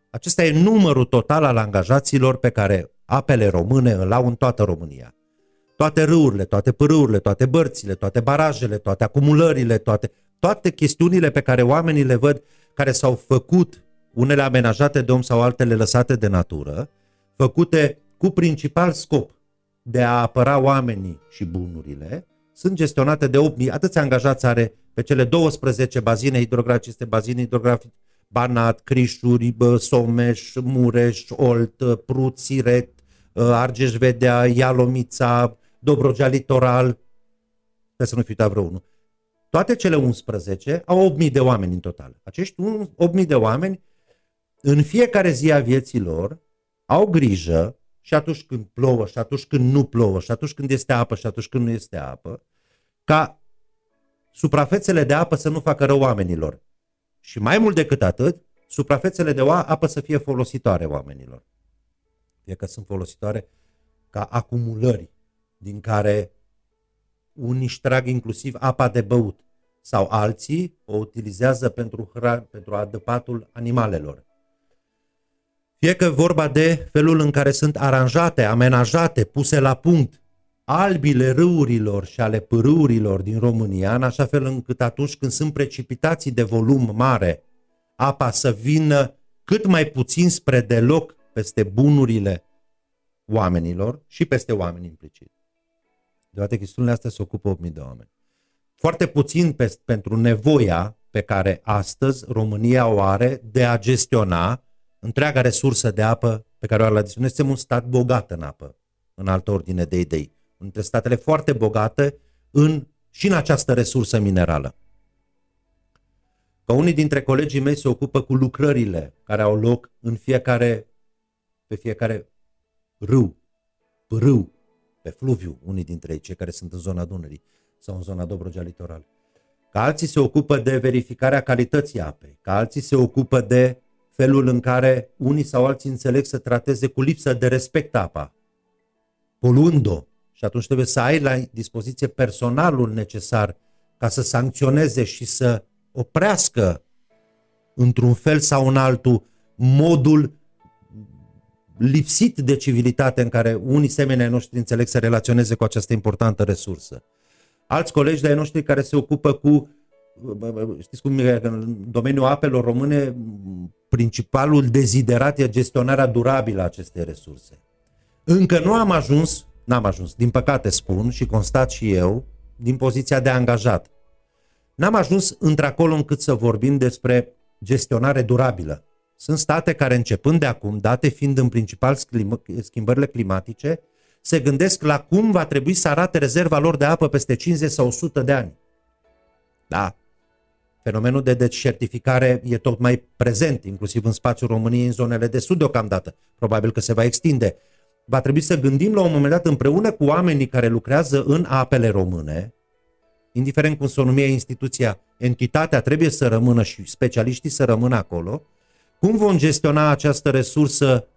Acesta e numărul total al angajaților pe care apele române îl au în toată România. Toate râurile, toate pârâurile, toate bărțile, toate barajele, toate acumulările, toate, toate chestiunile pe care oamenii le văd, care s-au făcut, unele amenajate de om sau altele lăsate de natură, făcute cu principal scop de a apăra oamenii și bunurile, sunt gestionate de 8.000, atâți angajați are pe cele 12 bazine hidrografice, este bazine hidrografice, Banat, Crișuri, Someș, Mureș, Olt, Prut, Siret, Argeș Vedea, Ialomița, Dobrogea Litoral, sper să nu fi uitat vreo unul. Toate cele 11 au 8.000 de oameni în total. Acești 8.000 de oameni în fiecare zi a vieții lor au grijă și atunci când plouă, și atunci când nu plouă, și atunci când este apă, și atunci când nu este apă, ca suprafețele de apă să nu facă rău oamenilor. Și mai mult decât atât, suprafețele de apă să fie folositoare oamenilor. Fie că sunt folositoare ca acumulări din care unii își trag inclusiv apa de băut sau alții o utilizează pentru, hra- pentru adăpatul animalelor. Fie că vorba de felul în care sunt aranjate, amenajate, puse la punct albile râurilor și ale pârâurilor din România, în așa fel încât atunci când sunt precipitații de volum mare, apa să vină cât mai puțin spre deloc peste bunurile oamenilor și peste oameni implicit. De toate chestiunile astea se ocupă 8.000 de oameni. Foarte puțin pe, pentru nevoia pe care astăzi România o are de a gestiona întreaga resursă de apă pe care o are la dispoziție. Suntem un stat bogat în apă, în altă ordine de idei. Între statele foarte bogate în, și în această resursă minerală. Că unii dintre colegii mei se ocupă cu lucrările care au loc în fiecare, pe fiecare râu, pârâu, pe fluviu, unii dintre ei, cei care sunt în zona Dunării sau în zona Dobrogea Litoral. Că alții se ocupă de verificarea calității apei, că alții se ocupă de felul în care unii sau alții înțeleg să trateze cu lipsă de respect apa, poluând-o. Și atunci trebuie să ai la dispoziție personalul necesar ca să sancționeze și să oprească într-un fel sau în altul modul lipsit de civilitate în care unii semenii noștri înțeleg să relaționeze cu această importantă resursă. Alți colegi de-ai noștri care se ocupă cu știți cum e, în domeniul apelor române, principalul deziderat e gestionarea durabilă a acestei resurse. Încă nu am ajuns, n-am ajuns, din păcate spun și constat și eu, din poziția de angajat. N-am ajuns într-acolo încât să vorbim despre gestionare durabilă. Sunt state care începând de acum, date fiind în principal schimbările climatice, se gândesc la cum va trebui să arate rezerva lor de apă peste 50 sau 100 de ani Da. Fenomenul de decertificare e tot mai prezent, inclusiv în spațiul României, în zonele de sud deocamdată. Probabil că se va extinde. Va trebui să gândim la un moment dat împreună cu oamenii care lucrează în apele române, indiferent cum se numie instituția, entitatea trebuie să rămână și specialiștii să rămână acolo, cum vom gestiona această resursă,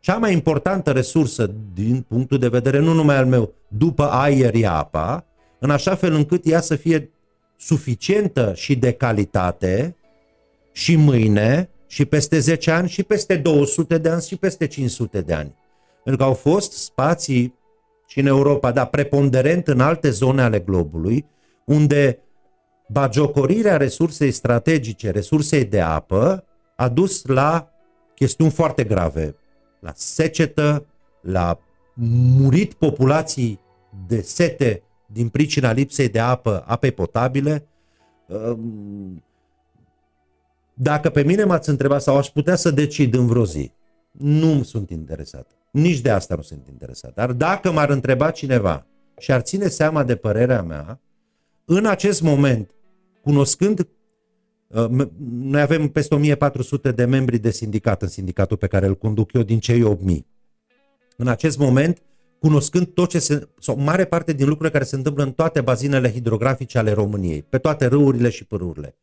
cea mai importantă resursă din punctul de vedere nu numai al meu, după aer e apa, în așa fel încât ea să fie suficientă și de calitate și mâine și peste 10 ani și peste 200 de ani și peste 500 de ani. Pentru că au fost spații și în Europa, dar preponderent în alte zone ale globului, unde bagiocorirea resursei strategice, resursei de apă, a dus la chestiuni foarte grave, la secetă, la murit populații de sete din pricina lipsei de apă, apei potabile. Dacă pe mine m-ați întrebat sau aș putea să decid în vreo zi, nu sunt interesat. Nici de asta nu sunt interesat. Dar dacă m-ar întreba cineva și ar ține seama de părerea mea, în acest moment, cunoscând uh, noi avem peste 1400 de membri de sindicat în sindicatul pe care îl conduc eu din cei 8000. În acest moment, cunoscând tot ce se, sau mare parte din lucrurile care se întâmplă în toate bazinele hidrografice ale României, pe toate râurile și pârâurile.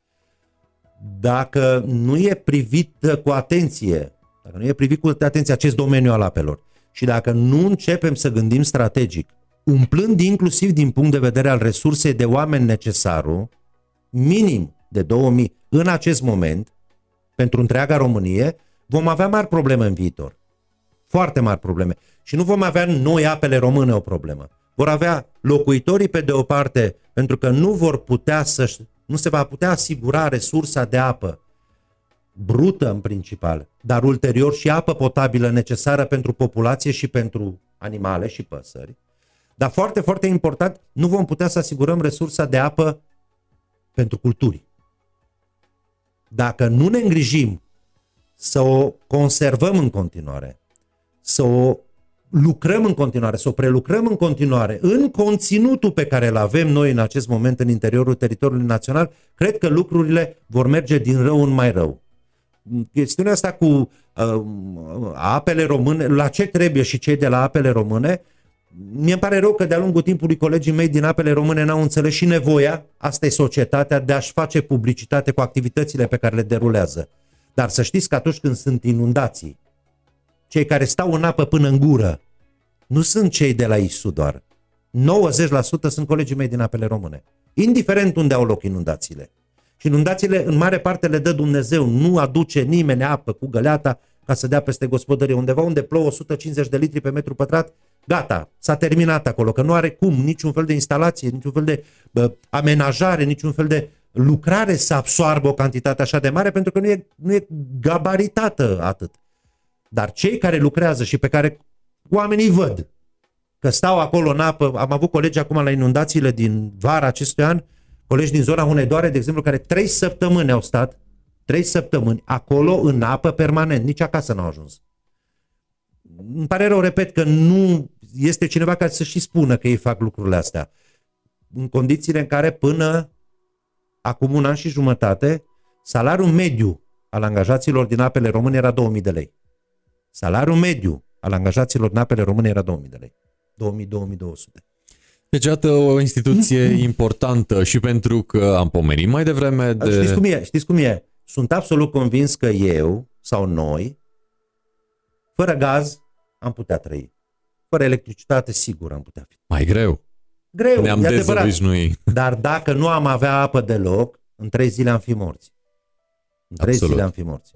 Dacă nu e privit cu atenție, dacă nu e privit cu atenție acest domeniu al apelor și dacă nu începem să gândim strategic, umplând inclusiv din punct de vedere al resursei de oameni necesarul, minim de 2000 în acest moment, pentru întreaga Românie, vom avea mari probleme în viitor. Foarte mari probleme. Și nu vom avea noi apele române o problemă. Vor avea locuitorii pe de o parte, pentru că nu vor putea să nu se va putea asigura resursa de apă brută în principal, dar ulterior și apă potabilă necesară pentru populație și pentru animale și păsări. Dar foarte, foarte important, nu vom putea să asigurăm resursa de apă pentru culturi. Dacă nu ne îngrijim să o conservăm în continuare, să o lucrăm în continuare, să o prelucrăm în continuare în conținutul pe care îl avem noi în acest moment în interiorul teritoriului național, cred că lucrurile vor merge din rău în mai rău. Chestiunea asta cu uh, apele române, la ce trebuie și cei de la apele române, mi e pare rău că de-a lungul timpului colegii mei din apele române n-au înțeles și nevoia, asta e societatea, de a-și face publicitate cu activitățile pe care le derulează. Dar să știți că atunci când sunt inundații, cei care stau în apă până în gură, nu sunt cei de la ISU doar. 90% sunt colegii mei din apele române. Indiferent unde au loc inundațiile. Și inundațiile în mare parte le dă Dumnezeu, nu aduce nimeni apă cu găleata ca să dea peste gospodărie. Undeva unde plouă 150 de litri pe metru pătrat, gata, s-a terminat acolo, că nu are cum niciun fel de instalație, niciun fel de bă, amenajare, niciun fel de lucrare să absoarbă o cantitate așa de mare, pentru că nu e, nu e gabaritată atât. Dar cei care lucrează și pe care oamenii văd că stau acolo în apă, am avut colegi acum la inundațiile din vara acestui an, colegi din zona Hunedoare, de exemplu, care trei săptămâni au stat, trei săptămâni acolo în apă permanent, nici acasă n-au ajuns. Îmi pare rău, repet, că nu este cineva care să și spună că ei fac lucrurile astea. În condițiile în care până acum un an și jumătate, salariul mediu al angajaților din apele române era 2000 de lei. Salariul mediu al angajaților din apele române era 2000 de lei. 2000-2200. Deci, iată o instituție importantă și pentru că am pomenit mai devreme de... Știți cum e? Știți cum e? Sunt absolut convins că eu sau noi, fără gaz, am putea trăi. Fără electricitate, sigur am putea fi. Mai greu. Greu, Ne-am e adevărat. dezobișnuit. Dar dacă nu am avea apă deloc, în trei zile am fi morți. În trei Absolut. zile am fi morți.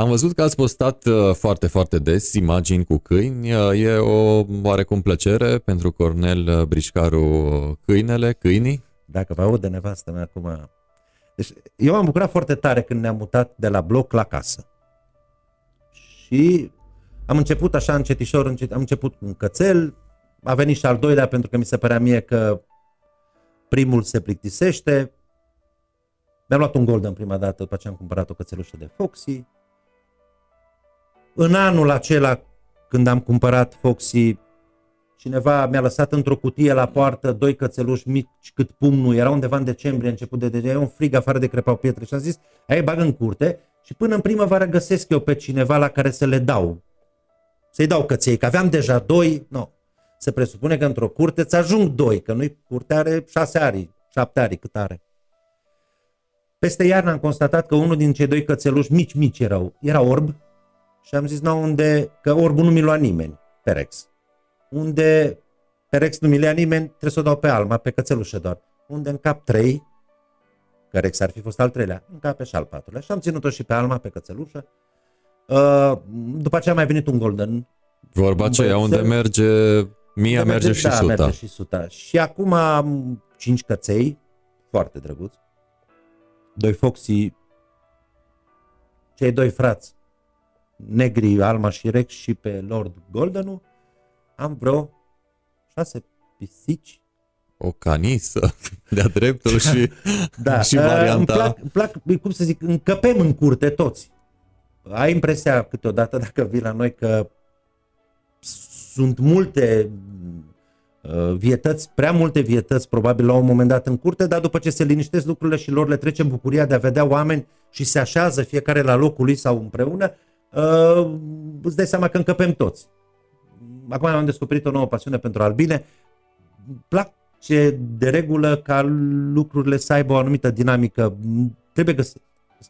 Am văzut că ați postat uh, foarte, foarte des imagini cu câini. Uh, E o oarecum plăcere pentru Cornel uh, Brișcaru câinele, câinii. Dacă vă aud de nevastă mea acum... Deci, eu m-am bucurat foarte tare când ne-am mutat de la bloc la casă. Și am început așa încetișor, încet, am început cu un cățel, a venit și al doilea pentru că mi se părea mie că primul se plictisește. Mi-am luat un golden prima dată, după ce am cumpărat o cățelușă de Foxy. În anul acela, când am cumpărat Foxy, cineva mi-a lăsat într-o cutie la poartă doi cățeluși mici cât pumnul, era undeva în decembrie, început de decembrie, era un frig afară de crepau pietre și am zis, ai bag în curte și până în primăvară găsesc eu pe cineva la care să le dau. Să-i dau căței, că aveam deja doi, nu. Se presupune că într-o curte îți ajung doi, că nu-i curte are șase ari, șapte ari, cât are. Peste iarnă am constatat că unul din cei doi cățeluși mici, mici erau, era orb și am zis, nu, unde, că orbul nu mi lua nimeni, perex. Unde perex nu mi lua nimeni, trebuie să o dau pe alma, pe cățelușă doar. Unde în cap trei, că Rex ar fi fost al treilea, în cap pe și al patrulea. Și am ținut-o și pe alma, pe cățelușă. Uh, după aceea a mai venit un golden. Vorba aceea, unde merge mia, merge, merge și da, suta. merge și suta. Și acum am cinci căței, foarte drăguți doi Foxy, cei doi frați, negri, Alma și Rex și pe Lord Goldenu, am vreo șase pisici. O canisă de-a dreptul și, da, și varianta. Îmi plac, îmi plac, cum să zic, încăpem în curte toți. Ai impresia câteodată dacă vii la noi că sunt multe Uh, vietăți, prea multe vietăți probabil la un moment dat în curte, dar după ce se liniștesc lucrurile și lor le trece bucuria de a vedea oameni și se așează fiecare la locul lui sau împreună, uh, îți dai seama că încăpem toți. Acum am descoperit o nouă pasiune pentru albine. Place de regulă ca lucrurile să aibă o anumită dinamică. Trebuie că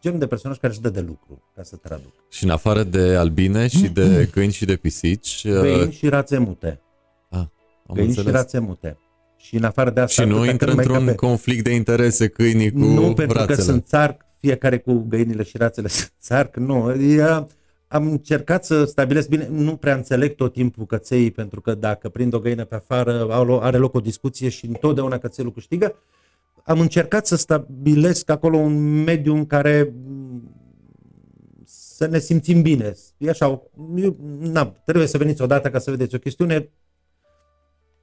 genul de personaj care își dă de lucru, ca să traduc. Și în afară de albine și de câini și de pisici... Câini uh, și rațe mute. Am câini înțeles. și rațe mute. Și în afară de asta... Și nu intră într-un cape... conflict de interese câinii cu Nu, pentru rațele. că sunt țarc, fiecare cu găinile și rațele sunt țarc, nu. E, am încercat să stabilesc bine, nu prea înțeleg tot timpul căței, pentru că dacă prind o găină pe afară, are loc o discuție și întotdeauna cățelul câștigă. Am încercat să stabilesc acolo un mediu în care să ne simțim bine. E așa, eu, na, trebuie să veniți odată ca să vedeți o chestiune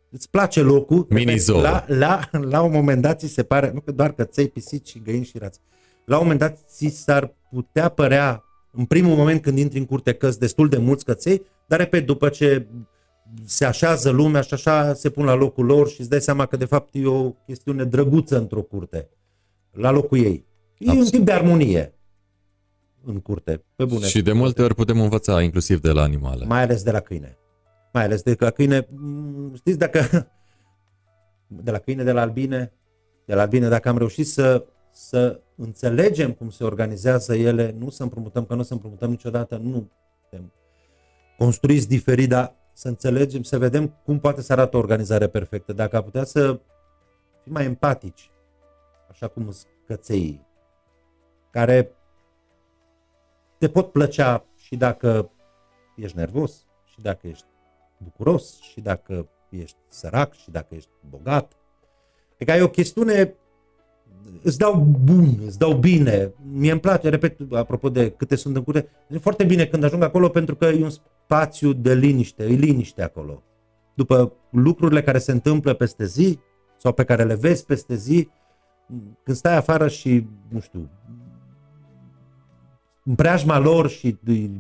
îți place locul, Mini zoo. La, la, la un moment dat ți se pare, nu că doar că ței pisici și găini și rați, la un moment dat ți s-ar putea părea, în primul moment când intri în curte, că destul de mulți căței, dar repet, după ce se așează lumea și așa se pun la locul lor și îți dai seama că de fapt e o chestiune drăguță într-o curte, la locul ei. E Absolut. un tip de armonie în curte, pe bune. Și de multe ori putem învăța, inclusiv de la animale. Mai ales de la câine mai ales de la câine, mm, știți dacă, de la câine, de la albine, de la albine, dacă am reușit să, să înțelegem cum se organizează ele, nu să împrumutăm, că nu să împrumutăm niciodată, nu putem construiți diferit, dar să înțelegem, să vedem cum poate să arată o organizare perfectă. Dacă a putea să fim mai empatici, așa cum sunt căței, care te pot plăcea și dacă ești nervos, și dacă ești bucuros și dacă ești sărac și dacă ești bogat. Adică e o chestiune, îți dau bun, îți dau bine. Mie îmi place, repet, apropo de câte sunt în curte, e foarte bine când ajung acolo pentru că e un spațiu de liniște, e liniște acolo. După lucrurile care se întâmplă peste zi sau pe care le vezi peste zi, când stai afară și, nu știu, în preajma lor și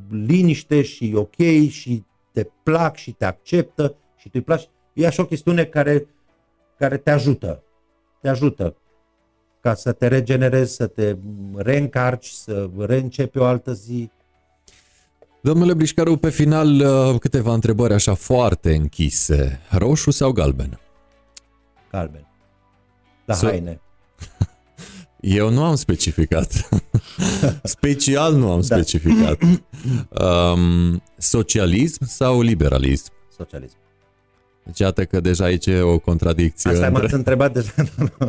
liniște și ok și te plac și te acceptă și tu îi placi. E așa o chestiune care, care te ajută. Te ajută ca să te regenerezi, să te reîncarci, să reîncepi o altă zi. Domnule Brișcaru, pe final uh, câteva întrebări așa foarte închise. Roșu sau galben? Galben. La so- haine. Eu nu am specificat. Special nu am da. specificat. Um, socialism sau liberalism? Socialism. Deci iată că deja aici e o contradicție. Asta între... m-ați întrebat deja.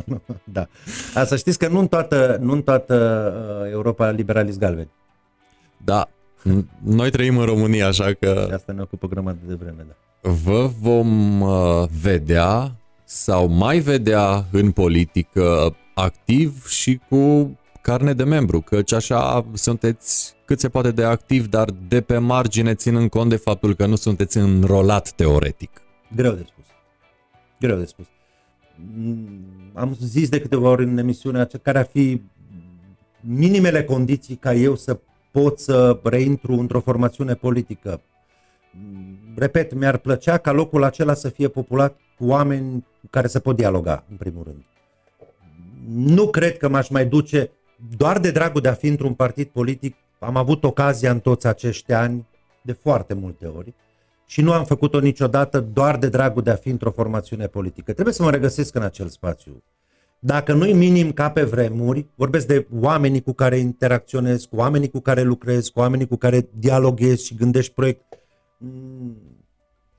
da. A, să știți că nu în toată, nu în toată uh, Europa liberalism galben. Da. Noi trăim în România, așa că... De asta ne ocupă o grămadă de vreme, da. Vă vom uh, vedea sau mai vedea în politică activ și cu carne de membru, căci așa sunteți cât se poate de activ, dar de pe margine ținând cont de faptul că nu sunteți înrolat teoretic. Greu de spus. Greu de spus. Mm, am zis de câteva ori în emisiunea aceea care ar fi minimele condiții ca eu să pot să reintru într-o formațiune politică. repet, mi-ar plăcea ca locul acela să fie populat cu oameni cu care se pot dialoga, în primul rând. Nu cred că m-aș mai duce doar de dragul de a fi într-un partid politic. Am avut ocazia în toți acești ani, de foarte multe ori, și nu am făcut-o niciodată doar de dragul de a fi într-o formațiune politică. Trebuie să mă regăsesc în acel spațiu. Dacă nu-i minim ca pe vremuri, vorbesc de oamenii cu care interacționez, cu oamenii cu care lucrez, cu oamenii cu care dialoghezi și gândești proiect, mm,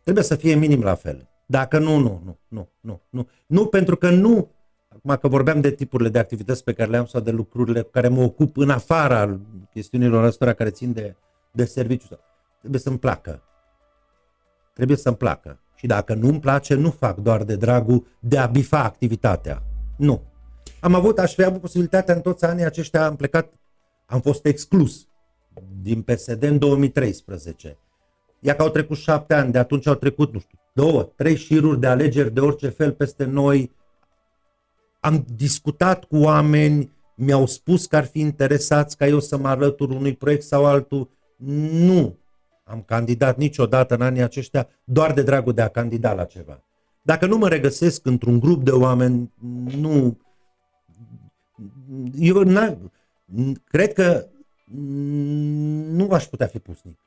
trebuie să fie minim la fel. Dacă nu, nu, nu, nu, nu, nu. Nu, pentru că nu, acum că vorbeam de tipurile de activități pe care le am sau de lucrurile cu care mă ocup în afara chestiunilor astea care țin de, de serviciu, trebuie să-mi placă. Trebuie să-mi placă. Și dacă nu-mi place, nu fac doar de dragul de a bifa activitatea. Nu. Am avut, aș fi avut posibilitatea în toți anii aceștia, am plecat, am fost exclus din PSD în 2013. Ia că au trecut șapte ani, de atunci au trecut, nu știu, două, trei șiruri de alegeri de orice fel peste noi. Am discutat cu oameni, mi-au spus că ar fi interesați ca eu să mă alătur unui proiect sau altul. Nu am candidat niciodată în anii aceștia doar de dragul de a candida la ceva. Dacă nu mă regăsesc într-un grup de oameni, nu... Eu cred că nu aș putea fi pusnic.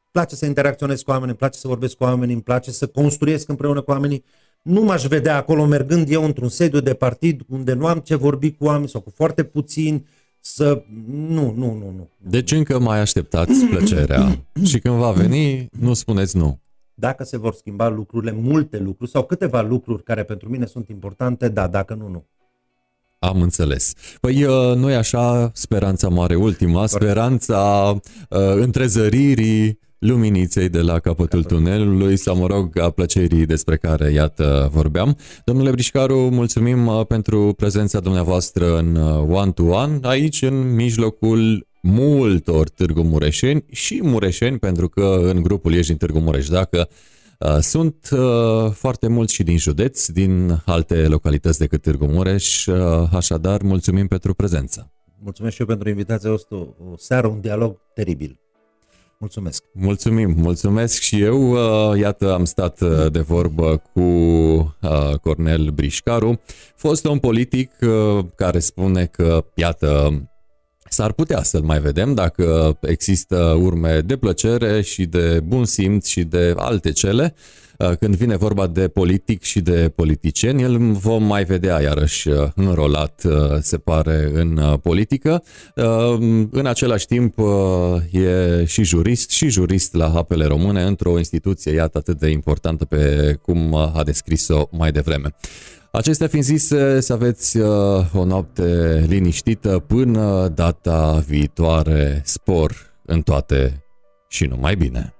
Îmi place să interacționez cu oamenii, îmi place să vorbesc cu oamenii, îmi place să construiesc împreună cu oamenii. Nu m-aș vedea acolo mergând eu într-un sediu de partid unde nu am ce vorbi cu oameni sau cu foarte puțini, să... Nu, nu, nu, nu. Deci încă mai așteptați plăcerea și când va veni, nu spuneți nu dacă se vor schimba lucrurile, multe lucruri sau câteva lucruri care pentru mine sunt importante, da, dacă nu, nu. Am înțeles. Păi uh, nu așa speranța mare ultima, speranța uh, întrezăririi luminiței de la capătul tunelului sau, mă rog, a plăcerii despre care, iată, vorbeam. Domnule Brișcaru, mulțumim uh, pentru prezența dumneavoastră în One to One, aici, în mijlocul multor Târgu Mureșeni și Mureșeni, pentru că în grupul ești din Târgu Mureș. Dacă uh, sunt uh, foarte mulți și din județ, din alte localități decât Târgu Mureș, uh, așadar mulțumim pentru prezență. Mulțumesc și eu pentru invitația asta, o seară, un dialog teribil. Mulțumesc. Mulțumim, mulțumesc și eu. Uh, iată, am stat uh, de vorbă cu uh, Cornel Brișcaru, fost un politic care spune că, iată, S-ar putea să-l mai vedem dacă există urme de plăcere și de bun simț și de alte cele. Uh, când vine vorba de politic și de politicieni, el vom mai vedea iarăși uh, înrolat, uh, se pare, în politică. În același timp e și jurist și jurist la apele române într-o instituție, iată, atât de importantă pe cum a descris-o mai devreme. Acestea fiind zise, să aveți uh, o noapte liniștită până data viitoare. Spor în toate și numai bine!